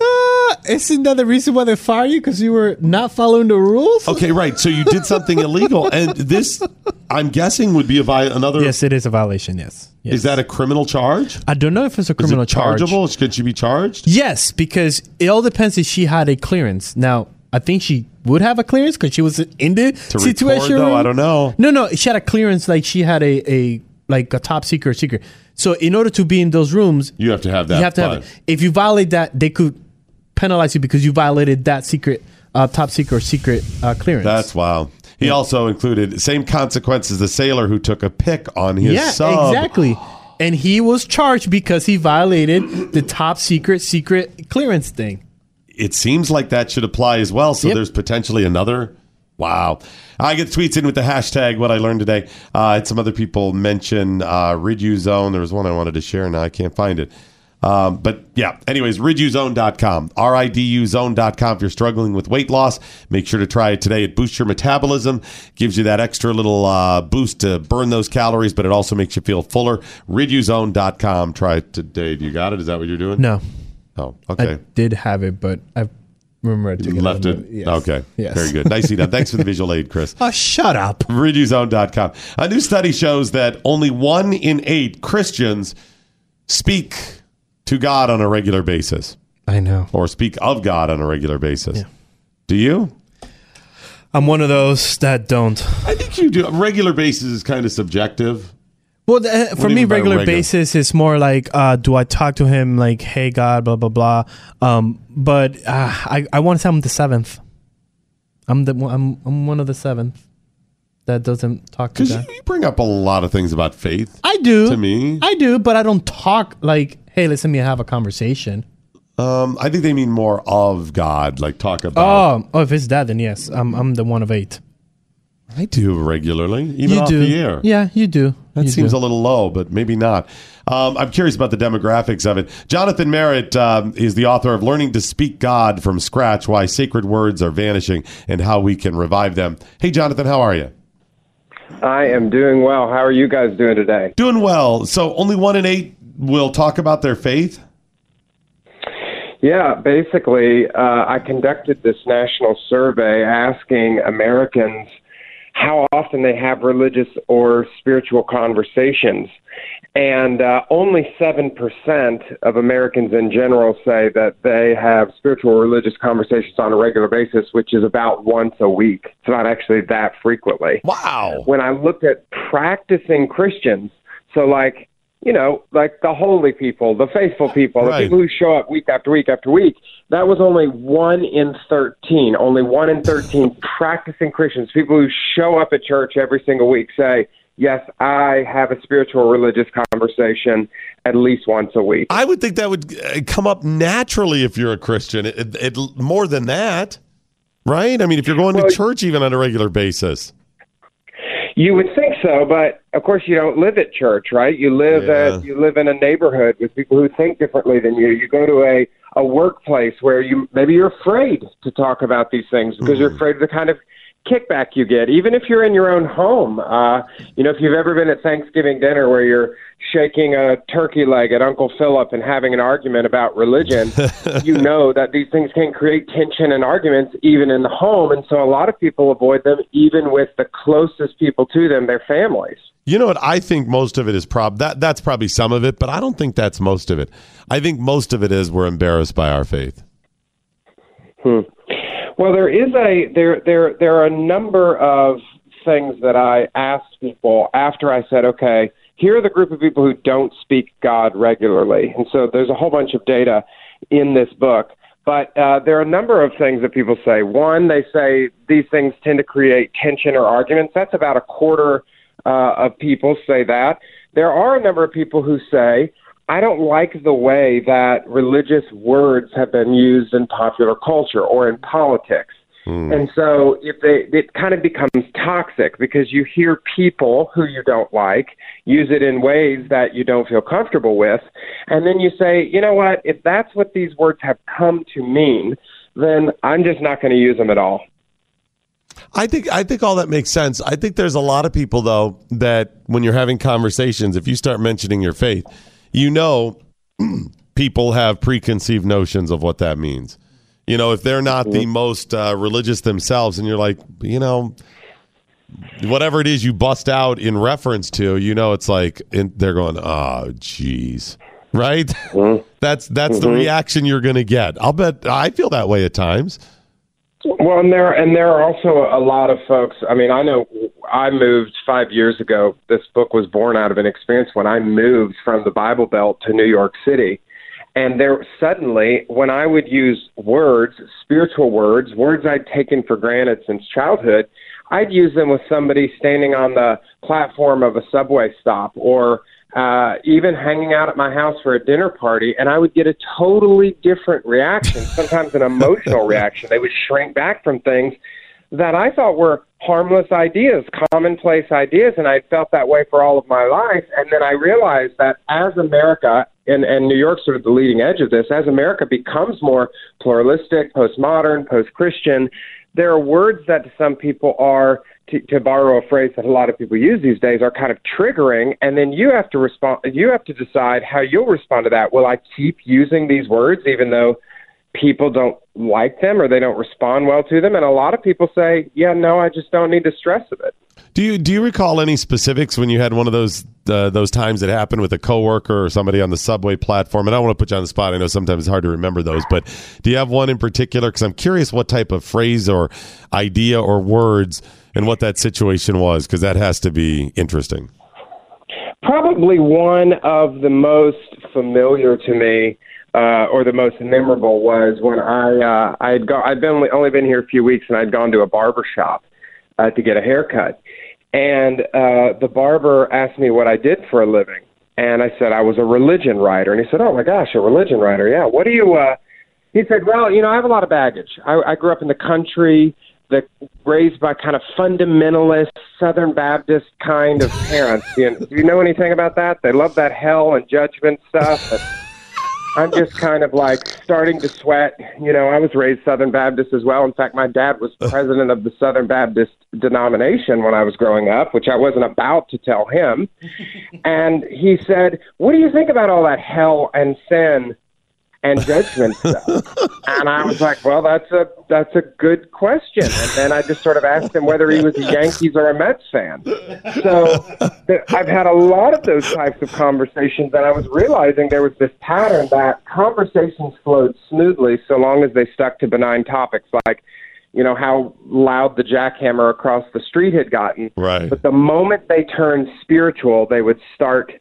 Uh, isn't that the reason why they fire you? Because you were not following the rules? Okay, right. So you did something illegal. And this, I'm guessing, would be a vi- another. Yes, it is a violation. Yes. Is that a criminal charge? I don't know if it's a Is criminal it charge. chargeable? Could she be charged? Yes, because it all depends if she had a clearance. Now, I think she would have a clearance because she was in the To situation. record, though. I don't know. No, no, she had a clearance like she had a, a like a top secret secret. So in order to be in those rooms, You have to have that. you have to have it. If you violate that, they could penalize you because you violated that secret, uh, top secret or secret uh, clearance. That's wow. He also included same consequence as the sailor who took a pick on his yeah, sub. exactly. And he was charged because he violated the top secret secret clearance thing. It seems like that should apply as well. So Yep. there's potentially another. Wow. I get tweets in with the hashtag what I learned today. Uh, I had some other people mention uh, Ridu Zone. There was one I wanted to share. Now I can't find it. Um, but yeah, anyways, riduzone.com, R-I-D-U zone.com. If you're struggling with weight loss, make sure to try it today. It boosts your metabolism, gives you that extra little uh, boost to burn those calories, but it also makes you feel fuller. Riduzone.com. Try it today. Do you got it? Is that what you're doing? No. Oh, okay. I did have it, but I remember to You left it. Yes. Okay. Yes. Very good. Nicely done. Thanks for the visual aid, Chris. Oh, shut up. RidUZone.com. A new study shows that only one in eight Christians speak to God on a regular basis. I know. Or speak of God on a regular basis. Do you? I'm one of those that don't. I think you do. Regular basis is kind of subjective. Well, the, What for me, regular, regular? basis is more like, uh, do I talk to him like, "Hey God," blah blah blah. Um, but uh, I I want to tell I'm the seventh. I'm the I'm I'm one of the seventh that doesn't talk to Because God. you bring up a lot of things about faith. I do To me. I do, but I don't talk like, "Hey, listen, me have a conversation." Um, I think they mean more of God, like talk about. Oh, oh, if it's that, then yes, I'm I'm the one of eight. I do regularly, even you off do, the air. yeah, you do. That You seems do. a little low, but maybe not. Um, I'm curious about the demographics of it. Jonathan Merritt um, is the author of Learning to Speak God from Scratch Why Sacred Words Are Vanishing and How We Can Revive Them. Hey, Jonathan, how are you? I am doing well. How are you guys doing today? Doing well. So, only one in eight will talk about their faith? Yeah, basically, uh, I conducted this national survey asking Americans how often they have religious or spiritual conversations. And uh, only 7% of Americans in general say that they have spiritual or religious conversations on a regular basis, which is about once a week. It's not actually that frequently. Wow. When I looked at practicing Christians, so like, you know, like the holy people, the faithful people, Right. the people who show up week after week after week, that was only one in 13. Only one in 13 practicing Christians, people who show up at church every single week, say, Yes, I have a spiritual religious conversation at least once a week. I would think that would uh, come up naturally if you're a Christian. It, it, more than that, right? I mean, if you're going Well, to church even on a regular basis. You would think so, but of course you don't live at church, right? You live Yeah. at you live in a neighborhood with people who think differently than you. You go to a a workplace where you maybe you're afraid to talk about these things because you're afraid of the kind of kickback you get. Even if you're in your own home, uh, you know, if you've ever been at Thanksgiving dinner where you're shaking a turkey leg at Uncle Philip and having an argument about religion, you know that these things can create tension and arguments even in the home, and so a lot of people avoid them even with the closest people to them, their families. You know what? I think most of it is prob that that's probably some of it, but I don't think that's most of it. I think most of it is we're embarrassed by our faith. Hmm. Well, there is a there there there are a number of things that I asked people after I said, okay, here are the group of people who don't speak God regularly, and so there's a whole bunch of data in this book. But uh, there are a number of things that people say. One, they say these things tend to create tension or arguments. That's about a quarter uh, of people say that. There are a number of people who say, I don't like the way that religious words have been used in popular culture or in politics. Hmm. And so if they, it kind of becomes toxic because you hear people who you don't like use it in ways that you don't feel comfortable with. And then you say, you know what, if that's what these words have come to mean, then I'm just not going to use them at all. I think I think all that makes sense. I think there's a lot of people though that when you're having conversations, if you start mentioning your faith, you know people have preconceived notions of what that means. You know, if they're not the most uh, religious themselves, and you're like, you know, whatever it is you bust out in reference to, you know, it's like in, they're going, oh, jeez, right? That's that's the Mhm. reaction you're going to get. I'll bet I feel that way at times. Well, and there and there are also a lot of folks. I mean, I know I moved five years ago. This book was born out of an experience when I moved from the Bible Belt to New York City, and there suddenly, when I would use words, spiritual words, words I'd taken for granted since childhood, I'd use them with somebody standing on the platform of a subway stop or uh, even hanging out at my house for a dinner party, and I would get a totally different reaction, sometimes an emotional reaction. They would shrink back from things that I thought were harmless ideas, commonplace ideas, and I felt that way for all of my life. And then I realized that as America, and, and New York's sort of the leading edge of this, as America becomes more pluralistic, postmodern, post Christian, there are words that to some people are, to, to borrow a phrase that a lot of people use these days, are kind of triggering, and then you have to respond. You have to decide how you'll respond to that. Will I keep using these words even though people don't like them or they don't respond well to them? And a lot of people say, "Yeah, no, I just don't need the stress of it." Do you do you recall any specifics when you had one of those uh, those times that happened with a coworker or somebody on the subway platform? And I don't want to put you on the spot. I know sometimes it's hard to remember those, but do you have one in particular? Because I'm curious what type of phrase or idea or words and what that situation was, because that has to be interesting. Probably one of the most familiar to me, uh, or the most memorable, was when I uh, I had go- I'd been only been here a few weeks, and I'd gone to a barber shop uh, to get a haircut, and uh, the barber asked me what I did for a living, and I said I was a religion writer, and he said, "Oh my gosh, a religion writer? Yeah. What do you?" Uh, he said, "Well, you know, I have a lot of baggage. I, I grew up in the country." that raised by kind of fundamentalist Southern Baptist kind of parents. You do you know anything about that? They love that hell and judgment stuff. I'm just kind of like starting to sweat. You know, I was raised Southern Baptist as well. In fact, my dad was president of the Southern Baptist denomination when I was growing up, which I wasn't about to tell him. And he said, "What do you think about all that hell and sin?" And judgment stuff. And I was like, well, that's a that's a good question. And then I just sort of asked him whether he was a Yankees or a Mets fan. So th- I've had a lot of those types of conversations, and I was realizing there was this pattern that conversations flowed smoothly so long as they stuck to benign topics like. You know how loud the jackhammer across the street had gotten, right? But the moment they turned spiritual, they would start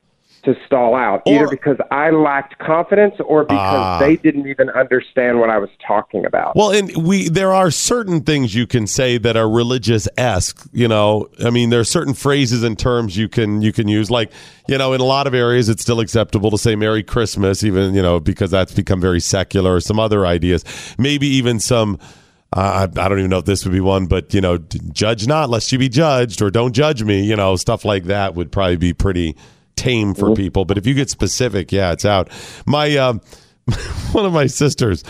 to stall out, either because I lacked confidence or because Ah. they didn't even understand what I was talking about. Well, and we there are certain things you can say that are religious esque. You know, I mean, there are certain phrases and terms you can you can use. Like, you know, in a lot of areas, it's still acceptable to say "Merry Christmas," even you know because that's become very secular. Or some other ideas, maybe even some. Uh, I I don't even know if this would be one, but you know, judge not lest you be judged, or don't judge me. You know, stuff like that would probably be pretty tame for people. But if you get specific, yeah, it's out. My um, one of my sisters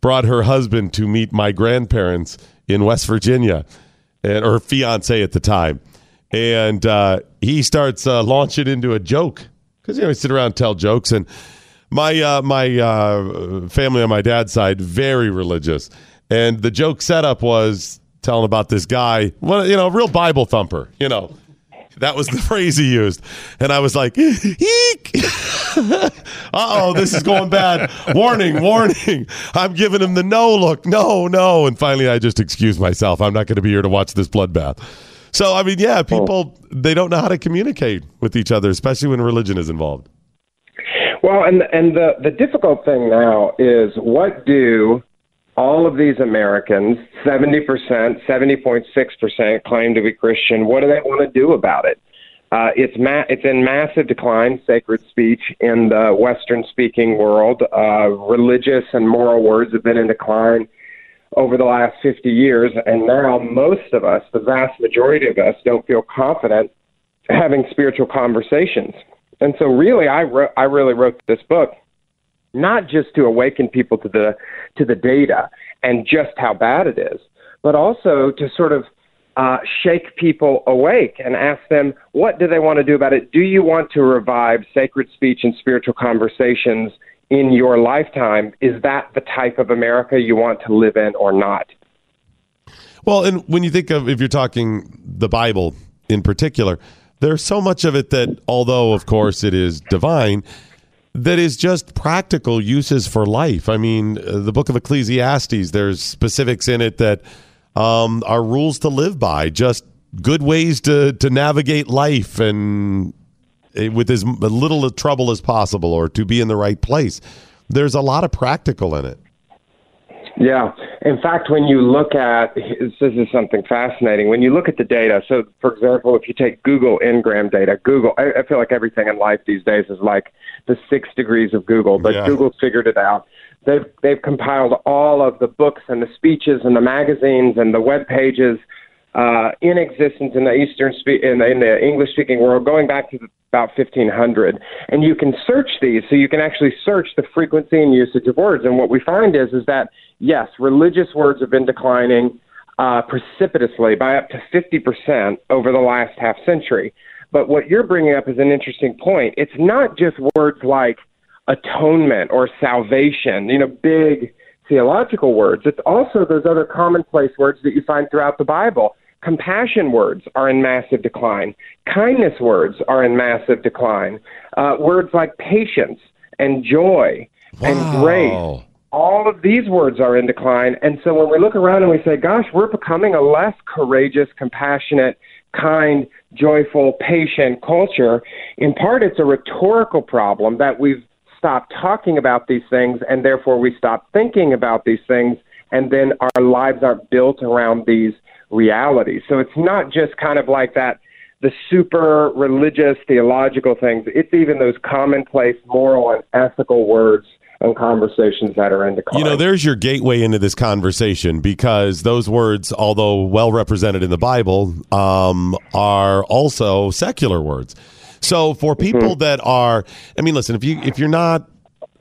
brought her husband to meet my grandparents in West Virginia, and or fiance at the time, and uh, he starts uh, launching into a joke because you know we sit around and tell jokes and. My uh, my uh, family on my dad's side very religious, and the joke setup was telling about this guy, well, you know, real Bible thumper, you know. That was the phrase he used, and I was like, "Eek!" uh oh, this is going bad. Warning, warning! I'm giving him the no look, no, no, and finally, I just excused myself. I'm not going to be here to watch this bloodbath. So, I mean, yeah, people they don't know how to communicate with each other, especially when religion is involved. Well, and and the the difficult thing now is what do all of these Americans, seventy percent, seventy point six percent, claim to be Christian? What do they want to do about it? Uh, it's ma- it's in massive decline. Sacred speech in the Western-speaking world, uh, religious and moral words have been in decline over the last 50 years, and now most of us, the vast majority of us, don't feel confident having spiritual conversations. And so, really, I wrote, I really wrote this book not just to awaken people to the to the data and just how bad it is, but also to sort of uh, shake people awake and ask them what do they want to do about it. Do you want to revive sacred speech and spiritual conversations in your lifetime? Is that the type of America you want to live in or not? Well, and when you think of if you're talking the Bible in particular, there's so much of it that, although of course it is divine, that is just practical uses for life. I mean, uh, the book of Ecclesiastes, there's specifics in it that um, are rules to live by, just good ways to to navigate life and eh, with as little trouble as possible, or to be in the right place. There's a lot of practical in it. Yeah. In fact, when you look at this is something fascinating. When you look at the data, so for example, if you take Google Ngram data, Google, I, I feel like everything in life these days is like the six degrees of Google, but Yeah. Google figured it out. They've they've compiled all of the books and the speeches and the magazines and the web pages uh, in existence in the Eastern spe- in in the English speaking world, going back to about 1500. And you can search these, so you can actually search the frequency and usage of words. And what we find is is that yes, religious words have been declining uh, precipitously by up to 50% over the last half century. But what you're bringing up is an interesting point. It's not just words like atonement or salvation, you know, big theological words. It's also those other commonplace words that you find throughout the Bible. Compassion words are in massive decline. Kindness words are in massive decline. Uh, words like patience and joy and grace all of these words are in decline. And so when we look around and we say, gosh, we're becoming a less courageous, compassionate, kind, joyful, patient culture, in part it's a rhetorical problem that we've stopped talking about these things and therefore we stop thinking about these things and then our lives aren't built around these realities. So it's not just kind of like that the super religious theological things. It's even those commonplace moral and ethical words and conversations that are in decline. You know, there's your gateway into this conversation because those words, although well represented in the Bible, um, are also secular words. So for people that are, I mean, listen, if you if you're not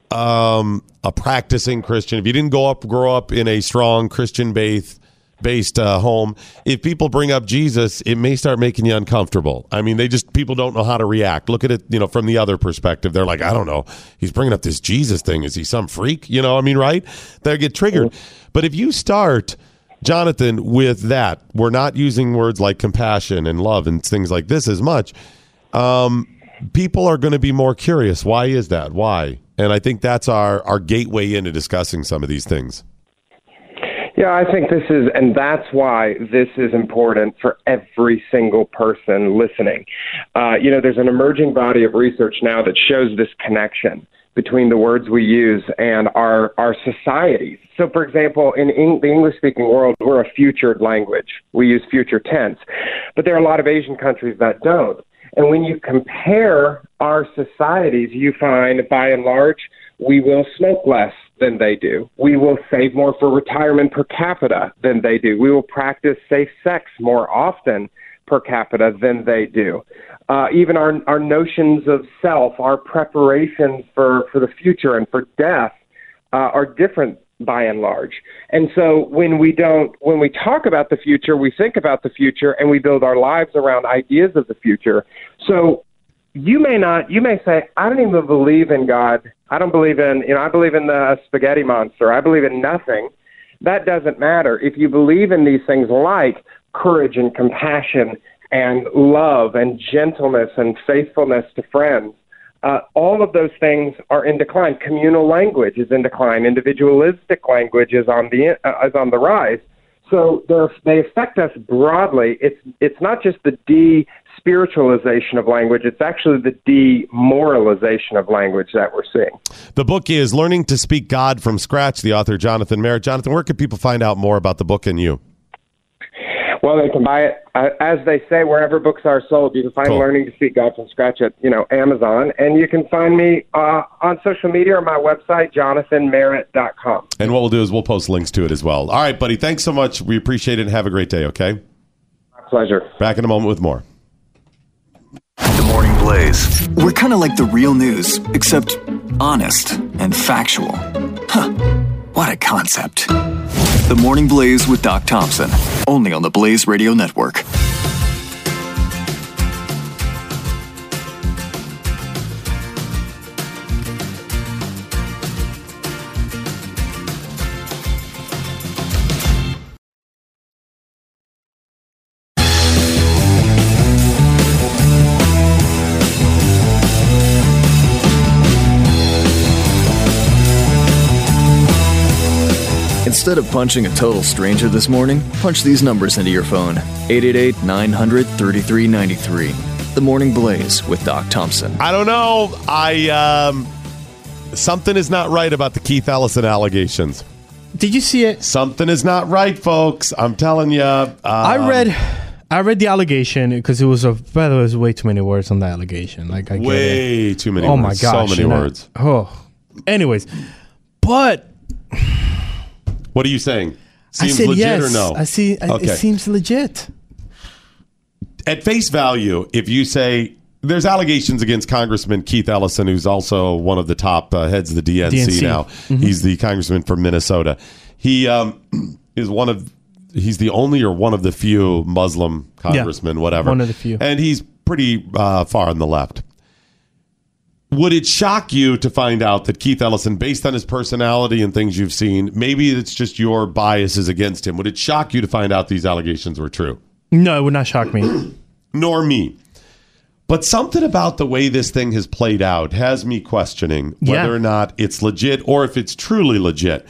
um, a practicing Christian, if you didn't go up, grow up in a strong Christian based based uh, home, if people bring up Jesus, it may start making you uncomfortable. I mean, they just people don't know how to react. Look at it, you know, from the other perspective. They're like, I don't know, he's bringing up this Jesus thing. Is he some freak? You know, I mean, right? They get triggered. But if you start. Jonathan, with that, we're not using words like compassion and love and things like this as much. Um, people are going to be more curious. Why is that? Why? And I think that's our, our gateway into discussing some of these things. Yeah, I think this is, and that's why this is important for every single person listening. Uh, you know, there's an emerging body of research now that shows this connection between the words we use and our, our societies. So, for example, in Eng- the English speaking world, we're a futured language. We use future tense. But there are a lot of Asian countries that don't. And when you compare our societies, you find by and large, we will smoke less than they do. We will save more for retirement per capita than they do. We will practice safe sex more often per capita than they do. Uh, even our, our notions of self, our preparations for, for the future and for death uh, are different by and large. And so when we don't, when we talk about the future, we think about the future and we build our lives around ideas of the future. So you may not, you may say, I don't even believe in God. I don't believe in, you know, I believe in the spaghetti monster. I believe in nothing. That doesn't matter. If you believe in these things like courage and compassion and love and gentleness and faithfulness to friends, uh, all of those things are in decline. Communal language is in decline. Individualistic language is on the uh, is on the rise. So they affect us broadly. It's it's not just the de spiritualization of language; it's actually the demoralization of language that we're seeing. The book is Learning to Speak God from Scratch. The author Jonathan Merritt. Jonathan, where can people find out more about the book and you? Well, they can buy it, uh, as they say, wherever books are sold. You can find Cool. Learning to Speak God from Scratch at you know Amazon, and you can find me uh, on social media or my website, jonathanmerritt.com. And what we'll do is we'll post links to it as well. All right, buddy. Thanks so much. We appreciate it and have a great day, okay? My pleasure. Back in a moment with more. The Morning Blaze. We're kind of like the real news, except honest and factual. Huh. What a concept. The Morning Blaze with Doc Thompson, only on the Blaze Radio Network. Instead of punching a total stranger this morning, punch these numbers into your phone 888 900 3393. The Morning Blaze with Doc Thompson. I don't know. I um, something is not right about the Keith Ellison allegations. Did you see it? Something is not right, folks. I'm telling you. Um, I read, I read the allegation because it was a. By the way, there's way too many words on the allegation. Like I get way it. too many. Oh words. my so many you know? words. Oh, anyways, but What are you saying? Seems I said legit yes. or no? I see. I- Okay. It seems legit. At face value, if you say there's allegations against Congressman Keith Ellison, who's also one of the top uh, heads of the DNC, DNC. now. Mhm. He's the congressman from Minnesota. He um, is one of he's the only or one of the few Muslim congressmen, whatever. one of the few. and he's pretty uh, far on the left. Would it shock you to find out that Keith Ellison, based on his personality and things you've seen, maybe it's just your biases against him? Would it shock you to find out these allegations were true? No, it would not shock me. Nor me. But something about the way this thing has played out has me questioning whether Yeah. or not it's legit or if it's truly legit.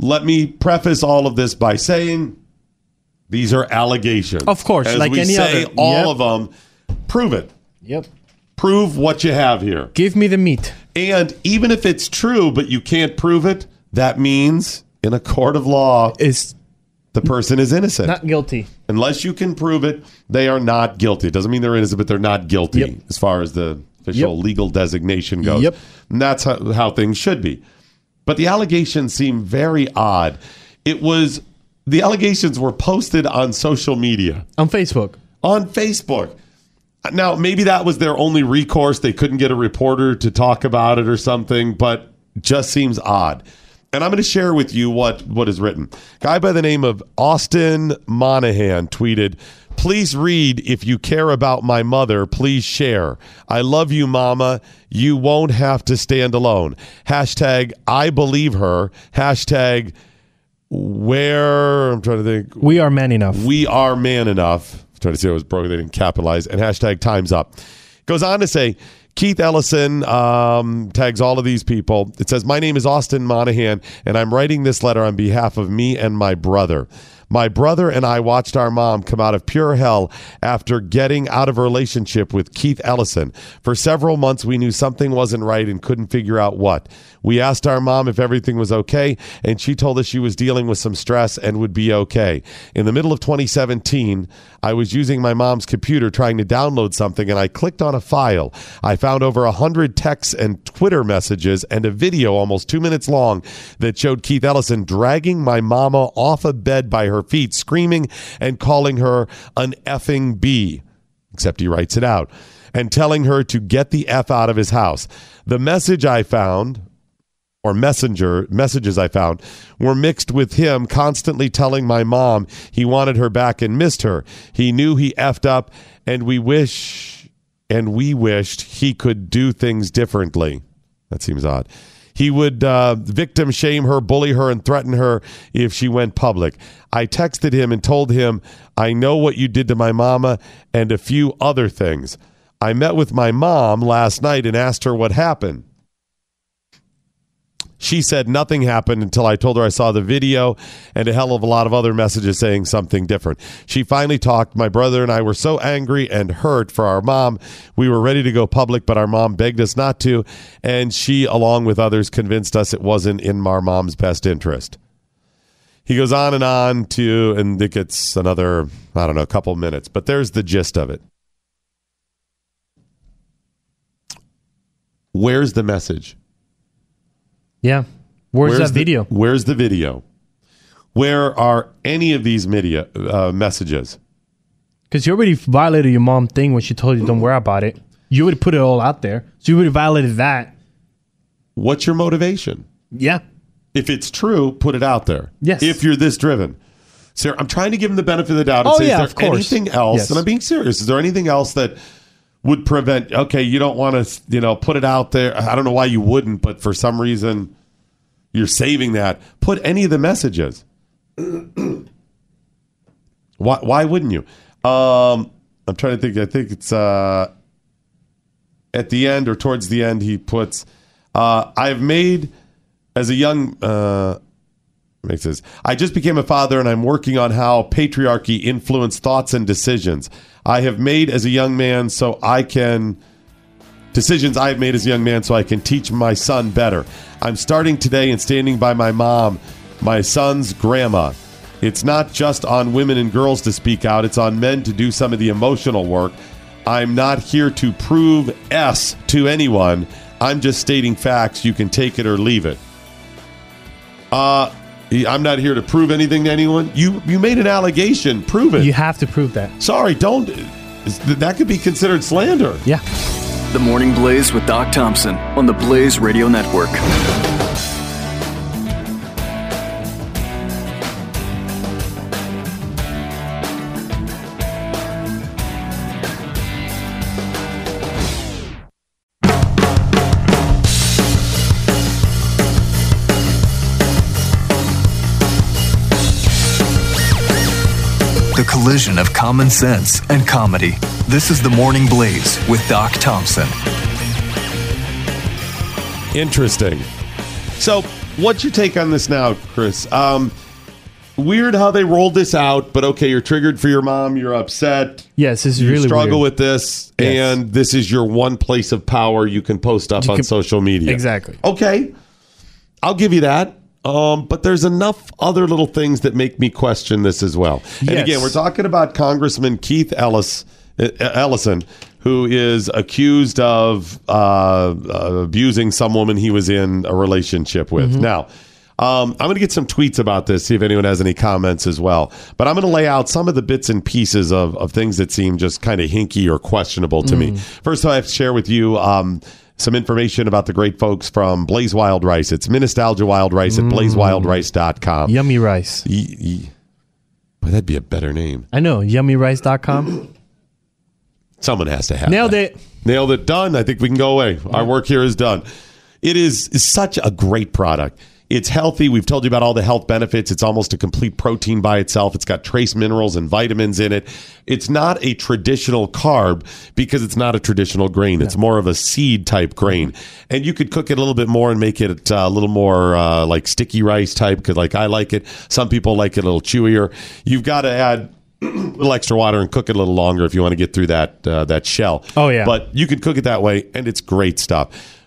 Let me preface all of this by saying these are allegations. Of course, As like we any say, other. all Yep. of them. Prove it. Yep. Prove what you have here. Give me the meat. And even if it's true, but you can't prove it, that means in a court of law, is the person is innocent. Not guilty. Unless you can prove it, they are not guilty. It doesn't mean they're innocent, but they're not guilty Yep. as far as the official Yep. legal designation goes. Yep. And that's how, how things should be. But the allegations seem very odd. It was the allegations were posted on social media. On Facebook. On Facebook. Now, maybe that was their only recourse. They couldn't get a reporter to talk about it or something, but just seems odd. And I'm going to share with you what, what is written. Guy by the name of Austin Monahan tweeted, Please read if you care about my mother. Please share. I love you, mama. You won't have to stand alone. Hashtag I believe her. Hashtag where I'm trying to think. We are man enough. We are man enough. Trying to if it was broken. They didn't capitalize. And hashtag time's up. Goes on to say, Keith Ellison um, tags all of these people. It says, My name is Austin Monahan, and I'm writing this letter on behalf of me and my brother. My brother and I watched our mom come out of pure hell after getting out of a relationship with Keith Ellison. For several months, we knew something wasn't right and couldn't figure out what. We asked our mom if everything was okay, and she told us she was dealing with some stress and would be okay. In the middle of 2017, I was using my mom's computer trying to download something, and I clicked on a file. I found over 100 texts and Twitter messages and a video almost two minutes long that showed Keith Ellison dragging my mama off a bed by her feet, screaming and calling her an effing bee. Except he writes it out. And telling her to get the F out of his house. The message I found, or messenger messages I found were mixed with him constantly telling my mom he wanted her back and missed her. He knew he effed up and we wish and we wished he could do things differently. That seems odd. He would uh, victim shame her, bully her, and threaten her if she went public. I texted him and told him, I know what you did to my mama and a few other things. I met with my mom last night and asked her what happened. She said nothing happened until I told her I saw the video and a hell of a lot of other messages saying something different. She finally talked. My brother and I were so angry and hurt for our mom. We were ready to go public, but our mom begged us not to. And she, along with others, convinced us it wasn't in our mom's best interest. He goes on and on to, and it gets another, I don't know, a couple minutes, but there's the gist of it. Where's the message? Yeah. Where's, that the- video? where's the video? Where are any of these media uh, messages? Because you already violated your mom thing when she told you don't worry about it. You already put it all out there. So you already violated that. What's your motivation? Yeah. If it's true, put it out there. Yes. If you're this driven. Sarah, I'm trying to give him the benefit of the doubt and Oh, say, yeah, is of there course. anything else? Yes. And I'm being serious. Is there anything else that would prevent, okay, you don't want to, you know, put it out there. I don't know why you wouldn't, but for some reason you're saving that. Put any of the messages. why, why wouldn't you? Um, I'm trying to think. I think it's uh, at the end or towards the end, he puts, uh, I've made as a young, uh, makes this, I just became a father and I'm working on how patriarchy influenced thoughts and decisions I have made as a young man so I can, decisions I have made as a young man so I can teach my son better. I'm starting today and standing by my mom, my son's grandma. It's not just on women and girls to speak out, it's on men to do some of the emotional work. I'm not here to prove S to anyone. I'm just stating facts. You can take it or leave it. Uh, I'm not here to prove anything to anyone. You you made an allegation. Prove it. You have to prove that. Sorry, don't. That could be considered slander. Yeah. The Morning Blaze with Doc Thompson on the Blaze Radio Network. Collision of common sense and comedy. This is the Morning Blaze with Doc Thompson. Interesting. So, what's your take on this now, Chris? Um, weird how they rolled this out, but okay, you're triggered for your mom. You're upset. Yes, this is you really struggle weird. with this, Yes. and this is your one place of power you can post up You on can- social media. Exactly. Okay, I'll give you that. Um, but there's enough other little things that make me question this as well. And Yes. again, we're talking about Congressman Keith Ellis, uh, Ellison, who is accused of uh, uh, abusing some woman he was in a relationship with. Mm-hmm. Now, um, I'm going to get some tweets about this, see if anyone has any comments as well. But I'm going to lay out some of the bits and pieces of, of things that seem just kind of hinky or questionable to me. Mm. First, I have to share with you um, some information about the great folks from Blaze Wild Rice. It's Nostalgia Wild Rice at Mm. blazewildrice.com. Yummy rice. Ye- ye- Boy, that'd be a better name. I know. Yummyrice.com. Someone has to have Nailed that. it. Nailed it. Done. I think we can go away. Our work here is done. It is such a great product. It's healthy. We've told you about all the health benefits. It's almost a complete protein by itself. It's got trace minerals and vitamins in it. It's not a traditional carb because it's not a traditional grain. It's more of a seed type grain. And you could cook it a little bit more and make it uh, a little more uh, like sticky rice type because, like, I like it. Some people like it a little chewier. You've got to add a little extra water and cook it a little longer if you want to get through that uh, that shell. Oh, yeah. But you could cook it that way, and it's great stuff.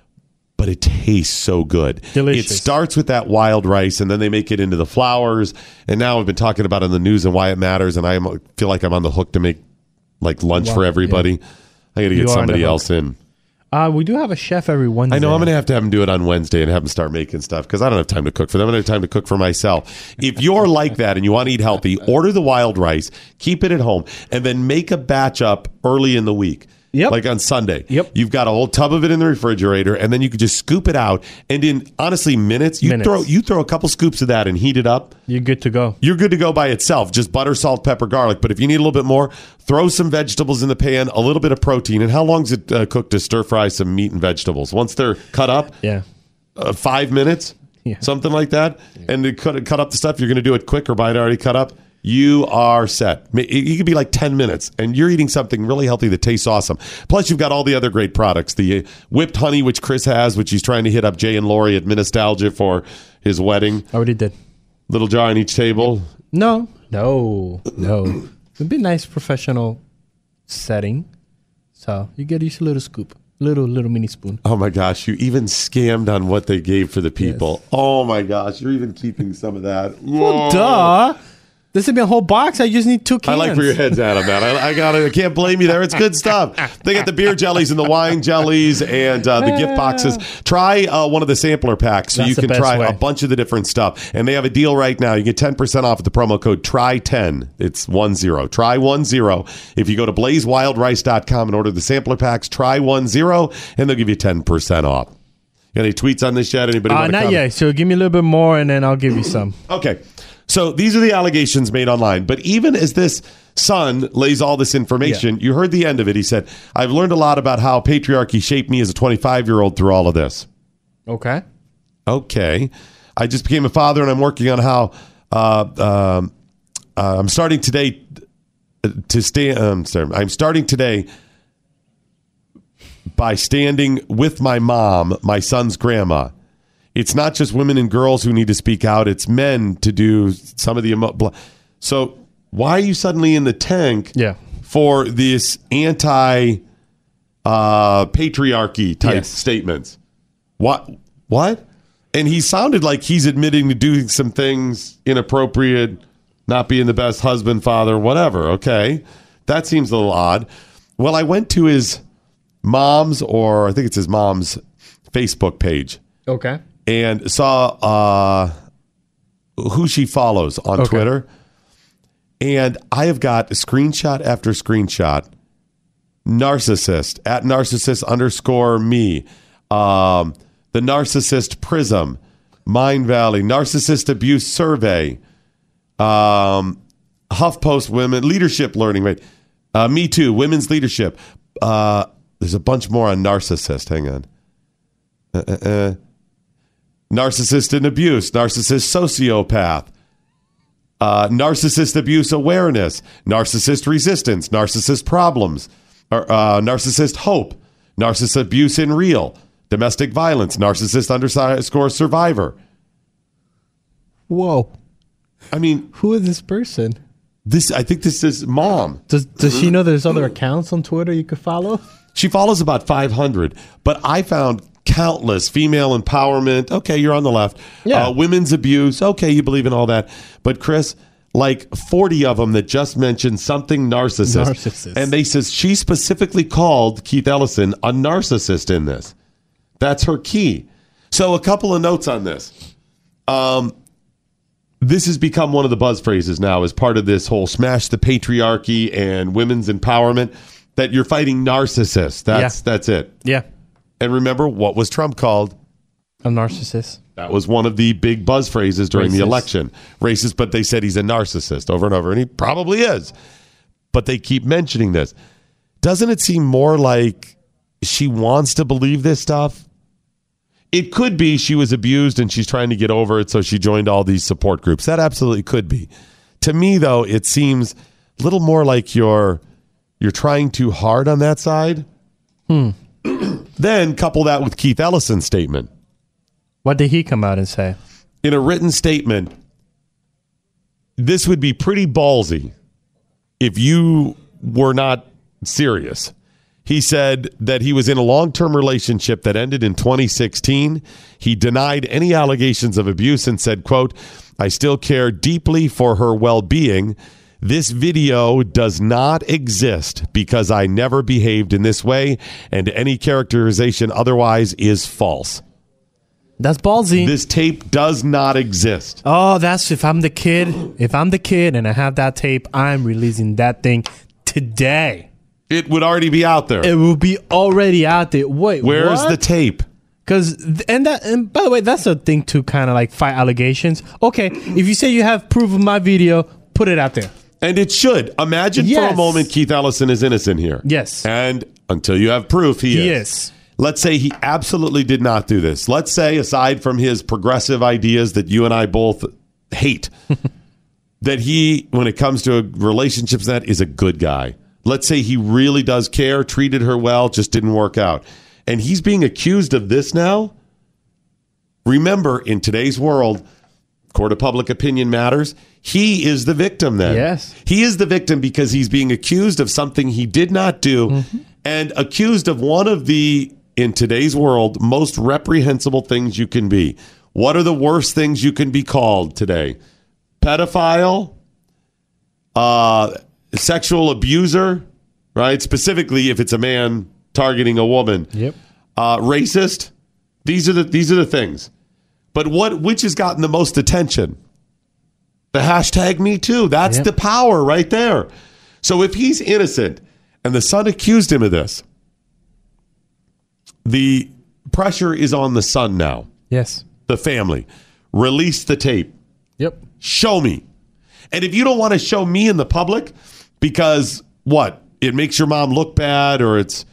But it tastes so good. Delicious. It starts with that wild rice, and then they make it into the flours. And now I've been talking about it in the news and why it matters. And I feel like I'm on the hook to make like lunch Wow, for everybody. I got to get somebody else in. Uh, we do have a chef every Wednesday. I know I'm going to have to have him do it on Wednesday and have him start making stuff because I don't have time to cook for them. I don't have time to cook for myself. If you're like that and you want to eat healthy, order the wild rice, keep it at home, and then make a batch up early in the week. Yep. Like on Sunday. Yep. You've got a whole tub of it in the refrigerator, and then you can just scoop it out. And in honestly minutes, you Minutes. throw you throw a couple scoops of that and heat it up. You're good to go. You're good to go by itself. Just butter, salt, pepper, garlic. But if you need a little bit more, throw some vegetables in the pan, a little bit of protein. And how long does it uh, cook to stir fry some meat and vegetables? Once they're cut up, yeah, uh, five minutes, something like that. And to cut cut up the stuff, you're going to do it quicker by it already cut up. You are set. It it could be like 10 minutes, and you're eating something really healthy that tastes awesome. Plus, you've got all the other great products. The whipped honey, which Chris has, which he's trying to hit up Jay and Lori at Nostalgia for his wedding. Oh, I already did. Little jar on each table. No, no, no. It'd be a nice professional setting. So you get each little scoop, little little mini spoon. Oh my gosh, you even scammed on what they gave for the people. Oh my gosh, you're even keeping some of that. Well, duh. This would be a whole box. I just need two I like where your head's at on that. I, I got it. I can't blame you there. It's good stuff. They got the beer jellies and the wine jellies and uh, the gift boxes. Try uh, one of the sampler packs so That's you can try way. a bunch of the different stuff. And they have a deal right now. You get 10% off with the promo code TRY10. It's 1 0. Try 1 0. If you go to blazewildrice.com and order the sampler packs, try 1 0, and they'll give you 10% off. Got any tweets on this yet? Anybody Uh, not comment? yet. So give me a little bit more, and then I'll give you some. Okay. So these are the allegations made online. But even as this son lays all this information, you heard the end of it. He said, I've learned a lot about how patriarchy shaped me as a 25 year old through all of this. Okay. Okay. I just became a father and I'm working on how uh, um, uh, I'm starting today to stay. Um, sorry, I'm starting today by standing with my mom, my son's grandma. It's not just women and girls who need to speak out, it's men to do some of the emo- blah. So, why are you suddenly in the tank Yeah. for this anti uh, patriarchy type Yes. statements? What? What? And he sounded like he's admitting to doing some things inappropriate, not being the best husband, father, whatever. Okay. That seems a little odd. Well, I went to his mom's, or I think it's his mom's Facebook page Okay. And saw uh, who she follows on Okay. Twitter. And I have got screenshot after screenshot. Narcissist at narcissist underscore me. Um, the narcissist prism. Mind Valley. Narcissist abuse survey. Um, HuffPost women leadership learning. rate, Uh, me too. Women's leadership. Uh, there's a bunch more on narcissist. Hang on. Uh, uh, uh narcissist and abuse, narcissist sociopath, uh, narcissist abuse awareness, narcissist resistance, narcissist problems, or, uh, narcissist hope, narcissist abuse in real, domestic violence, narcissist underscore survivor. Whoa. I mean, who is this person? This I think this is mom. Does Does she know there's other accounts on Twitter you could follow? She follows about 500, but I found countless female empowerment. Okay, you're on the left. Yeah. Uh, women's abuse. Okay, you believe in all that. But Chris, like 40 of them that just mentioned something narcissist. Narcissist. And they says she specifically called Keith Ellison a narcissist in this. That's her key. So a couple of notes on this. Um, this has become one of the buzz phrases now as part of this whole smash the patriarchy and women's empowerment that you're fighting narcissists. That's Yeah. that's it. Yeah. And remember what was Trump called? A narcissist. That was one of the big buzz phrases during the election. Racist, but they said he's a narcissist over and over, and he probably is. But they keep mentioning this. Doesn't it seem more like she wants to believe this stuff? It could be she was abused and she's trying to get over it, so she joined all these support groups. That absolutely could be. To me, though, it seems a little more like you're you're trying too hard on that side. Hmm. Then couple that with Keith Ellison's statement. What did he come out and say? In a written statement, this would be pretty ballsy if you were not serious. He said that he was in a long term relationship that ended in 2016. He denied any allegations of abuse and said, quote, I still care deeply for her well being. This video does not exist because I never behaved in this way, and any characterization otherwise is false. That's ballsy. This tape does not exist. Oh, that's if I'm the kid. If I'm the kid and I have that tape, I'm releasing that thing today. It would already be out there. It will be already out there. Wait, Where's what? the tape? Because and that and by the way, that's a thing to kind of like fight allegations. Okay, if you say you have proof of my video, put it out there. And it should. Imagine for a moment Keith Ellison is innocent here. Yes. And until you have proof, he, He is. is. Let's say he absolutely did not do this. Let's say, aside from his progressive ideas that you and I both hate, that he, when it comes to relationships, that is a good guy. Let's say he really does care, treated her well, just didn't work out. And he's being accused of this now. Remember, in today's world, court of public opinion matters. He is the victim then. Yes. He is the victim because he's being accused of something he did not do Mm-hmm. and accused of one of the, in today's world, most reprehensible things you can be. What are the worst things you can be called today? Pedophile, uh, sexual abuser, right? Specifically, if it's a man targeting a woman. Yep. Uh, racist. These are the these are the things. But what which has gotten the most attention? The hashtag Me Too. That's Yep. the power right there. So if he's innocent and the son accused him of this, the pressure is on the son now. Yes. The family. Release the tape. Yep. Show me. And if you don't want to show me in the public because what? It makes your mom look bad or it's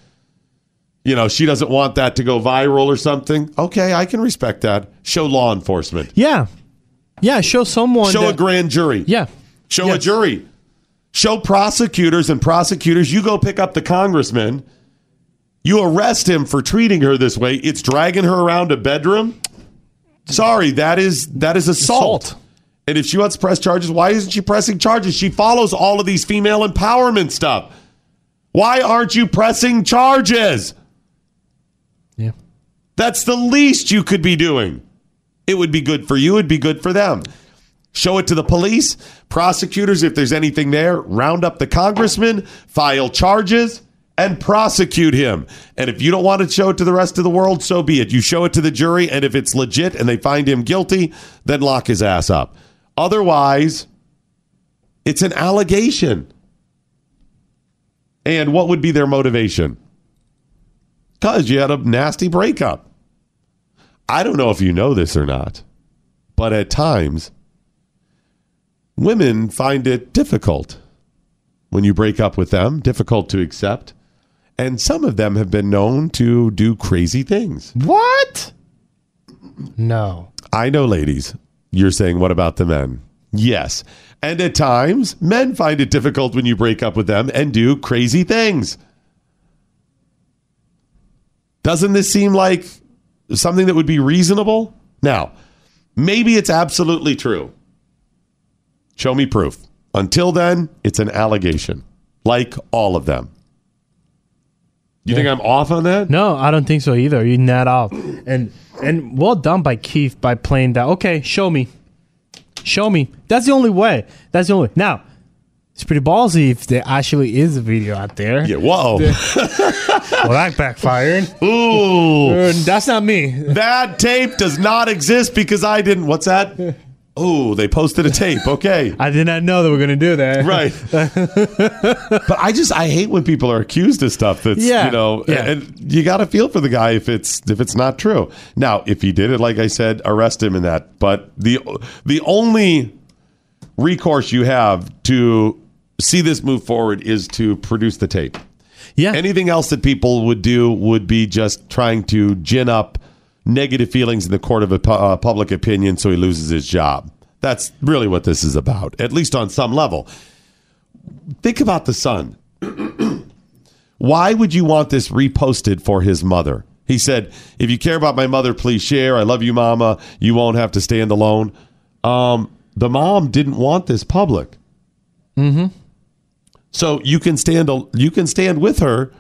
you know, she doesn't want that to go viral or something. Okay, I can respect that. Show law enforcement. Yeah. Yeah. Show someone. Show a grand jury. Yeah. Show a jury. Show prosecutors and prosecutors. You go pick up the congressman. You arrest him for treating her this way. It's dragging her around a bedroom. Sorry, that is that is assault. Assault. And if she wants to press charges, why isn't she pressing charges? She follows all of these female empowerment stuff. Why aren't you pressing charges? Yeah. That's the least you could be doing. It would be good for you, it'd be good for them. Show it to the police, prosecutors, if there's anything there, round up the congressman, file charges, and prosecute him. And if you don't want to show it to the rest of the world, so be it. You show it to the jury, and if it's legit and they find him guilty, then lock his ass up. Otherwise, it's an allegation. And what would be their motivation? Because you had a nasty breakup. I don't know if you know this or not, but at times, women find it difficult when you break up with them, difficult to accept. And some of them have been known to do crazy things. What? No. I know, ladies. You're saying, what about the men? Yes. And at times, men find it difficult when you break up with them and do crazy things. Doesn't this seem like something that would be reasonable? Now, maybe it's absolutely true. Show me proof. Until then, it's an allegation, like all of them. You think I'm off on that? No, I don't think so either. You're not off. And and well done by Keith by playing that. Okay, show me. Show me. That's the only way. That's the only way. Now, it's pretty ballsy if there actually is a video out there. Yeah, whoa. well, that backfired. Ooh. Uh, That's not me. That tape does not exist because I didn't. What's that? Oh, they posted a tape. Okay. I did not know that we're going to do that. Right. but I just I hate when people are accused of stuff that's Yeah. you know Yeah. and you got to feel for the guy if it's if it's not true. Now, if he did it like I said, arrest him in that. But the the only recourse you have to see this move forward is to produce the tape. Yeah. Anything else that people would do would be just trying to gin up negative feelings in the court of pu- uh, public opinion, so he loses his job. That's really what this is about, at least on some level. Think about the son. Why would you want this reposted for his mother? He said, "If you care about my mother, please share. I love you, Mama. You won't have to stand alone." Um, the mom didn't want this public. Mm-hmm. So you can stand you can stand with her,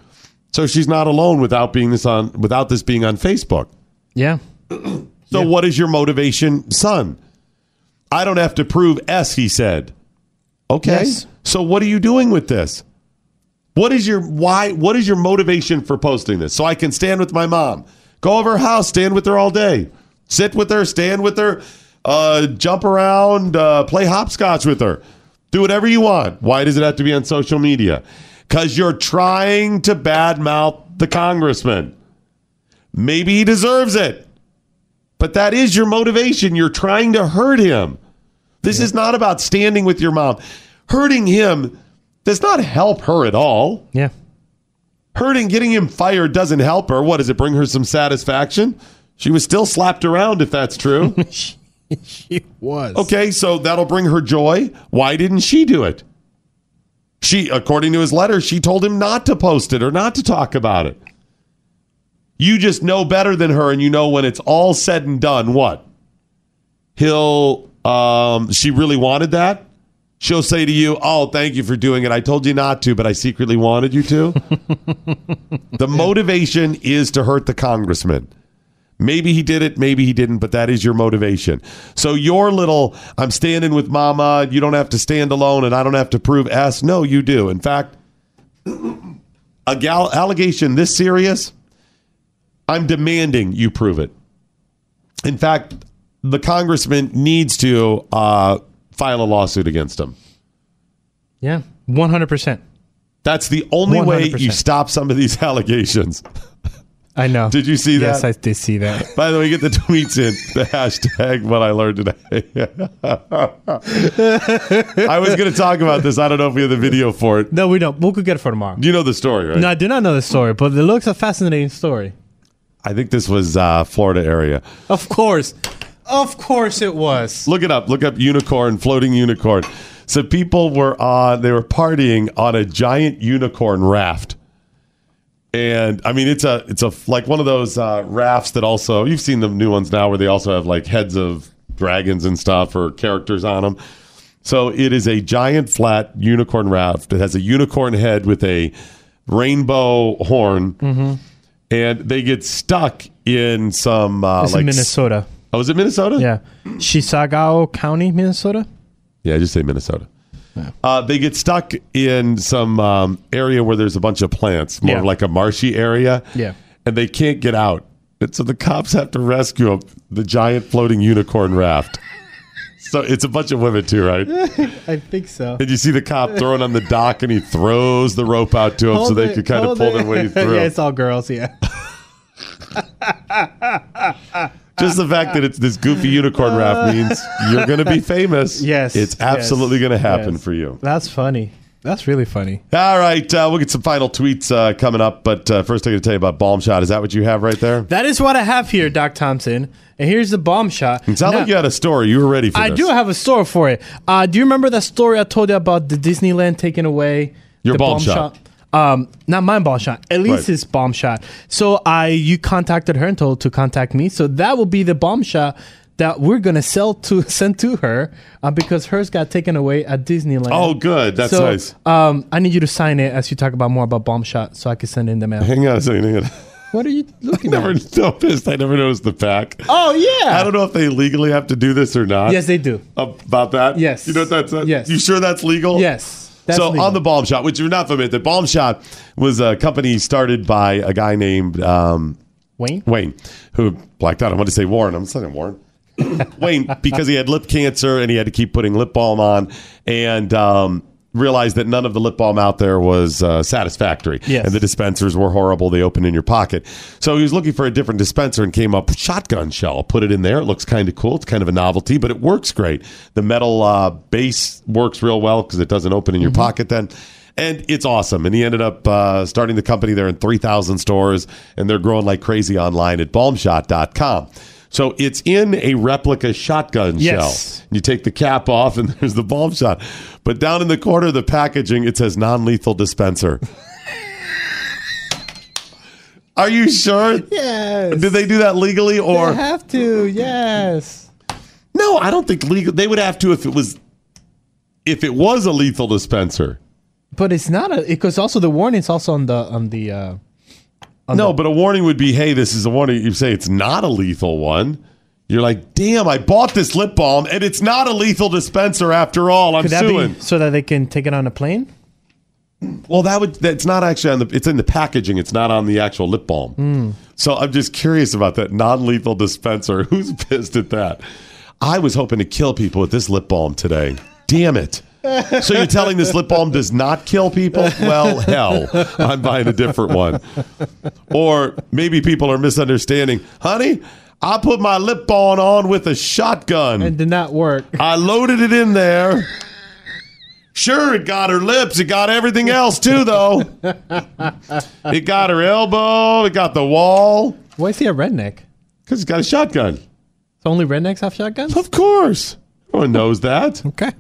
so she's not alone without being this on without this being on Facebook. Yeah. So what is your motivation, son? I don't have to prove S. He said. Okay. Yes. So what are you doing with this? What is your why? What is your motivation for posting this? So I can stand with my mom, go over her house, stand with her all day, sit with her, stand with her, uh, jump around, uh, play hopscotch with her, do whatever you want. Why does it have to be on social media? Because you're trying to badmouth the congressman. Maybe he deserves it, but that is your motivation. You're trying to hurt him. This is not about standing with your mom. Hurting him does not help her at all. Yeah. Hurting, getting him fired doesn't help her. What does it bring her some satisfaction? She was still slapped around, if that's true. she was. Okay, so that'll bring her joy. Why didn't she do it? She, according to his letter, she told him not to post it or not to talk about it. You just know better than her, and you know when it's all said and done, what? He'll, um, she really wanted that. She'll say to you, Oh, thank you for doing it. I told you not to, but I secretly wanted you to. the motivation is to hurt the congressman. Maybe he did it, maybe he didn't, but that is your motivation. So your little, I'm standing with mama, you don't have to stand alone, and I don't have to prove S. No, you do. In fact, a gal- allegation this serious, I'm demanding you prove it. In fact, the congressman needs to uh, file a lawsuit against him. Yeah. 100%. That's the only way you stop some of these allegations. I know. Did you see that? Yes, I did see that. By the way, get the tweets in the hashtag what I learned today. I was going to talk about this. I don't know if we have the video for it. No, we don't. We'll get it for tomorrow. You know the story, right? No, I do not know the story, but it looks a fascinating story. I think this was uh, Florida area. Of course. Of course it was. Look it up. Look up unicorn, floating unicorn. So people were on, they were partying on a giant unicorn raft. And I mean, it's a, it's a, like one of those uh, rafts that also, you've seen the new ones now where they also have like heads of dragons and stuff or characters on them. So it is a giant flat unicorn raft. It has a unicorn head with a rainbow horn. Mm-hmm. And they get stuck in some, uh, It's like in Minnesota. Oh, is it Minnesota? Yeah. Chisago County, Minnesota? Yeah, I just say Minnesota. Uh, they get stuck in some um, area where there's a bunch of plants, more Yeah. like a marshy area. Yeah. And they can't get out. And so the cops have to rescue 'em, the giant floating unicorn raft. so it's a bunch of women too, right? I think so. And you see the cop throwing on the dock and he throws the rope out to them so they can kind of pull their way through. yeah, it's all girls, yeah. Just the fact that it's this goofy unicorn raft means you're going to be famous. Yes. It's absolutely yes, going to happen yes. for you. That's funny. That's really funny. All right, uh, we'll get some final tweets uh, coming up, but uh, first I got to tell you about Balm Shot. Is that what you have right there? That is what I have here, Doc Thompson. And here's the Balm Shot. It sounds like you had a story. You were ready for this. I this. do have a story for it. Uh, do you remember that story I told you about the Disneyland taking away Your the Balm Shot. Um, not my Balm Shot. At least Right. his Balm Shot. So I, you contacted her and told her to contact me. So that will be the Balm Shot that we're gonna sell to send to her uh, because hers got taken away at Disneyland. Oh, good. That's So, nice. Um, I need you to sign it as you talk about more about Balm Shot, so I can send in the mail. Hang on a second. Hang on. What are you looking never at? noticed. I never noticed the pack. Oh yeah. I don't know if they legally have to do this or not. Yes, they do. About that? Yes. You know what that's? Uh, Yes. You sure that's legal? Yes. That's so legal. on the Balm Shot, which you're not familiar, the Balm Shot was a company started by a guy named um, Wayne. Wayne, who blacked out. I want to say Warren. I'm saying Warren. Wayne, because he had lip cancer and he had to keep putting lip balm on, and um, realized that none of the lip balm out there was uh, satisfactory. Yes. And the dispensers were horrible. They open in your pocket. So he was looking for a different dispenser and came up with shotgun shell. Put it in there. It looks kind of cool. It's kind of a novelty, but it works great. The metal uh, base works real well because it doesn't open in your pocket then. And it's awesome. And he ended up uh, starting the company there in 3,000 stores, and they're growing like crazy online at balmshot.com. So it's in a replica shotgun Yes. shell. You take the cap off, and there's the balm shot. But down in the corner of the packaging, it says non lethal dispenser. Are you sure? Yes. Did they do that legally or? they have to. Yes. No, I don't think legal. They would have to if it was if it was a lethal dispenser. But it's not a because also the warning's also on the on the uh no, but a warning would be, hey, this is a warning. You say it's not a lethal one. You're like, damn, I bought this lip balm and it's not a lethal dispenser after all. I'm could that suing. be so that they can take it on a plane? Well, that would that's not actually on the it's in the packaging. It's not on the actual lip balm. Mm. So I'm just curious about that non-lethal dispenser. Who's pissed at that? I was hoping to kill people with this lip balm today. Damn it. So you're telling this lip balm does not kill people? Well, hell, I'm buying a different one. Or maybe people are misunderstanding. Honey, I put my lip balm on with a shotgun. It did not work. I loaded it in there. Sure, it got her lips. It got everything else too, though. it got her elbow. It got the wall. Why is he a redneck? Because he's got a shotgun. So only rednecks have shotguns? Of course. Everyone knows that. Okay.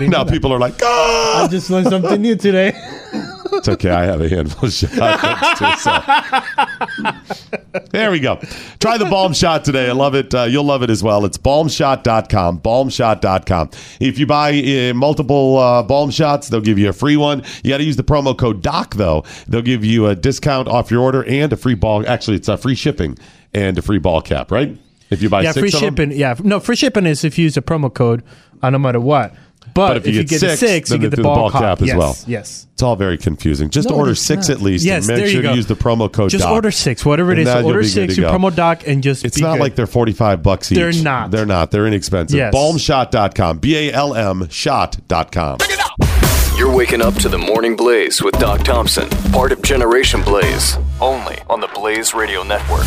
Now people are like, ah! I just learned something new today. It's okay. I have a handful of. So. There we go. Try the Balm Shot today. I love it. Uh, you'll love it as well. It's balmshot.com. Balmshot.com. If you buy uh, multiple uh, Balm Shots, they'll give you a free one. You got to use the promo code DOC, though. They'll give you a discount off your order and a free ball. Actually, it's a free shipping and a free ball cap, right? If you buy yeah, free of them. shipping. Yeah, no, free shipping is if you use a promo code uh, no matter what. But, if, you get, the six, you then get they the do ball, cap as yes, well. Yes. It's all very confusing. Just No, order six not. at least. Yes, and make there you sure to go. use the promo code Just DOC. order six, whatever it And is. then you'll Order six, to your promo doc, and just It's be not good. like they're 45 bucks each. They're not. They're not. They're inexpensive. Yes. Balmshot.com. B A L M shot.com. You're waking up to the Morning Blaze with Doc Thompson, part of Generation Blaze, only on the Blaze Radio Network.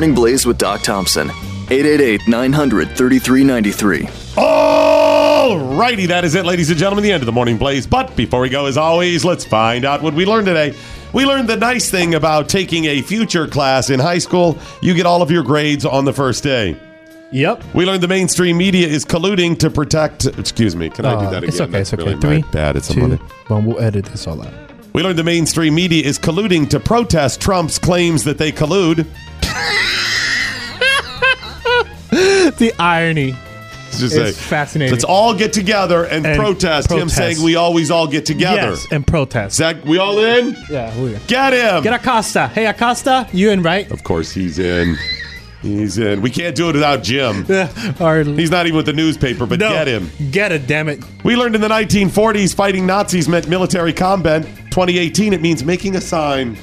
Morning Blaze with Doc Thompson, 888 900 3393. All righty, that is it, ladies and gentlemen, the end of the morning blaze. But before we go, as always, let's find out what we learned today. We learned the nice thing about taking a future class in high school. You get all of your grades on the first day. Yep. We learned the mainstream media is colluding to protect. Excuse me, can I do Uh, that again? It's okay. That's It's okay. really Three, my bad. It's two, a Monday. one. We'll edit this all out. We learned the mainstream media is colluding to protest Trump's claims that they collude. the irony. It's just fascinating. Let's all get together and, And protest, him saying we always all get together. Yes, and protest. Zach, we all in? Yeah, we Get him! Get Acosta. Hey, Acosta, you in, right? Of course, he's in. He's in. We can't do it without Jim. He's not even with the newspaper, but no, get him. Get it, damn it. We learned in the 1940s fighting Nazis meant military combat. 2018, it means making a sign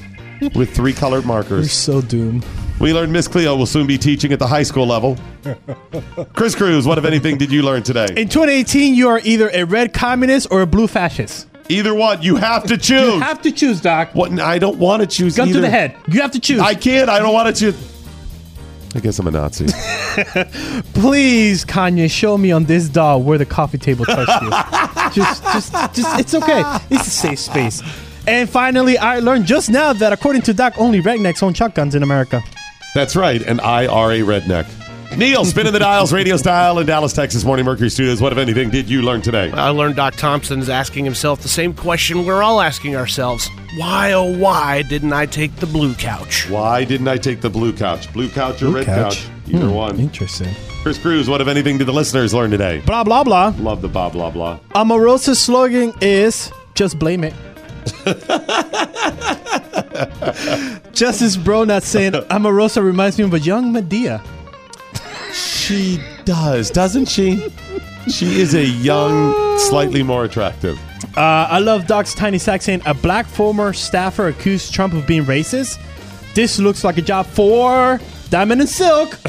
with three colored We're markers. so doomed. We learned Miss Cleo will soon be teaching at the high school level. Chris Cruz, what, if anything, did you learn today? In 2018, you are either a red communist or a blue fascist. Either one. You have to choose. You have to choose, Doc. What? I don't want to choose Gun either. to the head. You have to choose. I can't. I don't want to choose. I guess I'm a Nazi. Please, Kanye, show me on this doll where the coffee table touched you. just, just, just, it's okay. It's a safe space. And finally, I learned just now that according to Doc, only rednecks own shotguns in America. That's right. And I are a redneck. Neil, spinning the dials, radio style in Dallas, Texas, Morning Mercury Studios. What, if anything, did you learn today? I learned Doc Thompson's asking himself the same question we're all asking ourselves. Why, oh, why didn't I take the blue couch? Why didn't I take the blue couch? Blue couch or Blue red couch? couch? Either Hmm, one. Interesting. Chris Cruz, what, if anything, did the listeners learn today? Blah, blah, blah. Love the blah, blah, blah. Omarosa's slogan is just blame it. Justice Bro not saying Omarosa reminds me of a young Madea. She does, doesn't she? She is a young, slightly more attractive. Uh, I love Doc's tiny sack saying a black former staffer accused Trump of being racist. This looks like a job for Diamond and Silk.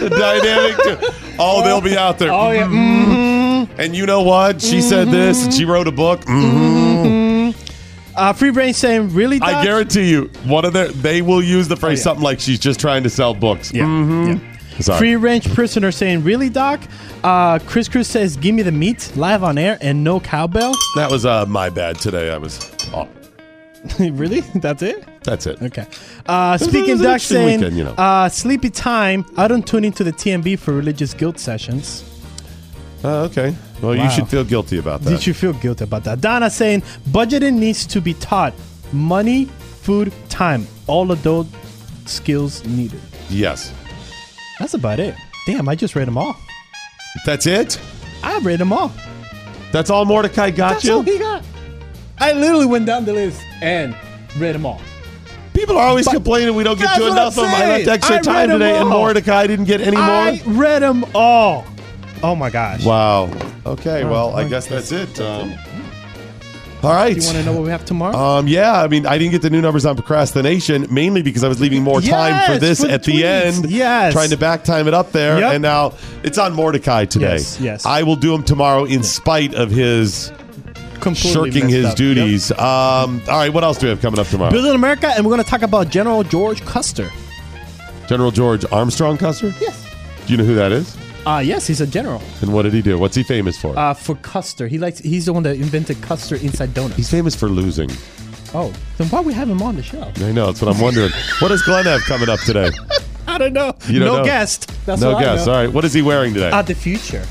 the dynamic. duo. Oh, they'll be out there. Oh yeah. Mm-hmm. And you know what? She said this, and she wrote a book. Mhm. Uh, Free Brain saying, "Really? Doc? I guarantee you, one of their they will use the phrase Oh, yeah. something like she's just trying to sell books. Yeah. Mhm. Sorry. Free range prisoner saying, "Really, Doc?" Uh, Chris Cruz says, "Give me the meat live on air and no cowbell." That was uh, my bad today. I was. Oh, really? That's it? that's it. Okay. Uh, was- it speaking was an Doc interesting saying, weekend, you know. uh, "Sleepy time." I don't tune into the TMB for religious guilt sessions. Uh, okay. Well, you should feel guilty about that. Did you feel guilty about that? Donna saying, "Budgeting needs to be taught. Money, food, time, all adult skills needed." yes. That's about it. Damn, I just read them all. That's it. I read them all. That's all Mordecai got That's you. all he got. I literally went down the list and read them all. People are always But- complaining we don't get to enough of them. I left extra I time today, and. Mordecai didn't get any more. I read them all. Oh my gosh. Wow. Okay. Well, I guess that's it. Um, all right. Do you want to know what we have tomorrow? Um, yeah, I mean, I didn't get the new numbers on procrastination mainly because I was leaving more time for Yes, this for the at the tweets. end. Yes. Trying to back time it up there. Yep. And now it's on Mordecai today. Yes, yes. I will do him tomorrow in spite of his Completely shirking messed his up. duties. Um, all right, what else do we have coming up tomorrow? Building America, and we're going to talk about General George Custer. General George Armstrong Custer? Yes. Do you know who that is? Uh, yes, he's a general. And what did he do? What's he famous for? Uh, for Custer, he likes. He's the one that invented Custer inside donuts. He's famous for losing. Oh, then why we have him on the show? I know, that's what I'm wondering. what does Glenn have coming up today? I don't know. You don't no know? guest. That's no know. All right, what is he wearing today? Uh, the future.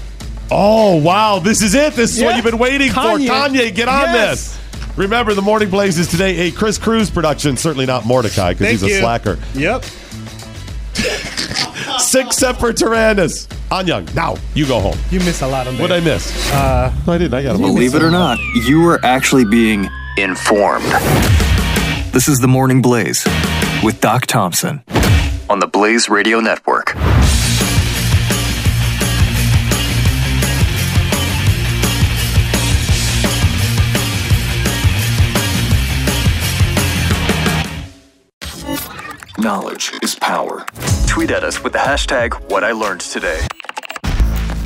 Oh, wow. This is it. This is what you've been waiting Kanye. for. Kanye, get on Yes. this. Remember, the Morning Blaze is today a Chris Cruz production, certainly not Mordecai because he's a you. slacker. Yep. Six for Tyrannus. Anyang, now you go home. You miss a lot of. there. What'd I miss? Uh, No, I didn't. I got him. Believe it or not, you are actually being informed. This is the Morning Blaze with Doc Thompson on the Blaze Radio Network. Knowledge is power. Tweet at us with the hashtag What I Learned Today.